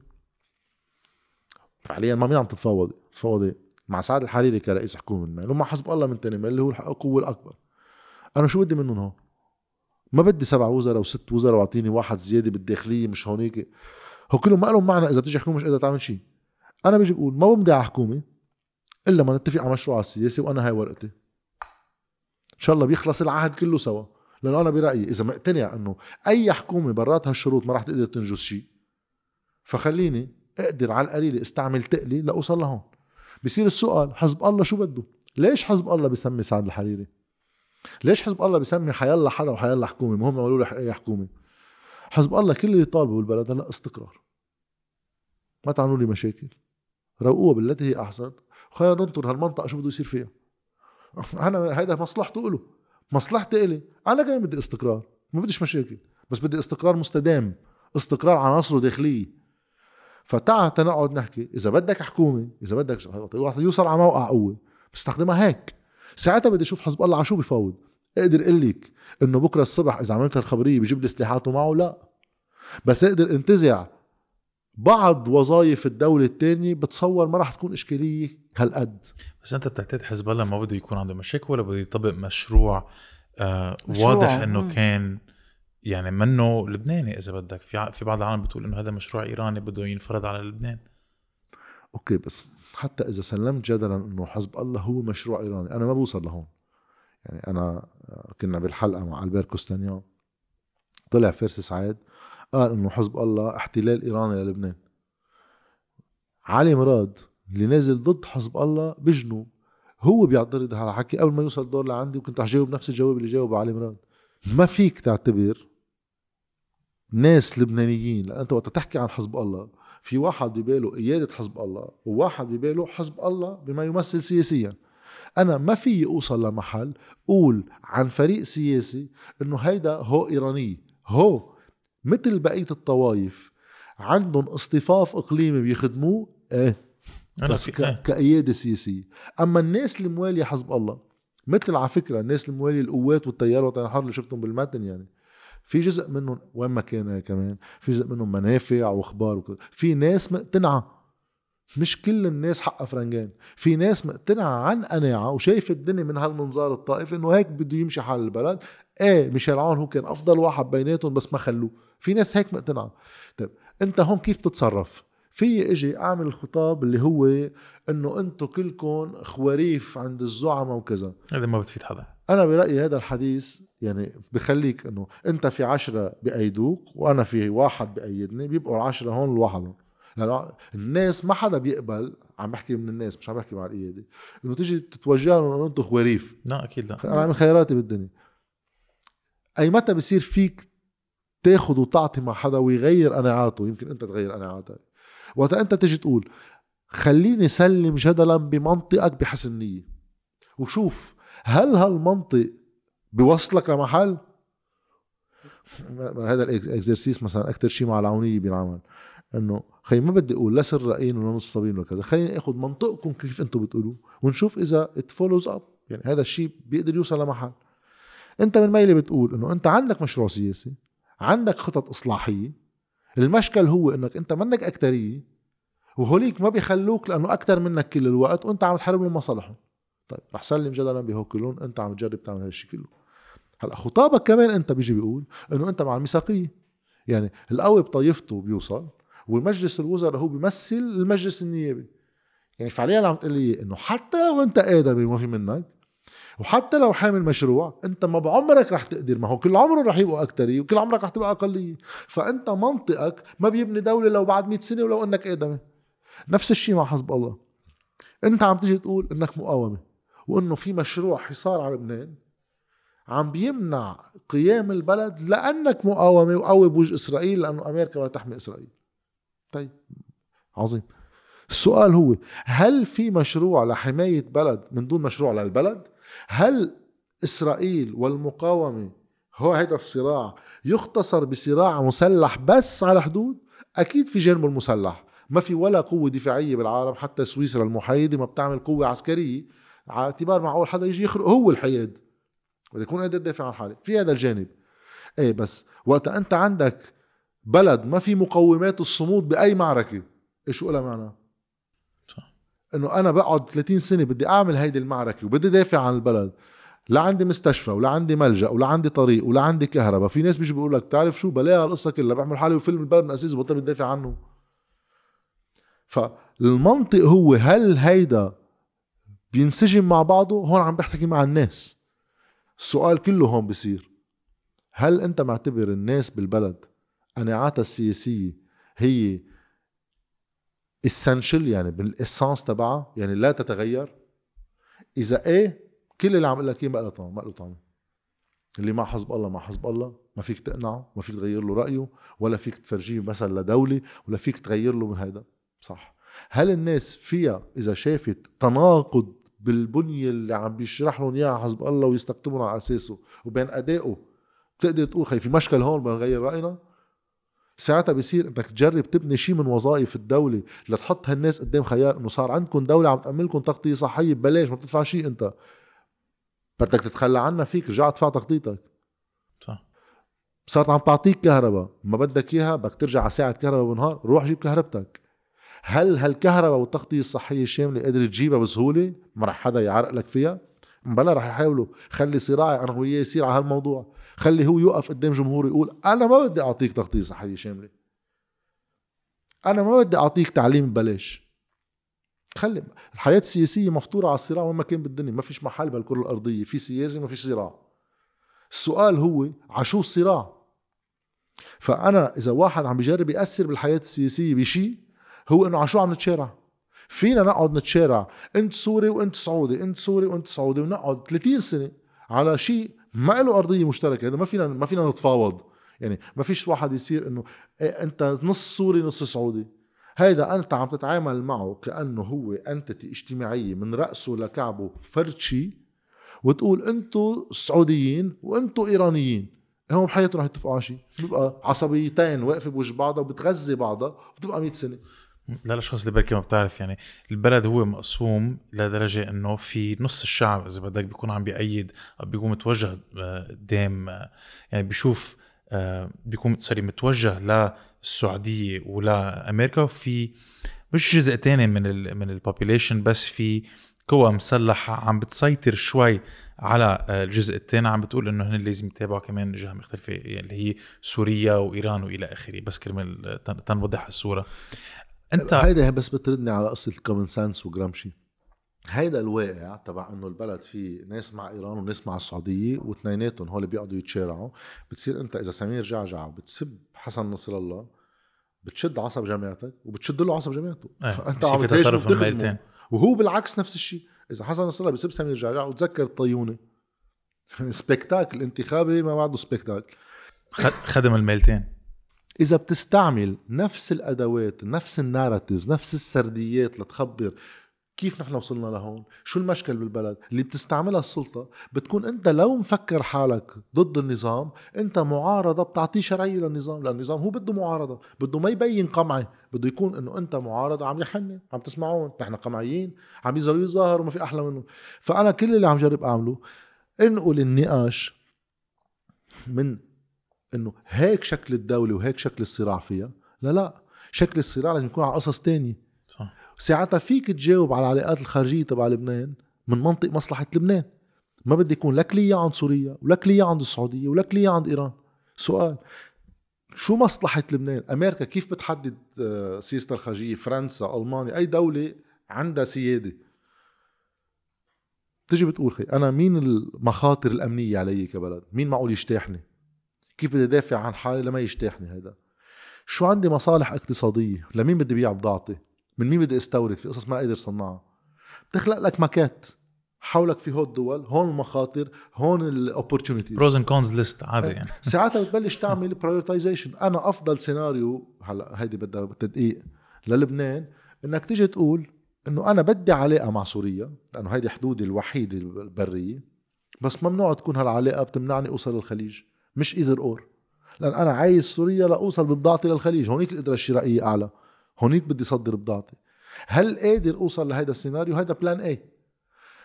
فعليا ما مين عم تتفاوض؟ تتفاوض إيه؟ مع سعد الحريري كرئيس حكومة من مال ومع حزب الله من تاني مال اللي هو القوة الأكبر. أنا شو بدي منهم هون؟ ما بدي سبع وزراء وست وزراء وأعطيني واحد زيادة بالداخلية مش هونيك. هو كلهم ما لهم معنى إذا بتيجي حكومة مش قادرة تعمل شيء. أنا بيجي بقول ما بمضي على حكومة إلا ما نتفق على مشروع السياسي وأنا هاي ورقتي. إن شاء الله بيخلص العهد كله سوا. لأنه أنا برأيي إذا مقتنع إنه أي حكومة برات هالشروط ما راح تقدر تنجز شيء. فخليني أقدر على القليل أستعمل تقلي لأوصل لهون. بصير السؤال حزب الله شو بده؟ ليش حزب الله بسمي سعد الحريري؟ ليش حزب الله بسمي حيلا حدا وحيلا حكومة؟ مهم عملوا له أي حكومة. حزب الله كل اللي طالبه بالبلد هلا استقرار. ما تعملوا لي مشاكل. روقوها بالتي هي أحسن. خلينا ننطر هالمنطقة شو بده يصير فيها؟ <laughs> أنا هيدا مصلحته له مصلحتي إلي. أنا كمان بدي استقرار. ما بديش مشاكل. بس بدي استقرار مستدام. استقرار عناصره داخلية. فتعا تنقعد نحكي إذا بدك حكومة إذا بدك يوصل على موقع قوه بستخدمها هيك. ساعتها بدي أشوف حزب الله على شو بفاوض أقدر أقول لك إنه بكرة الصبح إذا عملت الخبريه بجيب لي سلاحاته معه لا. بس أقدر انتزع بعض وظائف الدولة الثانية بتصور ما راح تكون إشكالية هالقد. بس أنت بتعتقد حزب الله ما بده يكون عنده مشاكل ولا بده يطبق مشروع, آه مشروع. واضح إنه كان يعني منه لبناني إذا بدك. في في بعض العالم بتقول إنه هذا مشروع إيراني بده ينفرض على لبنان. أوكي بس حتى إذا سلمت جدلا إنه حزب الله هو مشروع إيراني أنا ما بوصل لهون. يعني أنا كنا بالحلقة مع ألبير كوستانيو طلع فارس سعيد قال إنه حزب الله احتلال إيراني للبنان. علي مراد اللي نازل ضد حزب الله بجنوب هو بيعترض على حكي قبل ما يوصل الدور لعندي وكنت رح جاوب نفس الجواب اللي جاوبه علي مراد. ما فيك تعتبر ناس لبنانيين لأن أنت وقت تحكي عن حزب الله في واحد بباله قيادة حزب الله وواحد بباله حزب الله بما يمثل سياسيا. أنا ما في أوصل لمحل أقول عن فريق سياسي إنه هيدا هو إيراني. هو مثل بقية الطوائف عندهم اصطفاف إقليمي بيخدموه إيه بس ك... إيه. كقيادة سياسية. أما الناس الموالية حزب الله مثل على فكرة الناس الموالية القوات والتيار الوطني الحر اللي شفتهم بالمتن يعني في جزء منهم وين ما كان كمان في جزء منهم منافع وأخبار وكذا. في ناس مقتنعة. مش كل الناس حقها فرنجان. في ناس مقتنعة عن قناعة وشايف الدنيا من هالمنظار الطائفي إنه هيك بده يمشي حال البلد. إيه ميشيل عون هو كان أفضل واحد بيناتهم بس ما خلوه. في ناس هيك مقتنعة. طيب أنت هون كيف تتصرف؟ في إجي أعمل الخطاب اللي هو إنه أنتم كلكم خواريف عند الزعماء وكذا. هذا ما بتفيد حدا. أنا برأيي هذا الحديث يعني بخليك إنه أنت في عشرة بأيدوك وأنا في واحد بأيدني بيبقوا العشرة هون لوحدهم. لأنه الناس ما حدا بيقبل عم بحكي من الناس مش عم بحكي مع القيادة. إنه تيجي تتوجه لهم إنه أنتم خواريف. لا أكيد لا. أنا عامل خياراتي بالدنيا. أي متى بصير فيك تاخذ وتعطي مع حدا ويغير قناعاته؟ يمكن أنت تغير قناعاتك. وقت أنت تجي تقول خليني سلم جدلا بمنطقك بحسن نيه وشوف هل هالمنطق بيوصلك لمحل؟ هذا ال exercise مثلا أكثر شيء مع العونيه بينعمل إنه خي ما بدي أقول لا سر رأيين ولا نص صبين ولا كذا. خليني آخذ منطقكم كيف أنتم بتقولوا ونشوف إذا it follows up يعني هذا الشيء بيقدر يوصل لمحل. أنت من ميلي بتقول إنه أنت عندك مشروع سياسي عندك خطط إصلاحية. المشكل هو إنك أنت منك أكترية وهوليك ما بيخلوك لأنه أكثر منك كل الوقت وأنت عم تحارب لهم مصالحهم طيب رح سلم جدلا بهو كلهم أنت عم تجرب تعمل هالشيء كله. هلأ خطابك كمان أنت بيجي بيقول إنه أنت مع الميثاقية. يعني القوي بطائفته بيوصل ومجلس الوزراء هو بيمثل المجلس النيابي. يعني فعليا عم تقول لي إنه حتى لو أنت ادبي ما في منك وحتى لو حامل مشروع أنت ما بعمرك رح تقدر ما هو كل عمره رح يبقوا أكترية وكل عمرك رح تبقى أقلية. فأنت منطقك ما بيبني دولة لو بعد 100 سنة ولو إنك ادمي نفس الشيء مع حزب الله. أنت عم تيجي تقول إنك مقاومة. وإنه في مشروع حصار على لبنان عم بيمنع قيام البلد لأنك مقاومة وقوي بوجه إسرائيل لأنه أمريكا بدها تحمي إسرائيل. طيب عظيم. السؤال هو هل في مشروع لحماية بلد من دون مشروع للبلد؟ هل إسرائيل والمقاومة هو هذا الصراع يختصر بصراع مسلح بس على حدود؟ أكيد في جانبه المسلح. ما في ولا قوة دفاعية بالعالم حتى سويسرا المحايدة ما بتعمل قوة عسكرية. على اعتبار معقول حدا يجي يخرق هو الحياد. بدي يكون قادر يدافع عن حالي. في هذا الجانب. إيه بس وقت أنت عندك بلد ما في مقومات الصمود بأي معركة إيش لها معنى. إنه أنا بقعد 30 سنة بدي أعمل هيدي المعركة وبدي دافع عن البلد. لا عندي مستشفى ولا عندي ملجأ ولا عندي طريق ولا عندي كهرباء. في ناس بيجوا بيقول لك بتعرف شو؟ بلاها القصة كلها. بعمل حالي وفيلم البلد من أساس بطل بدافع عنه. فالمنطق هو هل هيدا بينسجم مع بعضه هون عم بحكي مع الناس. السؤال كله هون بصير. هل أنت معتبر الناس بالبلد قناعاتها السياسية هي اسنشل يعني بالاسانس تبعها؟ يعني لا تتغير؟ إذا إيه كل اللي عم أقول لك إياه ما له طعم ما له طعم. اللي مع حزب الله مع حزب الله. ما فيك تقنعه ما فيك تغير له رأيه ولا فيك تفرجيه مثلا لدولة ولا فيك تغير له من هيدا. صح. هل الناس فيها إذا شافت تناقض بالبنية اللي عم بيشرح لهم إياها حزب الله ويستقطبون على أساسه. وبين أدائه. بتقدر تقول خي في مشكل هون بدنا نغير رأينا؟ ساعتها بيصير إنك تجرب تبني شيء من وظائف الدولة لتحط هالناس قدام خيار إنه صار عندكم دولة عم تأمن لكم تغطية صحية. ببلاش ما بتدفع شيء أنت. بدك تتخلى عنها فيك رجع ادفع تغطيتك. صح. صارت عم تعطيك كهرباء. ما بدك إياها بدك ترجع على ساعة كهرباء بالنهار روح جيب كهربتك. هل هالكهرباء والتغطية الصحية الشامله قادر تجيبها بسهولة؟ ما رح حدا يعرق لك فيها. بلا رح يحاولوا. خلي صراعي أنا وياه يصير على هالموضوع. خلي هو يوقف قدام جمهوره يقول أنا ما بدي أعطيك تغطية صحية شامله أنا ما بدي أعطيك تعليم ببلاش. خلي الحياة السياسية مفطورة على الصراع وين ما كان بالدنيا. ما فيش محل بالكرة الأرضية. في سياسة ما فيش صراع. السؤال هو عشو الصراع؟ فأنا إذا واحد عم بيجرب يأثر بالحياة السياسية بشيء هو إنه عشو عم نتشارع؟ فينا نقعد نتشارع. أنت سوري وأنت سعودي أنت سوري وأنت سعودي ونقعد 30 سنة على شيء ما له أرضية مشتركة. هذا ما فينا ما فينا نتفاوض. يعني ما فيش واحد يصير إنه إيه أنت نص سوري نص سعودي. هيدا أنت عم تتعامل معه كأنه هو entity اجتماعية من رأسه لكعبه فرد شيء وتقول أنتو سعوديين وأنتو إيرانيين. هم بحياتهم رح يتفقوا على شيء. بيبقى عصبيتين واقفة بوجه بعضها وبتغذي بعضها وبتبقى 100 سنة. للاشخاص اللي بركي ما بتعرف يعني البلد هو مقسوم لدرجة إنه في نص الشعب إذا بدك بيكون عم بيأيد أو بيكون متوجه آه، قدام آه، يعني بيشوف آه، بيكون سوري متوجه للسعوديه ولامريكا وفي مش جزء تاني من ال من ال population بس في قوى مسلحة عم بتسيطر شوي على الجزء الثاني عم بتقول إنه هن لازم يتابعوا كمان جهة مختلفة يعني اللي هي سوريا وإيران وإلى آخره بس كرمال تنوضح الصورة. انت هيدا بس بتردني على قصة الكومن سنس وجرامشي. هيدا الواقع تبع إنه البلد فيه ناس مع إيران وناس مع السعودية واثنيناتهم هول بيقعدوا يتشارعوا. بتصير أنت إذا سمير جعجع بتسب حسن نصر الله بتشد عصب جامعتك وبتشد له عصب جامعته. إيه فأنت عم تهاجم وهو بالعكس نفس الشيء إذا حسن نصر الله بسب سمير جعجع وتذكر الطيونة. <laughs> سبيكتاكل الانتخابي ما بعده سبيكتاكل خدم الميلتين. إذا بتستعمل نفس الأدوات نفس الناراتيفز نفس السرديات لتخبر كيف نحن وصلنا لهون شو المشكل بالبلد اللي بتستعملها السلطة بتكون أنت لو مفكر حالك ضد النظام أنت معارضة بتعطيه شرعية للنظام لأن النظام هو بده معارضة بده ما يبين قمعة بده يكون إنه أنت معارضة عم يحنن عم تسمعون نحن قمعيين عم يظهروا يظاهروا ما في أحلى منه. فأنا كل اللي عم جرب أعمله إنقل النقاش من إنه هيك شكل الدولة وهيك شكل الصراع فيها لا لا شكل الصراع لازم يكون على قصص تانية صح ساعتها فيك تجاوب على العلاقات الخارجية تبع لبنان من منطق مصلحة لبنان ما بدي يكون لا كلية عند سوريا ولا كلية عند السعودية ولا كلية عند إيران سؤال شو مصلحة لبنان؟ أمريكا كيف بتحدد آه، سياستها الخارجية؟ فرنسا، ألمانيا، أي دولة عندها سيادة تجي بتقول خي أنا مين المخاطر الأمنية علي كبلد؟ مين معقول يجتاحني؟ كيف بدي دافع عن حالي لما يجتاحني هيدا؟ شو عندي مصالح اقتصادية؟ لمين بدي بيع بضاعتي؟ من مين بدي استورد في قصص ما قادر صنعها؟ بتخلق لك ماكات حولك في هول الدول هون المخاطر هون ال opportunities pros and cons ليست عادي إيه. يعني. <laughs> ساعتها بتبلش تعمل prioritization أنا أفضل سيناريو هلا هيدي بدها تدقيق للبنان إنك تيجي تقول إنه أنا بدي علاقة مع سوريا لأنه هيدي حدودي الوحيدة البرية بس ممنوع تكون هالعلاقة بتمنعني أوصل للخليج. مش either or لأن أنا عايز سوريا لاوصل ببضاعتي للخليج. هونيك القدرة الشرائية أعلى. هونيك بدي صدر بضاعتي. هل قادر أوصل لهيدا السيناريو؟ هيدا plan A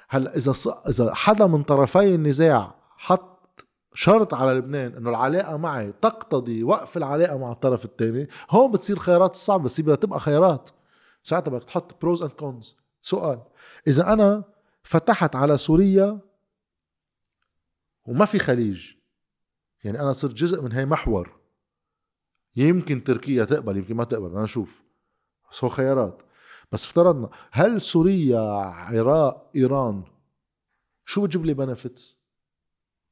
هلا إذا ص... إذا حدا من طرفي النزاع حط شرط على لبنان إنه العلاقة معي تقتضي وقف العلاقة مع الطرف الثاني هون بتصير خيارات الصعبه بس بدها تبقى خيارات. ساعتها بدك تحط pros and cons سؤال. إذا أنا فتحت على سوريا وما في خليج يعني أنا صرت جزء من هاي محور. يمكن تركيا تقبل يمكن ما تقبل بدنا نشوف بس هو خيارات. بس افترضنا هل سوريا عراق إيران شو بتجيب لي benefits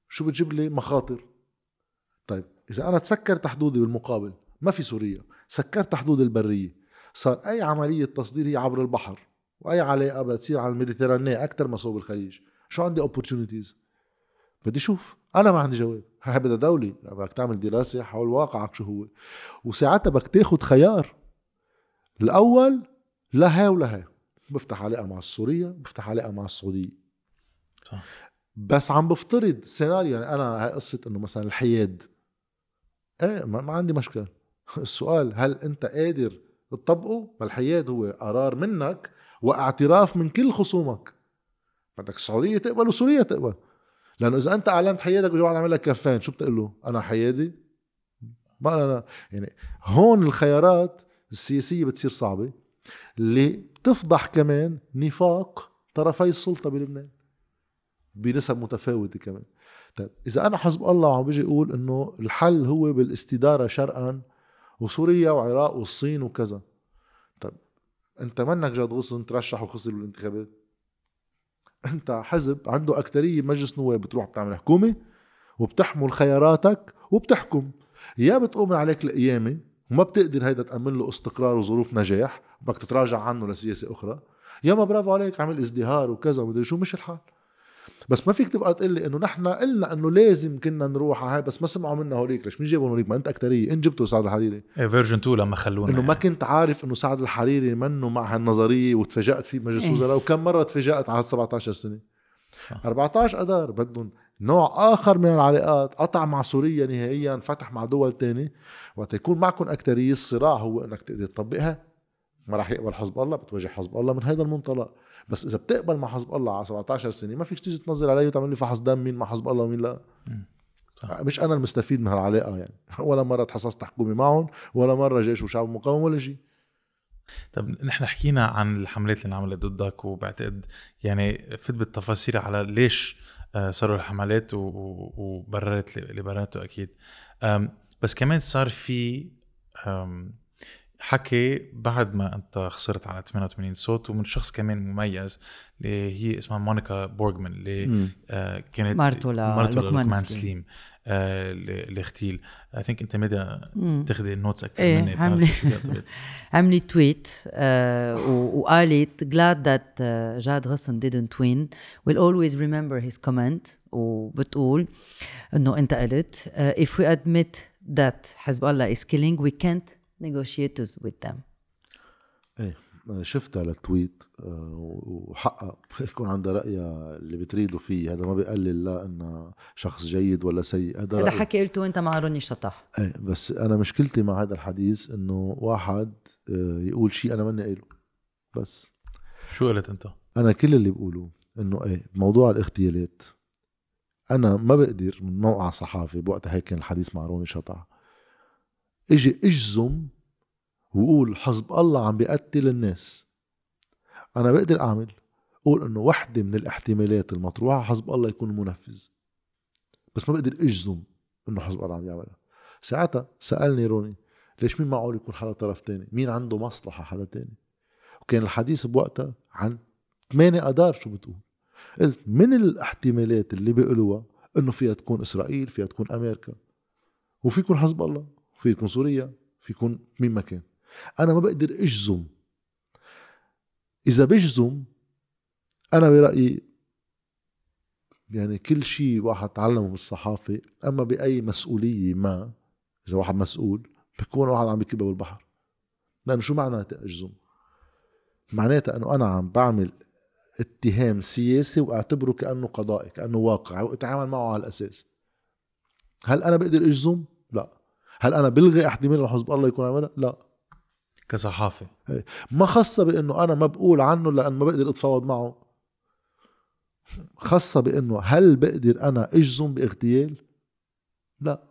شو بتجيب لي مخاطر؟ طيب إذا أنا تسكرت حدودي بالمقابل ما في سوريا. سكرت حدود البرية. صار أي عملية تصدير هي عبر البحر وأي علاقة بتصير على ال Méditerranée أكثر ما صوب الخليج. شو عندي opportunities بدي أشوف. أنا ما عندي جواب. <laughs> هاي بدها دولة. بدك تعمل دراسة حول واقعك شو هو. وساعتها بدك تاخد خيار. الأول لا هاي ولا هاي بفتح علاقة مع السورية بفتح علاقة مع السعودية. صح. بس عم بفترض سيناريو. يعني أنا هاي قصة إنه مثلا الحياد. إيه ما, ما عندي مشكلة. <laughs> السؤال هل أنت قادر تطبقه؟ فالحياد هو قرار منك واعتراف من كل خصومك. بدك السعودية تقبل وسوريا تقبل. لأنه إذا أنت أعلنت حيادك وجا واحد عمل لك كفين. شو بتقول له؟ أنا حيادي ما أنا يعني هون الخيارات السياسية بتصير صعبة. اللي بتفضح كمان نفاق طرفي السلطة بلبنان. بنسب متفاوتة كمان. طيب إذا أنا حزب الله وعم بيجي أقول إنه الحل هو بالاستدارة شرقا وسوريا وعراق والصين وكذا. طيب أنت منك جاد غصن ترشح وخسر بالانتخابات انت حزب عنده اكترية مجلس نواب بتروح بتعمل حكومة وبتحمل خياراتك وبتحكم. يا بتقوم عليك القيامة وما بتقدر هيدا تأمن له استقرار وظروف نجاح بدك تتراجع عنه لسياسة أخرى. يا ما برافو عليك عمل ازدهار وكذا ومدري شو مش الحال. بس ما فيك تبقى تقول لي إنه نحن قلنا إنه لازم كنا نروح على هاي بس ما سمعوا منا هوليك. ليش؟ مين جابوا هوليك؟ ما أنت أكترية. إن جبتوا سعد الحريري. إيه version 2 لما خلونا إنه ما يعني. كنت عارف إنه سعد الحريري منه مع هالنظرية وتفاجأت فيه بمجلس إيه. الوزراء وكم مرة تفاجأت على 17 سنة. صح. 14 أذار بدهم نوع آخر من العلاقات قطع مع سوريا نهائيا فتح مع دول تاني وقت يكون معكم أكترية الصراع هو إنك تقدر تطبقها. ما راح يقبل حزب الله بتواجه حزب الله من هذا المنطلق. بس إذا بتقبل مع حزب الله على 17 سنة ما فيك تيجي تنزل علي وتعمل لي فحص دم مين مع حزب الله ومين لا. صح. مش أنا المستفيد من هالعلاقة يعني. <laughs> ولا مرة تحصصت حكومه معهم ولا مرة جيش وشعب مقاوم ولا شيء طب نحن حكينا عن الحملات اللي انعملت ضدك وبعتقد يعني فت بالتفاصيل على ليش آه، صاروا الحملات وبررت اللي بررته أكيد بس كمان صار في حكي بعد ما انت خسرت على 88 صوت ومن شخص كمان مميز اللي هي اسمها مونيكا بورغمان اللي آه، كانت مرته مرته للقمان سليم. آه، اغتيل I think انت مدى. تاخذي ال notes أكثر إيه، مني كتبت. عملت tweet و- وقالت glad that uh, Jad Ghassan didn't win will always remember his comment وبتقول إنه أنت قلت uh, if we admit that حزب الله is killing we can't negotiate with them. إيه شفتها للتويت آه، وحقها <laughs> يكون عندها رأيها اللي بتريده فيه. هذا ما بيقلل لا انه شخص جيد ولا سيء. هذا هذا. حكي قلته انت مع روني شطح إيه بس أنا مشكلتي مع هذا الحديث إنه واحد آه، يقول شيء أنا ماني قايله. بس. شو قلت أنت؟ أنا كل اللي بقوله إنه إيه موضوع الاغتيالات. أنا ما بقدر من موقع صحافي بوقتها هيك كان الحديث مع روني شطع إجي أجزم وقول حزب الله عم بيقتل الناس. أنا بقدر أعمل. قول إنه وحدة من الاحتمالات المطروحة حزب الله يكون منفذ. بس ما بقدر أجزم إنه حزب الله عم يعملها. ساعتها سألني روني ليش مين معقول يكون حدا طرف تاني؟ مين عنده مصلحة حدا تاني؟ وكان الحديث بوقتها عن ثمانية أدار شو بتقول. قلت من الاحتمالات اللي بيقولوها إنه فيها تكون إسرائيل فيها تكون أمريكا. وفي يكون حزب الله في سوريا في يكون مين ما كان. أنا ما بقدر أجزم. إذا بجزم أنا برأيي يعني كل شيء واحد تعلمه بالصحافه أما بأي مسؤولية ما إذا واحد مسؤول بيكون واحد عم بكبه بالبحر. لأنه شو معناتها أجزم؟ معناتها إنه أنا عم بعمل اتهام سياسي وأعتبره كأنه قضائي كأنه واقع وأتعامل معه على الأساس. هل أنا بقدر أجزم؟ لا. هل أنا بلغي إحتمال حزب الله يكون عملها لا. كصحافي ما خاصة بإنه أنا ما بقول عنه لأن ما بقدر أتفاوض معه. خاصة بإنه هل بقدر أنا أجزم باغتيال؟ لا.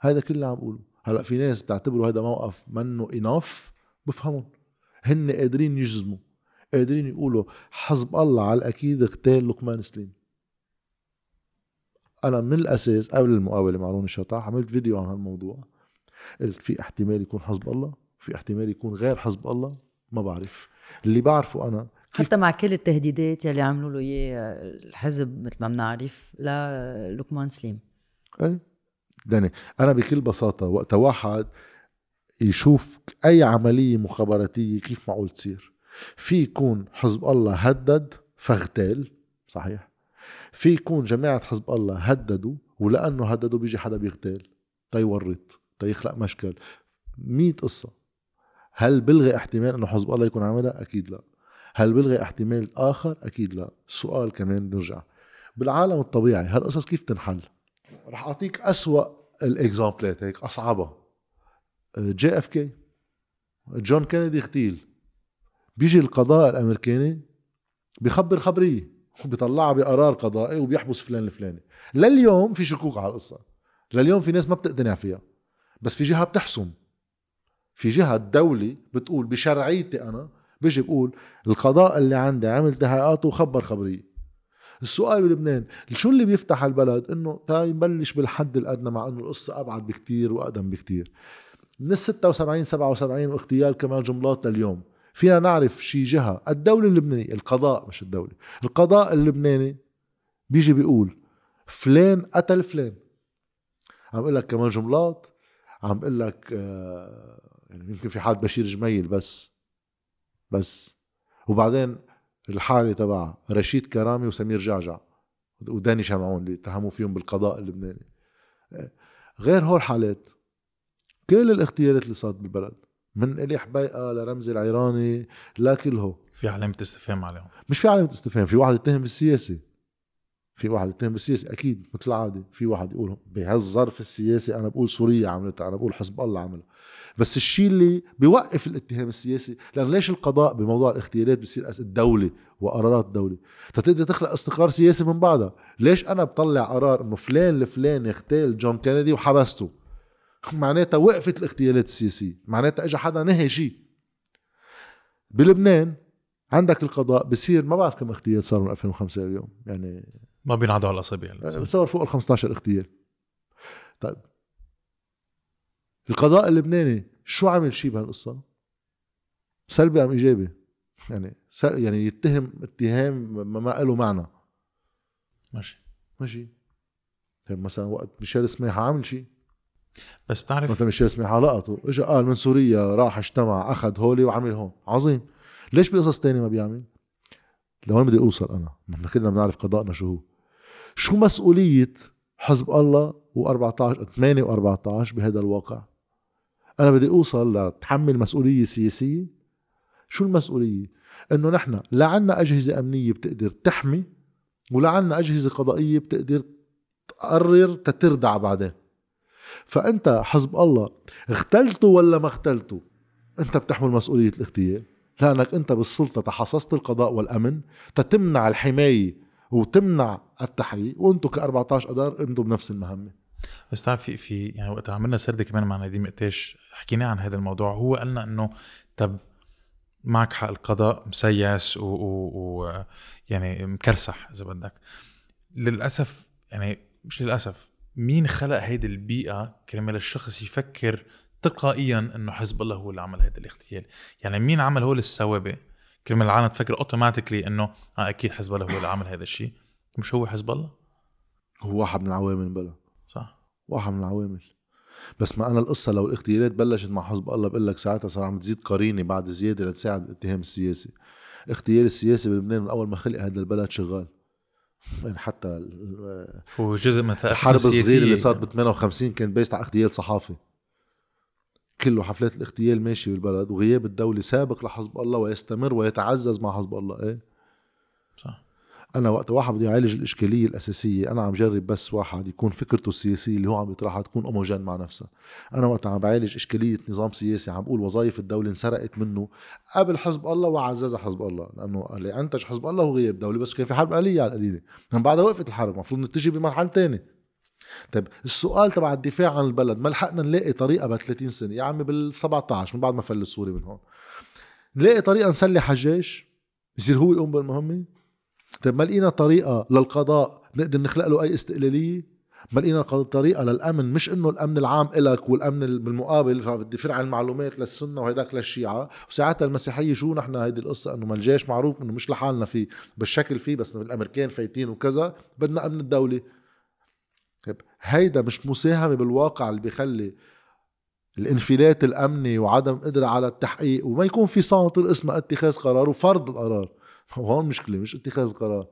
هذا كل اللي عم بقوله. هلأ في ناس بتعتبروا هذا موقف منه اناف بفهمهم. هن قادرين يجزموا. قادرين يقولوا حزب الله على الأكيد اغتال لقمان سليم. أنا من الأساس قبل المقاولة مع روني شطاح عملت فيديو عن هالموضوع. قلت في احتمال يكون حزب الله. في احتمال يكون غير حزب الله ما بعرف. اللي بعرفه أنا حتى مع كل التهديدات يلي عملوا له إياه الحزب مثل ما بنعرف للقمان سليم. أي. داني أنا بكل بساطة وقت واحد يشوف أي عملية مخابراتية كيف معقول تصير. في يكون حزب الله هدد فاغتال صحيح. في يكون جماعة حزب الله هددوا ولأنه هددوا بيجي حدا بيغتال تيورط تيخلق مشكل. مية قصة. هل بلغي احتمال إنه حزب الله يكون عملها؟ أكيد لا. هل بلغي احتمال آخر؟ أكيد لا. السؤال كمان نرجع. بالعالم الطبيعي هالقصص كيف تنحل؟ رح أعطيك أسوأ ال exampleات هيك اصعبها JFK جون كينيدي اغتيل. بيجي القضاء الأمريكاني بخبر خبريه بيطلعها بقرار قضائي وبيحبس فلان الفلاني. لليوم في شكوك على القصة. لليوم في ناس ما بتقتنع فيها. بس في جهة بتحسم. في جهة الدولة بتقول بشرعيتي أنا بيجي بقول القضاء اللي عندي عمل تحقيقاته وخبر خبريه السؤال بلبنان شو اللي بيفتح البلد إنه تا نبلش بالحد الأدنى مع إنه القصة أبعد بكتير وأقدم بكتير. من ال 76 77 واغتيال كمال جملات لليوم. فينا نعرف شي جهة الدولة اللبنانية القضاء مش الدولة القضاء اللبناني بيجي بيقول فلان قتل فلان. عم أقول لك كمان جملات عم أقول لك آه، يعني يمكن في حال بشير جميل بس بس. وبعدين الحالة تبع رشيد كرامي وسمير جعجع وداني شمعون اللي اتهموا فيهم بالقضاء اللبناني. غير هول الحالات كل الاغتيالات اللي صارت بالبلد من الي حبيقه لرمزي العيراني لكله في علامة استفهام عليهم. مش في علامة استفهام في واحد يتهم بالسياسة. في واحد يتهم بالسياسة أكيد مثل العاده في واحد يقول بهالظرف السياسي أنا بقول سوريا عملتها أنا بقول حزب الله عملها. بس الشيء اللي بيوقف الاتهام السياسي لأنه ليش القضاء بموضوع الاغتيالات بصير الدولة وقرارات الدولة تتقدر تخلق استقرار سياسي من بعدها. ليش أنا بطلع قرار إنه فلان الفلان اغتال جون كينيدي وحبسته؟ <laughs> معناتها وقفت الاغتيالات السياسية. معناتها اجى حدا نهي شيء. بلبنان عندك القضاء بصير ما بعرف كم اغتيال صار من 2005 اليوم. يعني ما بينعدوا على الأصابع بصور فوق ال 15 اغتيال. طيب. القضاء اللبناني شو عمل شيء بهالقصة؟ سلبي أم إيجابي؟ يعني يعني يتهم اتهام ما له معنى. ماشي. ماشي. طيب مثلا وقت ميشيل سماحه عمل شيء بس بتعرف مثلا ميشيل سميحة لقطه اجى قال من سوريا راح اجتمع أخذ هولي وعمل هون. عظيم. ليش بقصص تاني ما بيعمل؟ لوين بدي أوصل أنا؟ نحن كلنا بنعرف قضاءنا شو هو. شو مسؤولية حزب الله و14 8 و14 بهذا الواقع؟ أنا بدي أوصل لتحمل مسؤولية سياسية. شو المسؤولية؟ إنه نحن لا عنا أجهزة أمنية بتقدر تحمي ولا عنا أجهزة قضائية بتقدر تقرر تتردع بعدين. فأنت حزب الله اختلته ولا ما اختلته أنت بتحمل مسؤولية الاغتيال. لأنك أنت بالسلطة تحصصت القضاء والأمن تتمنع الحماية وتمنع التحقيق وأنتم ك 14 اذار قمتوا بنفس المهمة. بس تعرف في في يعني وقت عملنا سرده كمان مع نديم قتاش حكينا عن هذا الموضوع هو قالنا إنه طب معك حق القضاء مسيس و, و, و يعني مكرسح إذا بدك. للأسف يعني مش للأسف مين خلق هيدي البيئة كرمال الشخص يفكر تلقائيا إنه حزب الله هو اللي عمل هذا الاغتيال؟ يعني مين عمل هول السوابق؟ كرمال العالم تفكر automatically إنه آه أكيد حزب الله هو اللي عمل هذا الشيء. مش هو حزب الله؟ هو واحد من العوامل بلا. صح. واحد من العوامل. بس ما أنا القصة لو الاغتيالات بلشت مع حزب الله بقول لك ساعتها صار عم تزيد قرينة بعد زيادة لتساعد الاتهام السياسي. اغتيال السياسي بلبنان من أول ما خلق هذا البلد شغال. يعني حتى هو جزء من الحرب الصغيرة اللي صارت ب 58 كان based على اغتيال صحافي كله حفلات الاغتيال ماشي بالبلد وغياب الدولة سابق لحزب الله ويستمر ويتعزز مع حزب الله إيه؟ صح. أنا وقت واحد بده يعالج الإشكالية الأساسية أنا عم جرب بس واحد يكون فكرته السياسية اللي هو عم يطرحها تكون اوموجين مع نفسها. أنا وقت عم بعالج إشكالية نظام سياسي عم بقول وظائف الدولة انسرقت منه قبل حزب الله وعززها حزب الله لأنه اللي أنتج حزب الله هو غياب دولي بس كان في حرب آلية على القليلة. من بعدها وقفت الحرب المفروض نتجه بمحل تاني طيب السؤال تبع الدفاع عن البلد ما لحقنا نلاقي طريقة ب 30 سنة؟ يا عمي بال 17 من بعد ما فل السوري من هون. نلاقي طريقة نسلح الجيش يصير هو يقوم بالمهمة؟ طيب ما لقينا طريقة للقضاء نقدر نخلق له أي استقلالية؟ ما لقينا طريقة للأمن مش إنه الأمن العام إلك والأمن بالمقابل فبدي فرع المعلومات للسنة وهيداك للشيعة. وساعتها المسيحية شو نحن هيدي القصة؟ إنه ما الجيش معروف إنه مش لحالنا فيه بالشكل فيه بس الأمريكان فايتين وكذا بدنا أمن الدولة. طيب هيدا مش مساهمة بالواقع اللي بيخلي الانفلات الامني وعدم قدرة على التحقيق وما يكون في center اسمه اتخاذ قرار وفرض القرار. <laughs> وهون مشكلة مش اتخاذ قرار.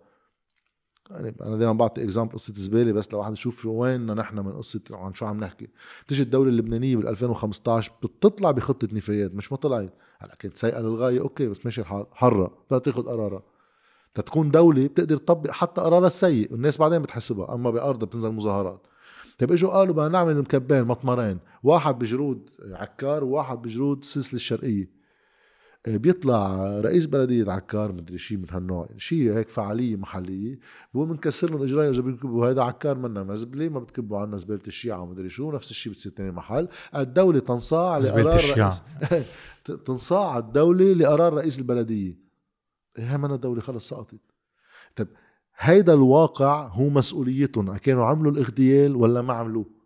يعني أنا دائما بعطي example قصة زبالة بس لو واحد يشوف وين نحن من قصة عن شو عم نحكي. تيجي الدولة اللبنانية بال 2015 بتطلع بخطة نفايات مش ما طلعت. هلا كانت سيئه للغاية أوكي بس ماشي الحال حرة بدها تاخذ قرارها. تتكون دولة بتقدر تطبق حتى قرارها السيء والناس بعدين بتحسبها أما بأرضها بتنزل مظاهرات. طيب إجوا قالوا بدنا نعمل مكبين مطمرين واحد بجرود عكار وواحد بجرود السلسله الشرقية. إيه، بيطلع رئيس بلدية عكار مدري شيء من هالنوع شيء هيك فعالية محلية بقول بنكسر لهم اجرائهم اذا بيكبوا هذا عكار منا مزبلة ما بتكبوا عنا زبالة الشيعة ومدري شو نفس الشيء بتصير تاني محل. الدولة تنصاع لقرار الشيعة. <laughs> تنصاع الدولة لقرار رئيس البلدية. هي منا دولة خلص سقطت. طيب هيدا الواقع هو مسؤوليتهم كانوا عملوا الاغتيال ولا ما عملوه.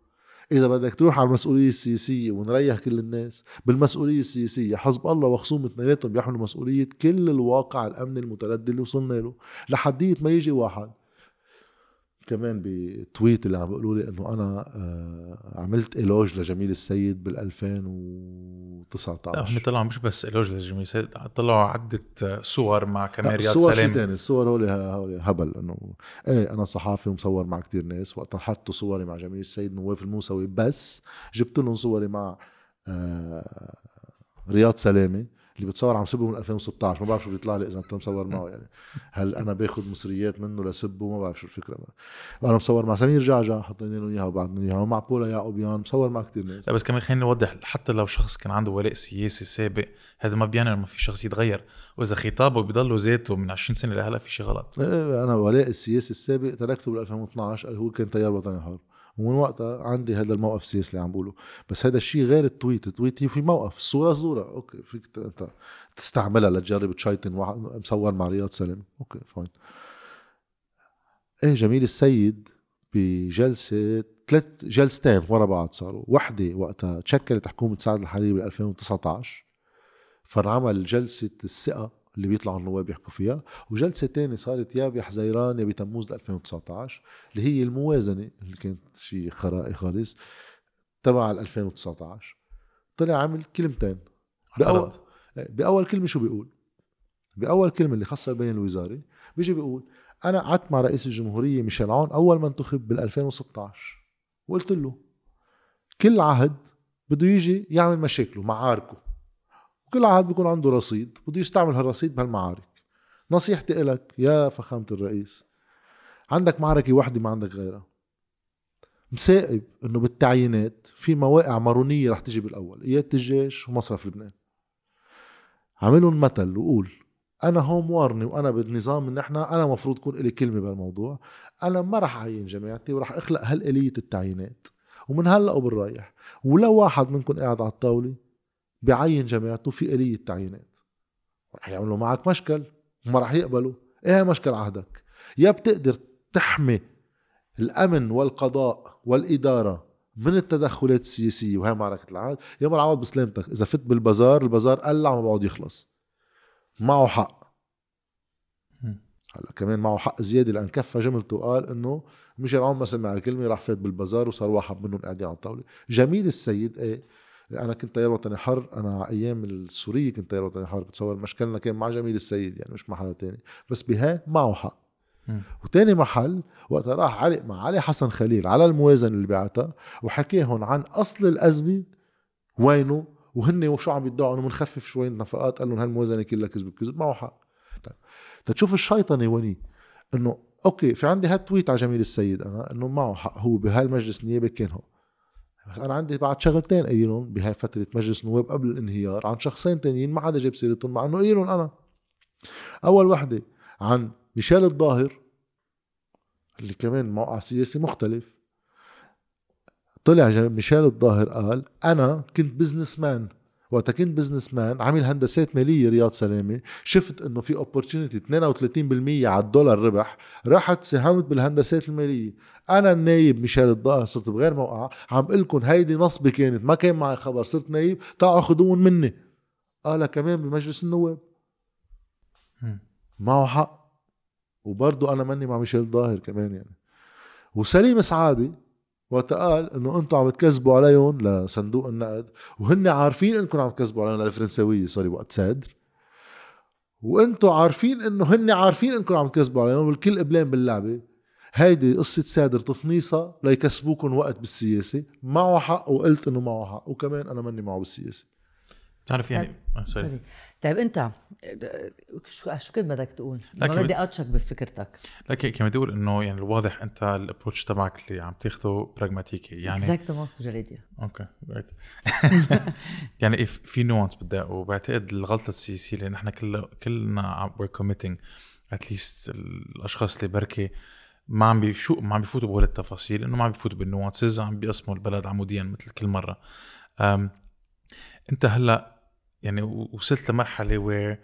إذا بدك تروح على المسؤولية السياسية ونريح كل الناس بالمسؤولية السياسية حزب الله وخصوم اثنيناتهم بيحملوا مسؤولية كل الواقع الأمني المتردد اللي وصلنا له لحديت ما يجي واحد كمان بتويت اللي عم بيقولوا لي إنه أنا آه، عملت إيلوج لجميل السيد بال 2019 هم طلعوا مش بس إيلوج لجميل السيد طلعوا عدة صور مع كمان رياض سلام الصور الصور هول هول هبل إنه إيه أنا صحافي ومصور مع كتير ناس وقت حطوا صوري مع جميل السيد نواف الموسوي بس جبت لهم صوري مع آه رياض سلامة. اللي بتصور عم سبه من 2016 ما بعرف شو بيطلع لي إذا أنت مصور معه يعني. هل أنا باخذ مصريات منه لسبه؟ ما بعرف شو الفكرة أنا مصور مع سمير جعجع حطينا له إياها وبعدنا إياها ومع بولا يعقوبيان مصور مع كثير ناس. لا بس كمان خلينا نوضح حتى لو شخص كان عنده ولاء سياسي سابق هذا ما بيعني إنه ما في شخص يتغير. وإذا خطابه بيضله ذاته من 20 سنة لهلأ في شيء غلط. إيه، أنا ولاء السياسي السابق تركته بال 2012 هو كان تيار وطني حر. ومن وقتها عندي هذا الموقف السياسي اللي عم بقوله. بس هذا الشيء غير ال tweet. ال tweet هي في موقف الصورة صورة. أوكي فيك أنت تستعملها لتجرب تشيطن واحد مصور مع رياض سلام أوكي fine. إيه جميل السيد بجلسة ثلاث جلستين ورا بعض صاروا. وحدة وقتها تشكلت حكومة سعد الحريري بال 2019 فانعمل جلسة الثقة اللي بيطلعوا النواب يحكوا فيها. وجلسة تانية صارت يا بحزيران يا بتموز 2019 اللي هي الموازنة اللي كانت شيء خرائي خالص تبع 2019 طلع عمل كلمتين. بأول, بأول كلمة شو بيقول؟ بأول كلمة اللي خاصه البيان الوزاري بيجي بيقول أنا قعدت مع رئيس الجمهورية ميشيل عون أول ما انتخب بال 2016 وقلت له كل عهد بده يجي يعمل مشاكله معاركه. كل عهد بيكون عنده رصيد بده يستعمل هالرصيد بهالمعارك. نصيحتي لك يا فخامة الرئيس عندك معركة واحدة ما عندك غيرها. مسائب إنه بالتعيينات في مواقع مارونية رح تجي بالأول قيادة الجيش ومصرف لبنان. عملهم مثل وقول أنا هوم وارني وأنا بالنظام إن إحنا أنا مفروض تكون لي كلمة بهالموضوع. أنا ما رح اعين جماعتي ورح أخلق هالآلية التعيينات. ومن هلأ وبالرايح ولو واحد منكم قاعد على الطاولة بعين جماعته في آلية تعيينات رح يعملوا معك مشكل وما رح يقبلوا. إيه مشكل عهدك؟ يا بتقدر تحمي الأمن والقضاء والإدارة من التدخلات السياسية وهي معركة العهد؟ يا ما العوض بسلامتك. إذا فت بالبازار البازار قلع ما بعد يخلص. معه حق. هلأ كمان معه حق زيادة لأن كفى جملته وقال إنه مش العون ما سمع الكلمة راح فات بالبازار وصار واحد منهم قاعدين على الطاوله جميل السيد إيه؟ أنا كنت تيار وطني حر أنا أيام السورية كنت تيار وطني حر بتصور مشكلنا كان مع جميل السيد يعني مش مع حدا تاني. بس بها معه حق وتاني محل وقت راح علق مع علي حسن خليل على الموازنه اللي بعتها وحكيهم عن أصل الأزمة وينه؟ وهن وشو عم يدعوا؟ إنه بنخفف شوي النفقات. قال لهم هالموازنة كلها كذب كذب معه حق طيب تشوف الشيطنة وين إنه أوكي في عندي هال tweet على جميل السيد أنا إنه معه حق هو بهالمجلس النيابي كان هو بس أنا عندي بعد شغلتين قايلهم بهاي فترة مجلس النواب قبل الانهيار عن شخصين تانيين ما حدا جاب سيرتهم مع انه قايلهم أنا. أول وحدة عن ميشيل الظاهر اللي كمان موقع سياسي مختلف. طلع ميشيل الظاهر قال أنا كنت businessman وقت كنت businessman عامل هندسات مالية رياض سلامة شفت إنه في opportunity 32% على الدولار ربح راحت ساهمت بالهندسات المالية. أنا النايب ميشيل الظاهر صرت بغير موقع عم قول لكم هيدي نصبه كانت ما كان معي خبر صرت نايب تعالوا خذوهم مني. قالها كمان بمجلس النواب. معه حق. وبرضه أنا ماني مع ميشيل ظاهر كمان يعني. وسليم سعادي وقت قال إنه أنتم عم تكذبوا عليهم لصندوق النقد وهن عارفين إنكم عم تكذبوا عليهم للفرنساوية سوري وقت سادر وأنتم عارفين إنه هن عارفين إنكم عم تكذبوا عليهم والكل قبلان باللعبة. هيدي قصة سادر تفنيصة ليكسبوكم وقت بالسياسة. معه حق وقلت إنه معه حق وكمان أنا ماني معه بالسياسة. بتعرف يعني آه، سوري سوري طيب انت شو شو كنت بدك تقول؟ ما بدي اقطشك بفكرتك. لكن كما بدي أقول إنه يعني الواضح أنت ال approach تبعك اللي عم تاخده pragmatic يعني exactement جريديا أوكي <laughs> يعني في nuance بدي وبعتقد الغلطة السياسية اللي نحن كلنا كلنا we're committing at least الأشخاص اللي بركي ما عم بيشو ما عم بيفوتوا بهول التفاصيل إنه ما عم بيفوتوا بال nuances عم بيقسموا البلد عموديا مثل كل مرة. أنت هلأ يعني وصلت لمرحلة وير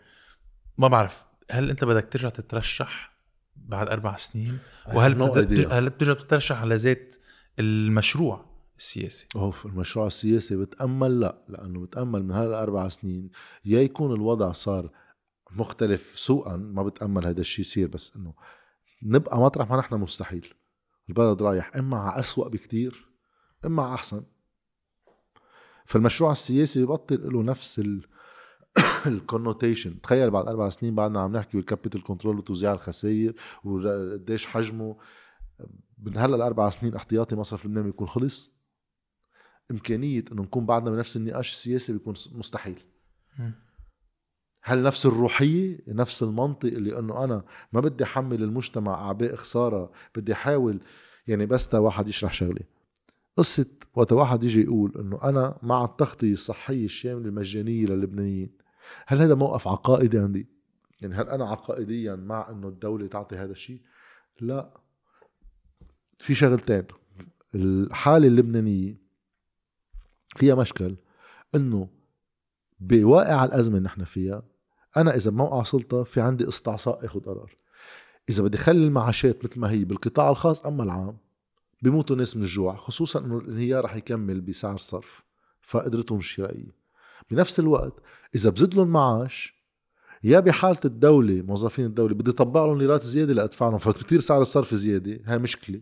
ما بعرف هل انت بدك ترجع تترشح بعد أربع سنين؟ وهل بتد-. هل بترجع تترشح على ذات المشروع السياسي؟ أوف المشروع السياسي بتأمل؟ لا لأنه بتأمل من هالأربع سنين. يا يكون الوضع صار مختلف سوءا ما بتأمل هذا الشيء يصير بس إنه نبقى مطرح ما نحن مستحيل. البلد رايح إما على أسوأ بكتير إما على أحسن. فالمشروع السياسي ببطل له نفس ال <coughs> connotation تخيل بعد أربع سنين بعدنا عم نحكي بال capital control وتوزيع الخسائر وقديش حجمه. من هلا الاربع سنين احتياطي مصرف لبنان بيكون خلص. إمكانية إنه نكون بعدنا بنفس النقاش السياسي بيكون مستحيل. هل نفس الروحية نفس المنطق اللي إنه أنا ما بدي أحمل المجتمع أعباء خسارة بدي أحاول يعني بس تا واحد يشرح شغلة. قصة وقت واحد يجي يقول إنه أنا مع التغطية الصحية الشاملة المجانية للبنانيين هل هذا موقف عقائدي عندي؟ يعني هل أنا عقائديا مع إنه الدولة تعطي هذا الشيء؟ لا في شغلتين الحالة اللبنانية فيها مشكل إنه بواقع الأزمة اللي نحن فيها أنا إذا بموقع سلطة في عندي استعصاء اخذ قرار إذا بدي خلي المعاشات مثل ما هي بالقطاع الخاص أما العام بيموتوا ناس من الجوع خصوصا إنه الانهيار رح يكمل بسعر الصرف فقدرتهم الشرائيه بنفس الوقت إذا بزيد لهم معاش يا بحالة الدولة موظفين الدولة بدي طبق لهم ليرات زيادة لادفع لهم فبتصير سعر الصرف زيادة هاي مشكلة.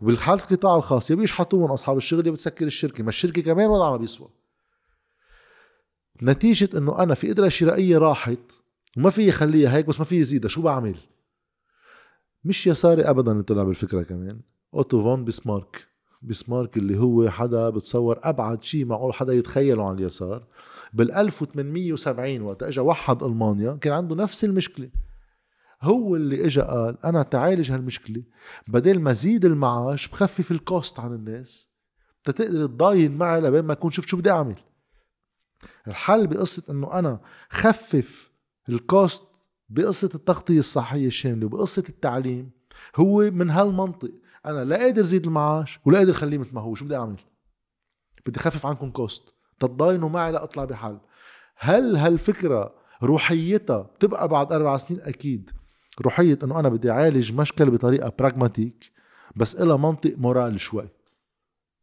وبالحالة القطاع الخاص يا بيشحطوهم أصحاب الشغل يا بتسكر الشركة ما الشركة كمان وضعها ما بيسوى. نتيجة إنه أنا في قدرة شرائية راحت وما في خليها هيك بس ما في يزيدها شو بعمل؟ مش يساري ابدا اللي طلع بالفكرة كمان. أوتو فون بسمارك بسمارك اللي هو حدا بتصور أبعد شيء معقول حدا يتخيله عن اليسار. بال 1870 وقت اجى وحد ألمانيا كان عنده نفس المشكلة. هو اللي اجى قال أنا تعالج هالمشكلة. بدل ما زيد المعاش بخفف ال cost عن الناس. تقدر تضاين معي لبين ما أكون شفت شو بدي أعمل. الحل بقصة إنه أنا خفف ال cost بقصة التغطية الصحية الشاملة وبقصة التعليم. هو من هالمنطق. أنا لا قادر زيد المعاش ولا قادر خليه مثل ما هو شو بدي أعمل. بدي خفف عنكم cost تتضاينوا معي لاطلع بحل هل هالفكرة روحيتها بتبقى بعد أربع سنين؟ أكيد. روحية إنه أنا بدي أعالج مشكلة بطريقة pragmatic بس إلها منطق moral شوي.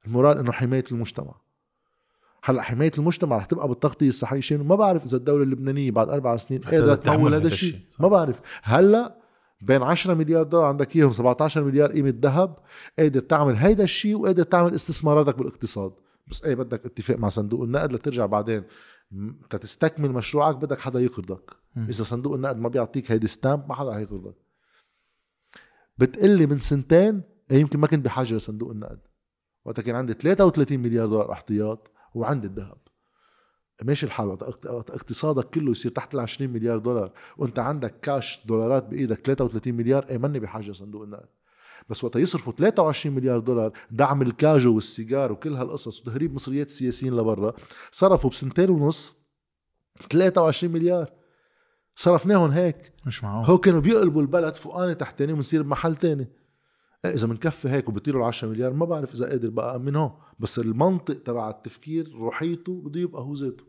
المورال إنه حماية المجتمع. هلأ حماية المجتمع رح تبقى بالتغطية الصحيه شيء ما بعرف إذا الدولة اللبنانية بعد أربع سنين قادرة تمول هذا الشيء. ما بعرف. هلأ بين 10 مليار دولار عندك إياهم 17 مليار قيمة ذهب قادر تعمل هيدا الشيء وقادر تعمل استثماراتك بالاقتصاد. بس إيه بدك اتفاق مع صندوق النقد لترجع بعدين. تتستكمل مشروعك بدك حدا يقرضك. إذا صندوق النقد ما بيعطيك هيدي ستامب ما حدا هيقرضك بتقلي من سنتين إيه يمكن ما كنت بحاجة لصندوق النقد. وقتها كان عندي 33 مليار دولار احتياط وعندي الذهب. ماشي الحال. وقت اقت- وقت اقتصادك كله يصير تحت ال 20 مليار دولار وانت عندك كاش دولارات بإيدك 33 مليار اي ماني بحاجة صندوق النقد. بس وقت يصرفوا 23 مليار دولار دعم الكاجو والسيجار وكل هالقصص وتهريب مصريات السياسيين لبرا صرفوا بسنتين ونص 23 مليار. صرفناهم هيك. مش معقول. هو كانوا بيقلبوا البلد فوقاني تحتاني ونصير بمحل تاني. إذا بنكفي هيك وبطيروا ال 10 مليار ما بعرف إذا قادر بقى من هون. بس المنطق تبع التفكير روحيته بده يبقى هو ذاته.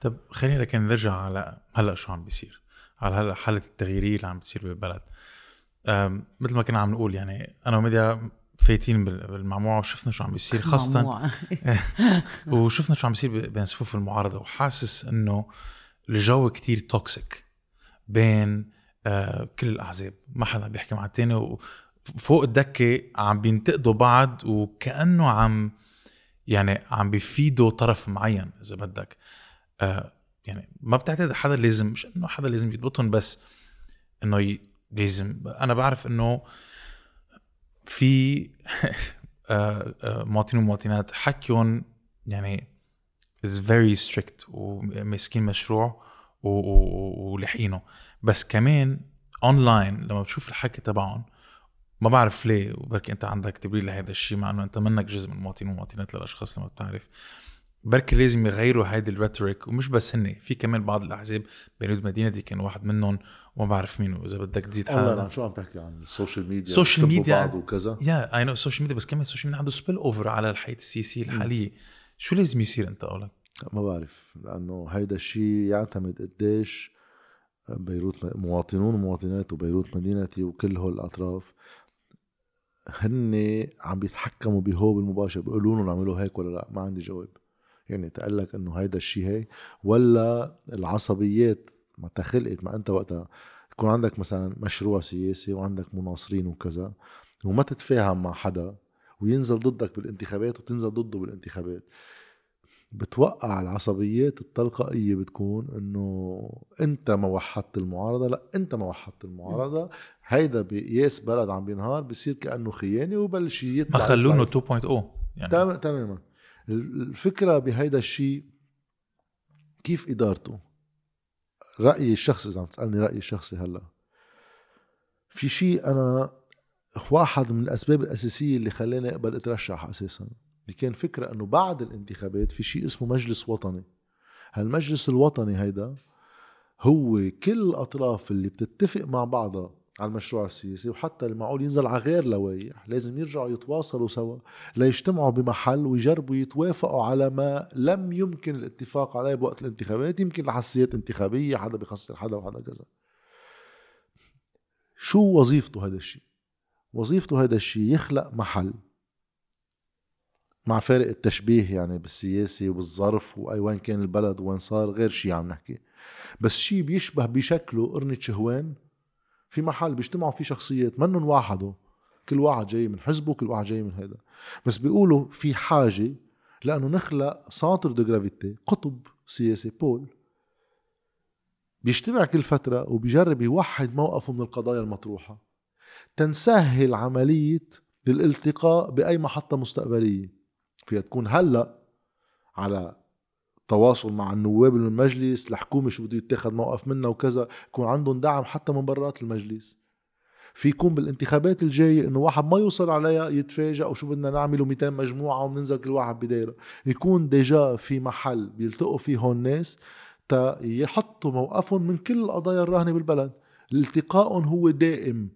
طب خلينا لكن نرجع على هلأ شو عم بيصير. على هلأ حالة التغيير اللي عم بتصير بالبلد. مثل ما كنا عم نقول يعني أنا وميديا فايتين بال- بالمعموعه وشفنا شو عم بيصير خاصة. <laughs> وشفنا شو عم بيصير بين صفوف المعارضة. وحاسس إنه الجو كتير توكسيك بين آه كل الأحزاب. ما حدا بيحكي مع التاني وفوق الدكه عم بينتقدوا بعض وكأنه عم يعني عم بيفيدوا طرف معين إذا بدك. آه يعني ما بتعتقد حدا لازم مش إنه حدا لازم يضبطهم بس إنه ي... لازم. أنا بعرف إنه في <laughs> آه، آه، مواطنين ومواطنات حكيهم يعني is very strict وماسكين مشروع و- و- بس كمان اونلاين لما بتشوف الحكي تبعهم ما بعرف ليه وبركي أنت عندك تبرير لهذا الشيء مع إنه أنت منك جزء من المواطنين والمواطنات للأشخاص لما بتعرف. بركي لازم يغيروا هيدي ال rhetoric ومش بس هن في كمان بعض الأحزاب بيروت مدينتي كان واحد منهم وما بعرف مين وإذا بدك تزيد حالك عن شو عم تحكي عن ال social media ال social media بعض وكذا. يا I know ال social media بس كمان ال social media عنده spill over على الحياة السياسية الحالية. شو لازم يصير أنت قولك؟ ما بعرف لأنه هيدا الشيء يعتمد قديش بيروت مواطنون ومواطنات وبيروت مدينتي وكل هول الأطراف. هن عم بيتحكموا بهو بالمباشر بيقولوا لهم اعملوا هيك ولا لأ؟ ما عندي جواب. يعني تقول لك إنه هيدا الشيء هيك ولا العصبيات ما خلقت ما أنت وقتها يكون عندك مثلا مشروع سياسي وعندك مناصرين وكذا وما تتفاهم مع حدا وينزل ضدك بالانتخابات وتنزل ضده بالانتخابات. بتوقع العصبيات التلقائية بتكون إنه أنت ما وحدت المعارضة لأ أنت ما وحدت المعارضة. هيدا بقياس بلد عم بينهار بصير كأنه خيانة وبلش ما يطلع خلونه يطلع 2.0 يعني. تمام تماما. الفكرة بهيدا الشيء كيف إدارته؟ رايي الشخصي إذا عم تسألني رايي الشخصي هلأ. في شيء أنا واحد من الأسباب الأساسية اللي خلاني أقبل أترشح أساسا. اللي كان فكرة إنه بعد الانتخابات في شيء اسمه مجلس وطني. هالمجلس الوطني هيدا هو كل الأطراف اللي بتتفق مع بعضها على المشروع السياسي وحتى المعقول ينزل على غير لوائح لازم يرجعوا يتواصلوا سوا ليجتمعوا بمحل ويجربوا يتوافقوا على ما لم يمكن الاتفاق عليه بوقت الانتخابات. يمكن لحساسيات انتخابية حدا بيخسر حدا وحدا كذا. شو وظيفته هذا الشيء؟ وظيفته هذا الشيء يخلق محل مع فارق التشبيه يعني بالسياسي وبالظرف واي وين كان البلد وين صار غير شيء عم نحكي. بس شيء بيشبه بشكله قرنة شهوان في محل بيجتمعوا فيه شخصيات منهم واحدة كل واحد جاي من حزبه كل واحد جاي من هذا بس بيقولوا في حاجة لأنه نخلق centre de gravité قطب سياسي pôle. بيجتمع كل فترة وبيجرب يوحد موقفه من القضايا المطروحة. تنسهل عملية الالتقاء بأي محطة مستقبلية. فيها تكون هلا على تواصل مع النواب من المجلس الحكومة شو بده يتاخذ موقف منها وكذا يكون عندهم دعم حتى من برات المجلس. في يكون بالانتخابات الجاية إنه واحد ما يوصل عليها يتفاجئ وشو بدنا نعمل 200 مجموعة وبننزل كل واحد بدايرة. يكون déjà في محل بيلتقوا فيه هون الناس تا يحطوا موقفهم من كل القضايا الراهنة بالبلد. التقائهم هو دائم.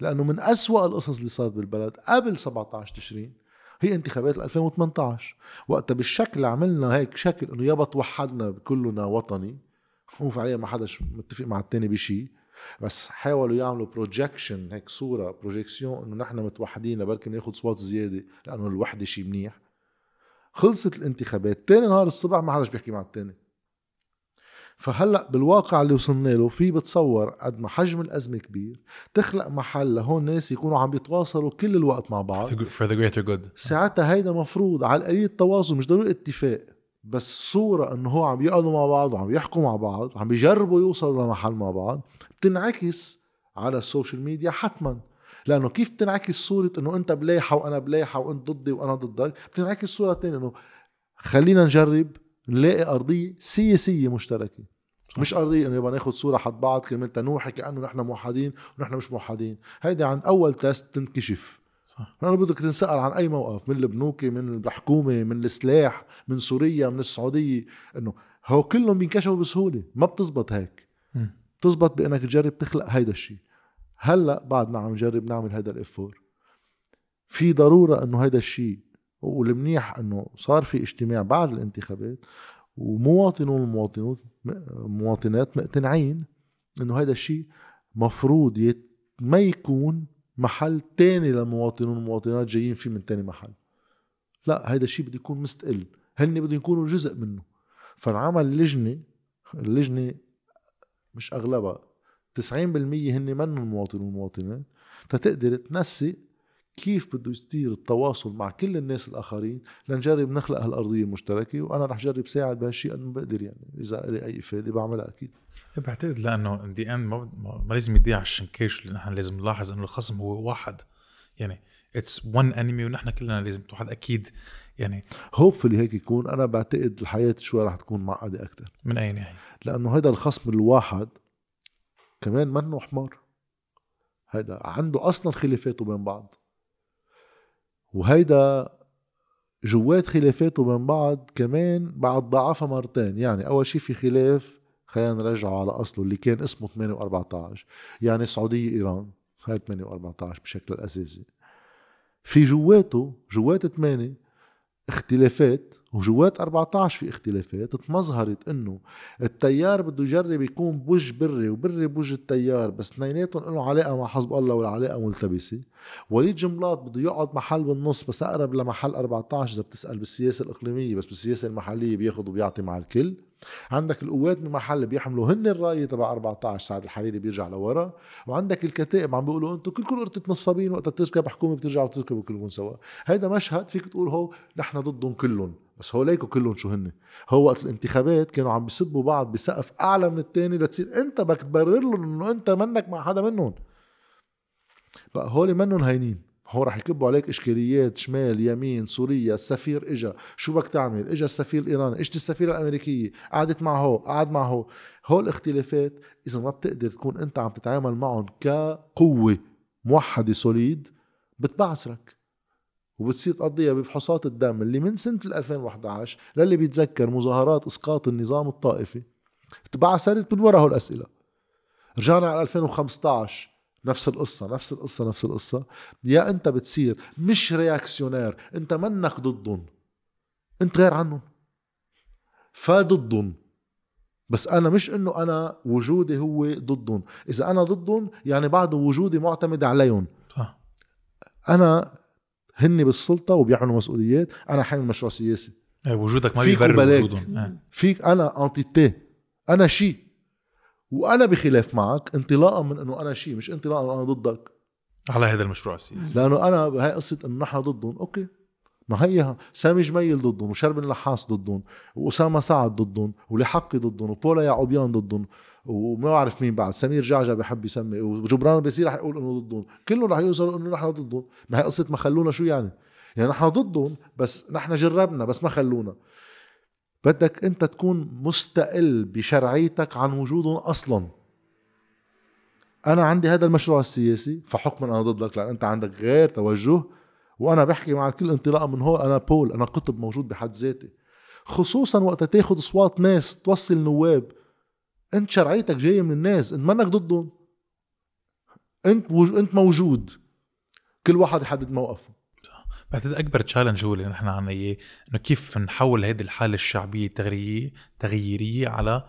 لأنه من أسوأ القصص اللي صارت بالبلد قبل 17 تشرين هي انتخابات 2018 وقتها بالشكل عملنا هيك شكل إنه يابا توحدنا كلنا وطني هو فعليا ما حدا متفق مع التاني بشيء بس حاولوا يعملوا projection هيك صورة projection إنه نحن متوحدين لبركي ناخذ صوت زيادة لأنه الوحدة شيء منيح. خلصت الانتخابات تاني نهار الصبح ما حدا بيحكي مع التاني. فهلأ بالواقع اللي وصلنا له في بتصور قد ما حجم الأزمة كبير تخلق محل لهون ناس يكونوا عم بيتواصلوا كل الوقت مع بعض. For the greater good. ساعتها هيدا مفروض على القليل التواصل مش ضروري اتفاق بس صورة إنه هو عم يقعدوا مع بعض وعم يحكوا مع بعض عم بيجربوا يوصلوا لمحل مع بعض بتنعكس على ال social media حتما. لأنه كيف بتنعكس صورة إنه أنت بلايحة وأنا بلايحة وأنت ضدي وأنا ضدك؟ بتنعكس صورة تانية إنه خلينا نجرب نلاقي أرضية سياسية مشتركة. مش ارضيه إنه يبقى ناخذ صورة حد بعض كرمال تنوحي كأنه نحن موحدين ونحن مش موحدين. هيدي عند أول test تنكشف. صح. لأنه بدك تنسأل عن أي موقف من البنوك من الحكومة من السلاح من سوريا من السعودية. إنه هو كلهم بينكشفوا بسهولة ما بتزبط هيك. بتزبط بإنك تجرب تخلق هيدا الشيء هلأ بعدنا عم نجرب نعمل هيدا الاف 4 في ضرورة إنه هيدا الشيء والمنيح إنه صار في اجتماع بعد الانتخابات ومواطنون والمواطنات مواطنات مقتنعين إنه هيدا الشيء مفروض يت ما يكون محل تاني للمواطنون والمواطنات جايين فيه من تاني محل. لا هيدا الشيء بده يكون مستقل. هن بدهم يكونوا جزء منه. فانعمل لجنة اللجنة مش أغلبها 90% هن منهم مواطنون ومواطنات تتقدر تنسق كيف بده يصير التواصل مع كل الناس الآخرين لنجرب نخلق هالأرضية المشتركة وأنا رح جرب ساعد بهالشيء قد ما بقدر يعني إذا لي أي إفادة بعملها أكيد. بعتقد لأنه in the end ما, لازم يضيع الشنكاش اللي نحن لازم نلاحظ إنه الخصم هو واحد. يعني it's one enemy ونحن كلنا لازم توحد أكيد. يعني hopefully هيك يكون. أنا بعتقد الحياة شوي رح تكون معقدة أكثر من اي ناحيه لأنه هذا الخصم الواحد كمان منه حمار. هيدا عنده أصلا خلافاته بين بعض. وهيدا جوات خلافاته بين بعض كمان بعد ضعفها مرتين. يعني أول شيء في خلاف خلينا نرجعه على أصله اللي كان اسمه 8 و14 يعني السعودية إيران هاي 8 و14 بشكل الاساسي في جواته جوات 8 اختلافات وجوات 14 في اختلافات تمظهرت إنه التيار بده يجرب يكون بوج بري وبري بوج التيار بس اثنيناتهم له علاقة مع حزب الله والعلاقة ملتبسة. وليد جملاط بده يقعد محل بالنص بس أقرب لمحل 14 إذا بتسأل بالسياسة الإقليمية بس بالسياسة المحلية بياخذ وبيعطي مع الكل. عندك القوات بمحل بيحملوا هن الراية تبع 14 سعد الحريري بيرجع لورا. وعندك الكتائب عم بيقولوا أنتم كلكم قرطة نصابين وقت تركب حكومه بترجعوا بتركبوا كلكم سوا. هيدا مشهد فيك تقول هو نحن ضدهم كلهم. بس هو ليكوا كلهم شو هن هو وقت الانتخابات كانوا عم بيسبوا بعض بسقف أعلى من الثاني لتصير أنت بدك تبرر لهم إنه أنت منك مع حدا منهم. بقى هول منهم هينين. هو رح يكبوا عليك إشكاليات شمال يمين سوريا السفير إجا. شو بدك تعمل؟ إجا السفير الإيراني إجت السفيره الأمريكية. قعدت مع هو قعد مع هو. هول الاختلافات إذا ما بتقدر تكون أنت عم تتعامل معهم كقوة موحدة solide بتبعثرك. وبتصير تقضيها بفحوصات الدم اللي من سنة 2011 للي بيتذكر مظاهرات إسقاط النظام الطائفي. تبعثرت بال وراء هول الأسئلة. رجعنا على 2015 نفس القصة نفس القصة نفس القصة. يا أنت بتصير مش réactionnaire أنت منك ضدهم أنت غير عنهم. فضدهم بس أنا مش إنه أنا وجودي هو ضدهم إذا أنا ضدهم يعني بعد وجودي معتمد عليهم. صح. أنا هن بالسلطة وبيعملوا مسؤوليات. أنا حامل مشروع سياسي. إيه، وجودك ما بيبرر. وجودهم إيه. فيك أنا أنتيتي أنا شيء وأنا بخلاف معك انطلاقا من إنه أنا شيء مش انطلاقا من أنا ضدك. على هذا المشروع السياسي. لأنه أنا هاي قصة إنه نحن ضدهم. أوكي. ما هيها سامي جميل ضدهم وشربن النحاس ضدهم وأسامة سعد ضدهم ولحقي ضدهم وبولا يعقوبيان ضدهم. وما بعرف مين بعد. سمير جعجع بحب يسمي وجبران بيصير رح يقول إنه ضدهم. كلهم رح يوصلوا إنه نحن ضدهم. ما هي قصة ما خلونا شو يعني؟ يعني نحن ضدهم بس نحن جربنا بس ما خلونا. بدك أنت تكون مستقل بشرعيتك عن وجودهم أصلا. أنا عندي هذا المشروع السياسي فحكما أنا ضدك لأن أنت عندك غير توجه. وأنا بحكي مع الكل انطلاقا من هون أنا بول أنا قطب موجود بحد ذاتي. خصوصا وقت تاخذ أصوات ناس توصل نواب انت شرعيتك جاية من الناس انت منك ضدهم. انت وج... انت موجود. كل واحد يحدد موقفه. بعتقد أكبر تشالنج هو اللي نحن عنا إياه إنه كيف نحول هذه الحالة الشعبية التغييريه تغييرية على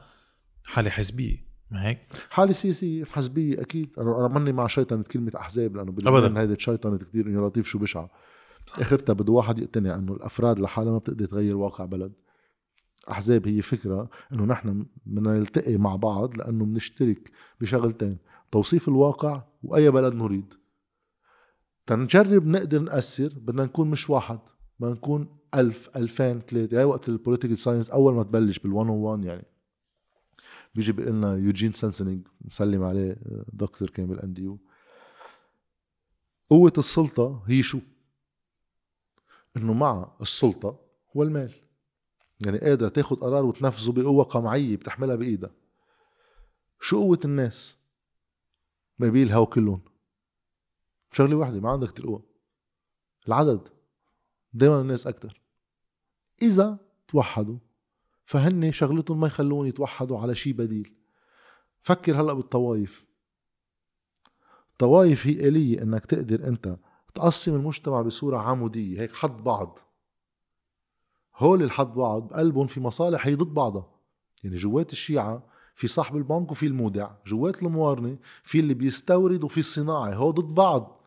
حالة حزبية ما هيك؟ حالة سياسية حزبية أكيد. أنا أنا ماني مع شيطنة كلمة أحزاب لأنه أبداً. باللبنان هيدي شيطنة كتير إنه لطيف شو بشعة آخرتها بده واحد يقتنع إنه الأفراد لحالها ما بتقدر تغير واقع بلد. أحزاب هي فكرة إنه نحن بدنا نلتقي مع بعض لأنه بنشترك بشغلتين توصيف الواقع وأي بلد نريد. تنجرب نقدر نأثر بدنا نكون مش واحد بدنا نكون ألف ألفين ثلاثة هاي وقت ال political science أول ما تبلش بال one o one يعني. بيجي بيقول لنا يوجين سانسنينج مسلم عليه دكتور كان بال NDU قوة السلطة هي شو؟ إنه مع السلطة هو المال. يعني قادرة تاخد قرار وتنفذه بقوة قمعية بتحملها بإيدها شو قوة الناس؟ ما بيه الهوا كلهم. شغلة واحدة ما عندك كتير قوة العدد. دايما الناس أكتر. إذا توحدوا فهن شغلتهم ما يخلون يتوحدوا على شيء بديل. فكر هلأ بالطوايف الطوايف هي آلية إنك تقدر أنت تقسم المجتمع بصورة عمودية هيك حد بعض. هول الحد بعض بقلبهم في مصالح هي ضد بعضها. يعني جوات الشيعة في صاحب البنك وفي المودع جوات الموارنة في اللي بيستورد وفي الصناعي هو ضد بعض.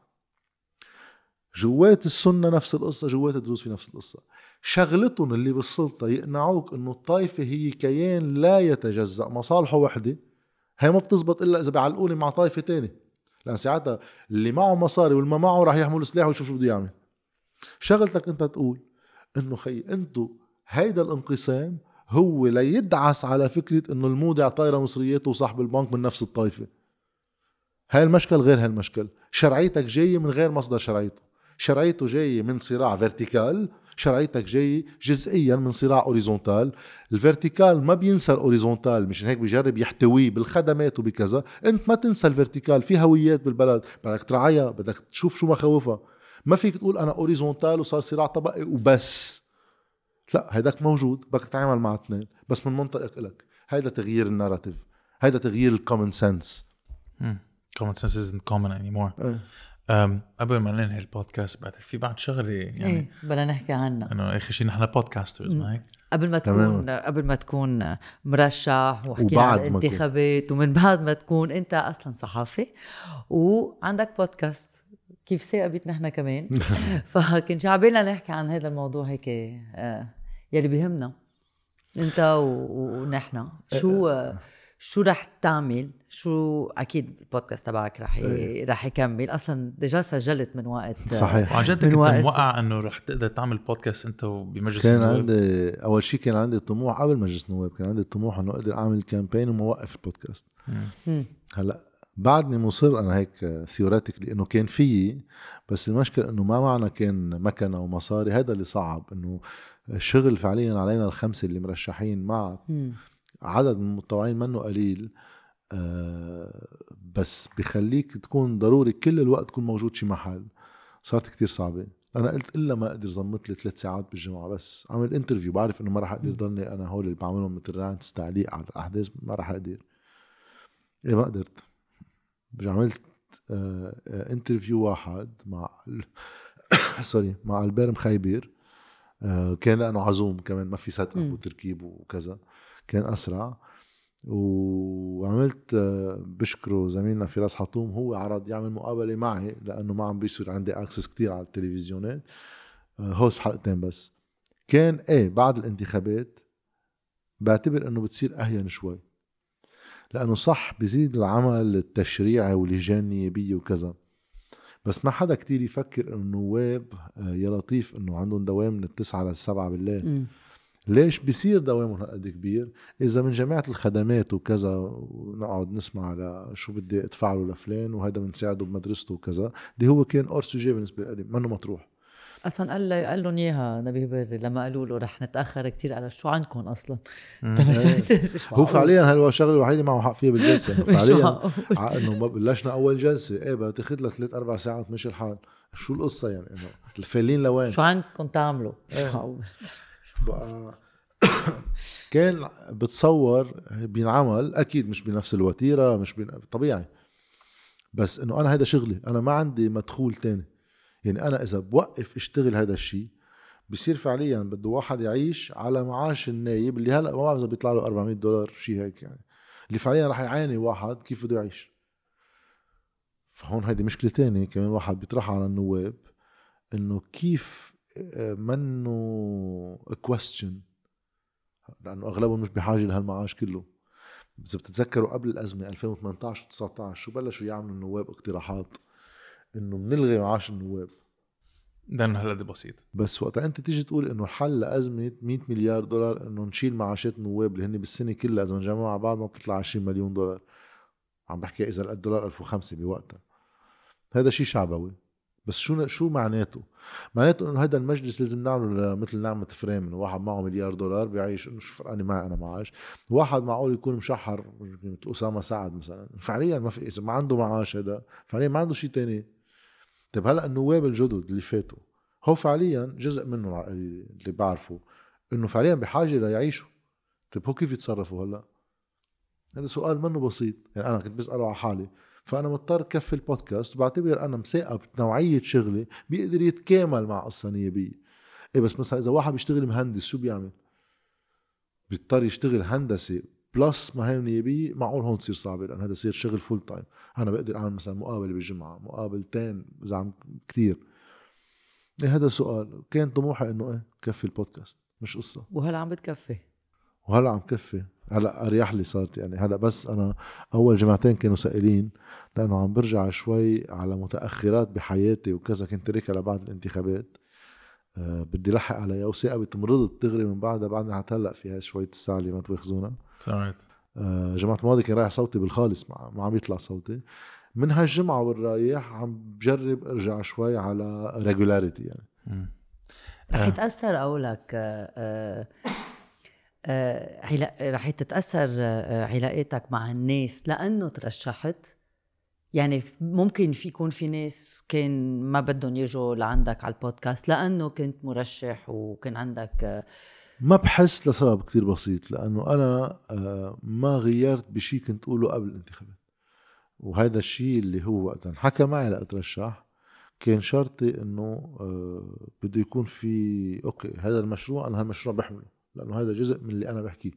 جوات السنة نفس القصة جوات الدروز في نفس القصة. شغلتهم اللي بالسلطة يقنعوك إنه الطائفة هي كيان لا يتجزأ مصالحه وحدة. هي ما بتزبط إلا إذا بيعلقوني مع طائفة تانية. لأن ساعتها اللي معه مصاري واللي ما معه راح يحمل سلاح ويشوف شو بده يعمل. شغلتك أنت تقول إنه خي أنتو هيدا الانقسام هو ليدعس على فكرة إنه المودع طايرة مصرياته وصاحب البنك من نفس الطائفة هاي المشكل غير هالمشكل. شرعيتك جاية من غير مصدر شرعيته. شرعيته جاية من صراع vertical شرعيتك جاي جزئيا من صراع horizontal ال vertical ما بينسى ال horizontal مشان هيك بيجرب يحتويه بالخدمات وبكذا. أنت ما تنسى ال vertical في هويات بالبلد. بدك ترعاها بدك تشوف شو مخاوفها ما فيك تقول أنا horizontal وصار صراع طبقي وبس. لا هيداك موجود بدك تتعامل مع اثنين بس من منطقك لك هيدا تغيير ال narrative. هيدا تغيير ال common sense common sense isn't common anymore. إيه. أم قبل ما ننهي البودكاست بعد في بعد شغلة يعني. إيه بدنا نحكي عنها. انه اخر شيء نحن podcasters ما هيك قبل ما تماماً. تكون قبل ما تكون مرشح وحكينا وبعد عن ما تكون. الانتخابات ومن بعد ما تكون أنت أصلا صحافي وعندك بودكاست كيف ثاقبت نحن كمان؟ <laughs> فكنت جعبالنا نحكي عن هذا الموضوع هيك آه، يلي بيهمنا انت و- ونحن. شو آه، شو رح تعمل؟ شو أكيد البودكاست تبعك رح ي... رح يكمل. أصلا ديجا سجلت من وقت آه، صحيح. وعن جد كنت وقت. موقع إنه رح تقدر تعمل بودكاست أنت بمجلس كان النواب؟ عندي أول شيء كان عندي طموح قبل مجلس النواب كان عندي طموح إنه أقدر أعمل campaign وما اوقف البودكاست. هلأ بعدني مصر أنا هيك theoretically إنه كان فيي بس المشكلة إنه ما معنا كان مكنه ومصاري هذا اللي صعب إنه الشغل فعليا علينا الخمسة اللي مرشحين مع. عدد من المتطوعين منه قليل آه بس بخليك تكون ضروري كل الوقت تكون موجود شي محل. صارت كتير صعبة. أنا قلت إلا ما أقدر زمط لي ثلاث ساعات بالجمعة بس. أعمل interview بعرف إنه ما راح أقدر ضلني أنا هول اللي بعملهم مثل rants تعليق على الأحداث ما راح أقدر. إيه ما قدرت. عملت آه آه interview واحد مع sorry <coughs> مع البير مخيبير آه كان لأنه عزوم كمان ما في set up. وتركيب وكذا. كان أسرع. وعملت آه، بشكره زميلنا فراس حطوم هو عرض يعمل مقابلة معي لأنه ما عم بيصير عندي access كتير على التلفزيونات. آه، هوست حلقتين بس. كان إيه بعد الانتخابات بعتبر إنه بتصير أهين شوي. لأنه صح بزيد العمل التشريعي واللجان النيابيه وكذا. بس ما حدا كتير يفكر إنه النواب آه، يا لطيف إنه عندهم دوام من التسعة للسبعة بالليل. مم. ليش بيصير دوامهم هالقد كبير؟ إذا من جماعة الخدمات وكذا ونقعد نسمع على شو بدي أدفع له لفلان وهذا بنساعده بمدرسته وكذا اللي هو كان hors sujet بالنسبة لي منه مطروح. أصلا قال لي قال لهم إياها نبيه بري لما قالوا له رح نتأخر كتير قال شو عندكم أصلا؟ مش هو. فعليا هو الشغلة الوحيدة معه حق فيها بالجلسة <laughs> فعليا إنه ما بلشنا أول جلسة. إيه بدها تاخذ لها ثلاث أربع ساعات مش الحال. شو القصة يعني؟ إنه الفالين لوين؟ شو عندكم تعملوا؟ إيه. بقى <coughs> كان بتصور بينعمل أكيد مش بنفس الوتيرة مش بين... طبيعي. بس إنه أنا هذا شغلي أنا ما عندي مدخول تاني. يعني أنا إذا بوقف أشتغل هذا الشيء بصير فعليا بده واحد يعيش على معاش النايب اللي هلأ ما بعرف إذا بيطلع له 400 دولار شيء هيك يعني. اللي فعليا رح يعاني واحد كيف بده يعيش؟ فهون هيدي مشكلة تانية كمان واحد بيطرحها على النواب إنه كيف آه، منه question لأنه أغلبهم مش بحاجة لهالمعاش كله. إذا بتتذكروا قبل الأزمة 2018 و19 شو بلشوا يعملوا النواب اقتراحات؟ إنه بنلغي معاش النواب. لأنه هالقد بسيط. بس وقتها أنت تيجي تقول إنه الحل لأزمة 100 مليار دولار إنه نشيل معاشات النواب اللي هن بالسنة كلها إذا بنجمعها مع بعض ما بتطلع 20 مليون دولار. عم بحكي إذا الدولار 1005 بوقتها. هذا شيء شعبوي. بس شو شو معناته؟ معناته إنه هذا المجلس لازم نعمله مثل نعمة فريم انه واحد معه مليار دولار بيعيش إنه شو فرقاني معي أنا معاش. واحد معقول يكون مشحر مثل أسامة سعد مثلا. فعليا ما في إذا ما عنده معاش هذا فعليا ما عنده شيء تاني. طيب هلا النواب الجدد اللي فاتوا هو فعليا جزء منهم اللي بعرفه انه فعليا بحاجة ليعيشوا طيب هو كيف يتصرفوا هلا؟ هذا سؤال منه بسيط يعني أنا كنت بسأله على حالي فأنا مضطر كفي البودكاست وبعتبر أنا مساقب نوعيه شغلي بيقدر يتكامل مع قصة نيابية إيه بس مثلا إذا واحد بيشتغل مهندس شو بيعمل؟ بيضطر يشتغل هندسة plus مهام نيابيه معقول هون تصير صعبة لأن هذا يصير شغل full time أنا بقدر أعمل مثلا مقابلة بالجمعه مقابلتين إذا عم كثير إيه هذا سؤال. كان طموحي إنه إيه كفي البودكاست مش قصة. وهلا عم بتكفي. وهلا عم كفي. هلا أريح لي صارت يعني. هلا بس أنا أول جمعتين كانوا سائلين لأنه عم برجع شوي على متأخرات بحياتي وكذا. كنت تاركها لبعد الانتخابات. أه بدي لحق عليها. وثاقبت مرضت دغري من بعدها بعدني حتى هلا فيها شوية الساعة اللي ما تواخذونا سمعت. أه جمعة الماضي كان رايح صوتي بالخالص ما, عم يطلع صوتي. من هالجمعة والرايح عم بجرب أرجع شوي على ريجولاريتي يعني. رح يتأثر قولك آه آه رح تتأثر آه علاقاتك مع الناس لأنه ترشحت؟ يعني ممكن في يكون في ناس كان ما بدهم يجوا لعندك على البودكاست لأنه كنت مرشح وكان عندك آه ما بحس لسبب كتير بسيط لأنه أنا آه ما غيرت بشي كنت أقوله قبل الانتخابات. وهذا الشيء اللي هو وقتا. حكى معي لاترشح كان شرطي إنه آه بده يكون في أوكي هذا المشروع أنا هالمشروع بحمله لأنه هذا جزء من اللي أنا بحكيه.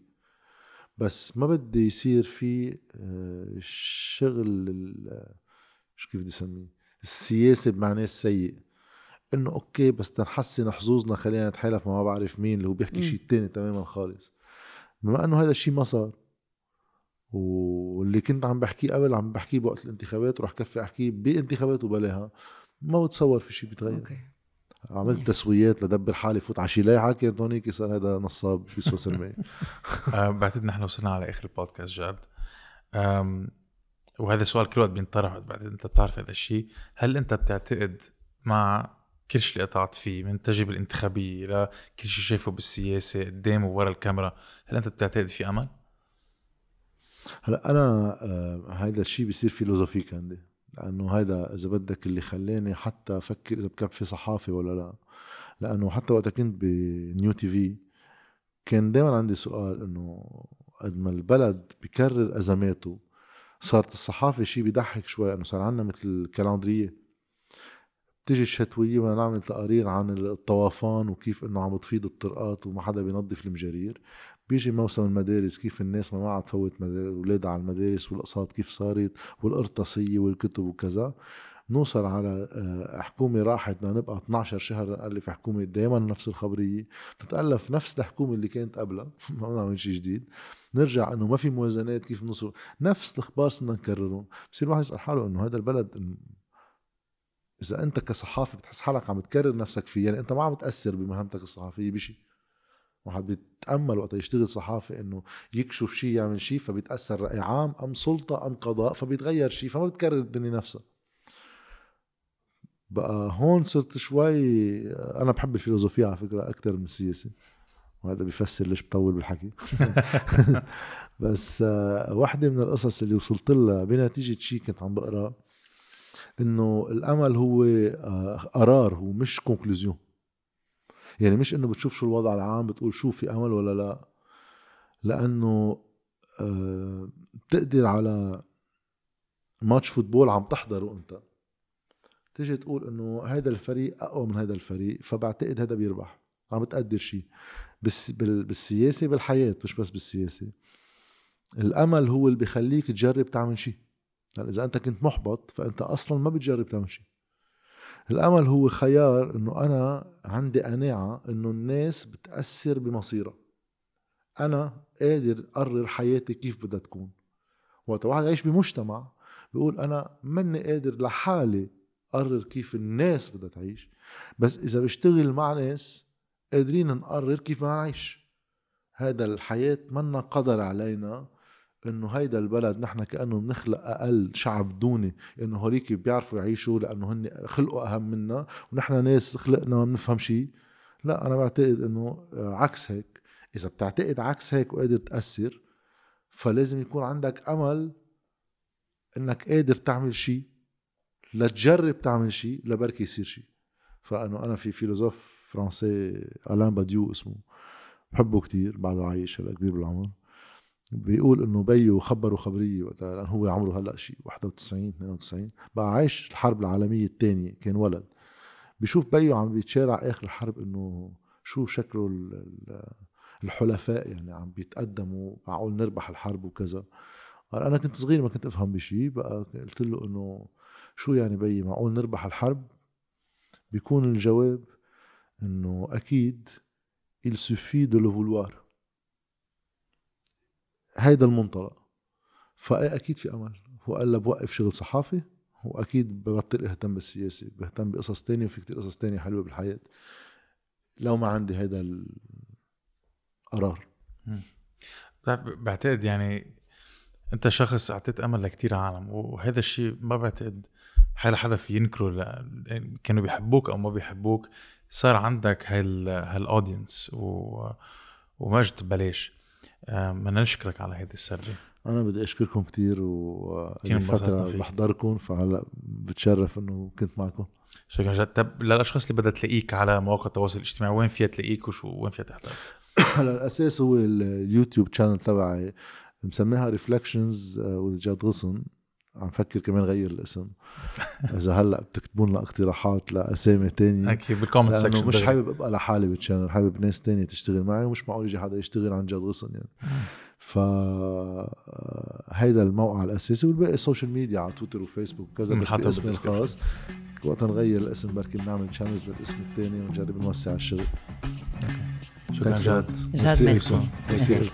بس ما بدي يصير في آه شغل شو كيف بدي أسميه؟ السياسة بمعناه السيء. إنه okay بس تنحسن حظوظنا خلينا نتحالف مع ما بعرف مين اللي هو بيحكي شيء تاني تماما خالص. بما إنه هذا الشيء ما صار واللي كنت عم بحكيه قبل عم بحكيه بوقت الانتخابات ورح كفي احكيه بانتخابات وبلاها. ما بتصور في شيء بيتغير. okay. عملت تسويات لدبر حالي فوت على شي لايحه كانت هونيك صار هذا نصاب بيسوى سلمي <laughs> آه، بعتقد نحن وصلنا على آخر البودكاست جاد وهذا سؤال كل وقت بينطرح بعد أنت بتعرف هذا الشيء هل أنت بتعتقد مع كل شيء اللي قطعت فيه من التجربة الانتخابية لكل شيء شايفه بالسياسة قدام وورا الكاميرا. هل أنت بتعتقد في أمل؟ هلا أنا آه هذا الشيء بيصير philosophique عندي لأنه هذا إذا بدك اللي خلاني حتى أفكر إذا بكفي صحافة ولا لا. لأنه حتى وقت كنت ب New TV كان دائما عندي سؤال إنه قد ما البلد بكرر أزماته صارت الصحافة شيء بيضحك شوي إنه صار عندنا مثل كالندريه بتيجي الشتوية بدنا نعمل تقارير عن الطوافان وكيف إنه عم تفيض الطرقات وما حدا بينظف المجارير. بيجي موسم المدارس كيف الناس ما عاد تفوت اولادها على المدارس والأقساط كيف صارت والقرطاسيه والكتب وكذا. نوصل على آه، حكومة راحت بدنا نبقى 12 شهر نألف حكومة دائما نفس الخبرية. بتتألف نفس الحكومة اللي كانت قبلها. <laughs> ما بنعمل شيء جديد. نرجع إنه ما في موازنات كيف نوصل نفس الأخبار صرنا نكررهم. بصير الواحد يسأل حاله إنه هذا البلد إذا أنت كصحافي بتحس حالك عم تكرر نفسك فيه يعني أنت ما عم تأثر بمهمتك الصحفيه بشيء واحد بيتأمل وقت يشتغل صحافي إنه يكشف شيء يعمل شيء فبيتأثر رأي عام أم سلطة أم قضاء فبيتغير شيء فما بتكرر الدنيا نفسها. بقى هون صرت شوي أنا بحب الفيلوزوفيا على فكرة أكثر من السياسة. وهذا بيفسر ليش بطول بالحكي. <laughs> بس آه، واحدة من القصص اللي وصلت لها بنتيجة شيء كنت عم بقرأ. إنه الأمل هو آه، قرار هو مش conclusion يعني مش إنه بتشوف شو الوضع العام بتقول شو في أمل ولا لا. لأنه آه، بتقدر على ماتش فوتبول عم تحضره أنت. تيجي تقول إنه هذا الفريق أقوى من هذا الفريق فبعتقد هذا بيربح. عم بتقدر شيء بس بالسياسة بالحياة مش بس بالسياسة. الأمل هو اللي بخليك تجرب تعمل شيء يعني إذا أنت كنت محبط فأنت أصلا ما بتجرب تعمل شيء. الأمل هو خيار إنه أنا عندي قناعة إنه الناس بتأثر بمصيرها. أنا قادر أقرر حياتي كيف بدها تكون. وقت واحد يعيش بمجتمع بيقول أنا مني قادر لحالي قرر كيف الناس بدها تعيش. بس إذا بشتغل مع ناس قادرين نقرر كيف بدنا نعيش. هذا الحياة منا قدر علينا إنه هيدا البلد نحن كأنه بنخلق أقل شعب دوني إنه هوليك بيعرفوا يعيشوا لأنه هن خلقوا أهم منا ونحن ناس خلقنا ما بنفهم شيء لا أنا بعتقد إنه عكس هيك. إذا بتعتقد عكس هيك وقادر تأثر فلازم يكون عندك أمل إنك قادر تعمل شيء لتجرب تعمل شيء لبركي يصير شيء فانه أنا في philosophe فرنسي ألان باديو اسمه بحبه كتير بعده عايش هلا كبير بالعمر. بيقول إنه بيو خبروا خبرية وقتها لأن هو عمره هلأ شيء 91 92 بقى عايش الحرب العالمية الثانية كان ولد. بيشوف بيو عم بيتشارع آخر الحرب إنه شو شكله الحلفاء يعني عم بيتقدموا معقول نربح الحرب وكذا. قال أنا كنت صغير ما كنت أفهم بشيء بقى قلت له إنه شو يعني بيي معقول نربح الحرب بيكون الجواب إنه أكيد il suffit de le vouloir. هيدا المنطلق. فاكيد في أمل. هو قال بوقف شغل صحافي وأكيد ببطل إهتم بالسياسة بهتم بقصص تانية وفي كتير قصص تانية حلوة بالحياة. لو ما عندي هيدا القرار. بعتقد يعني أنت شخص أعطيت أمل لكتير عالم وهذا الشيء ما بعتقد حال حدا في ينكره ل... كانوا بيحبوك أو ما بيحبوك صار عندك هال هالاودينس و... وما اجت ببلاش. بدنا نشكرك على هيدي السردة أنا بدي أشكركم كثير و فترة بحضركم فهلا بتشرف إنه كنت معكم. شكرا جاد. طب للأشخاص اللي بدها تلاقيك على مواقع التواصل الاجتماعي وين فيها تلاقيك وشو وين فيها تحضر؟ <coughs> هلا الأساس هو اليوتيوب channel تبعي مسميها Reflections with جاد غصن. عم فكر كمان غير الاسم. إذا هلأ بتكتبوا لنا اقتراحات لأسامي تانية. أكيد بال comment section مش حابب أبقى لحالي بال channel حابب ناس تانية تشتغل معي ومش معقول يجي حدا يشتغل عند جاد غصن يعني. ف هيدا الموقع الأساسي والباقي ال social media على تويتر وفيسبوك وكذا بس باسمي الخاص. وقت نغير الاسم بركي بنعمل channels للاسم الثاني ونجرب نوسع الشغل. شكرا جاد جاد merci. merci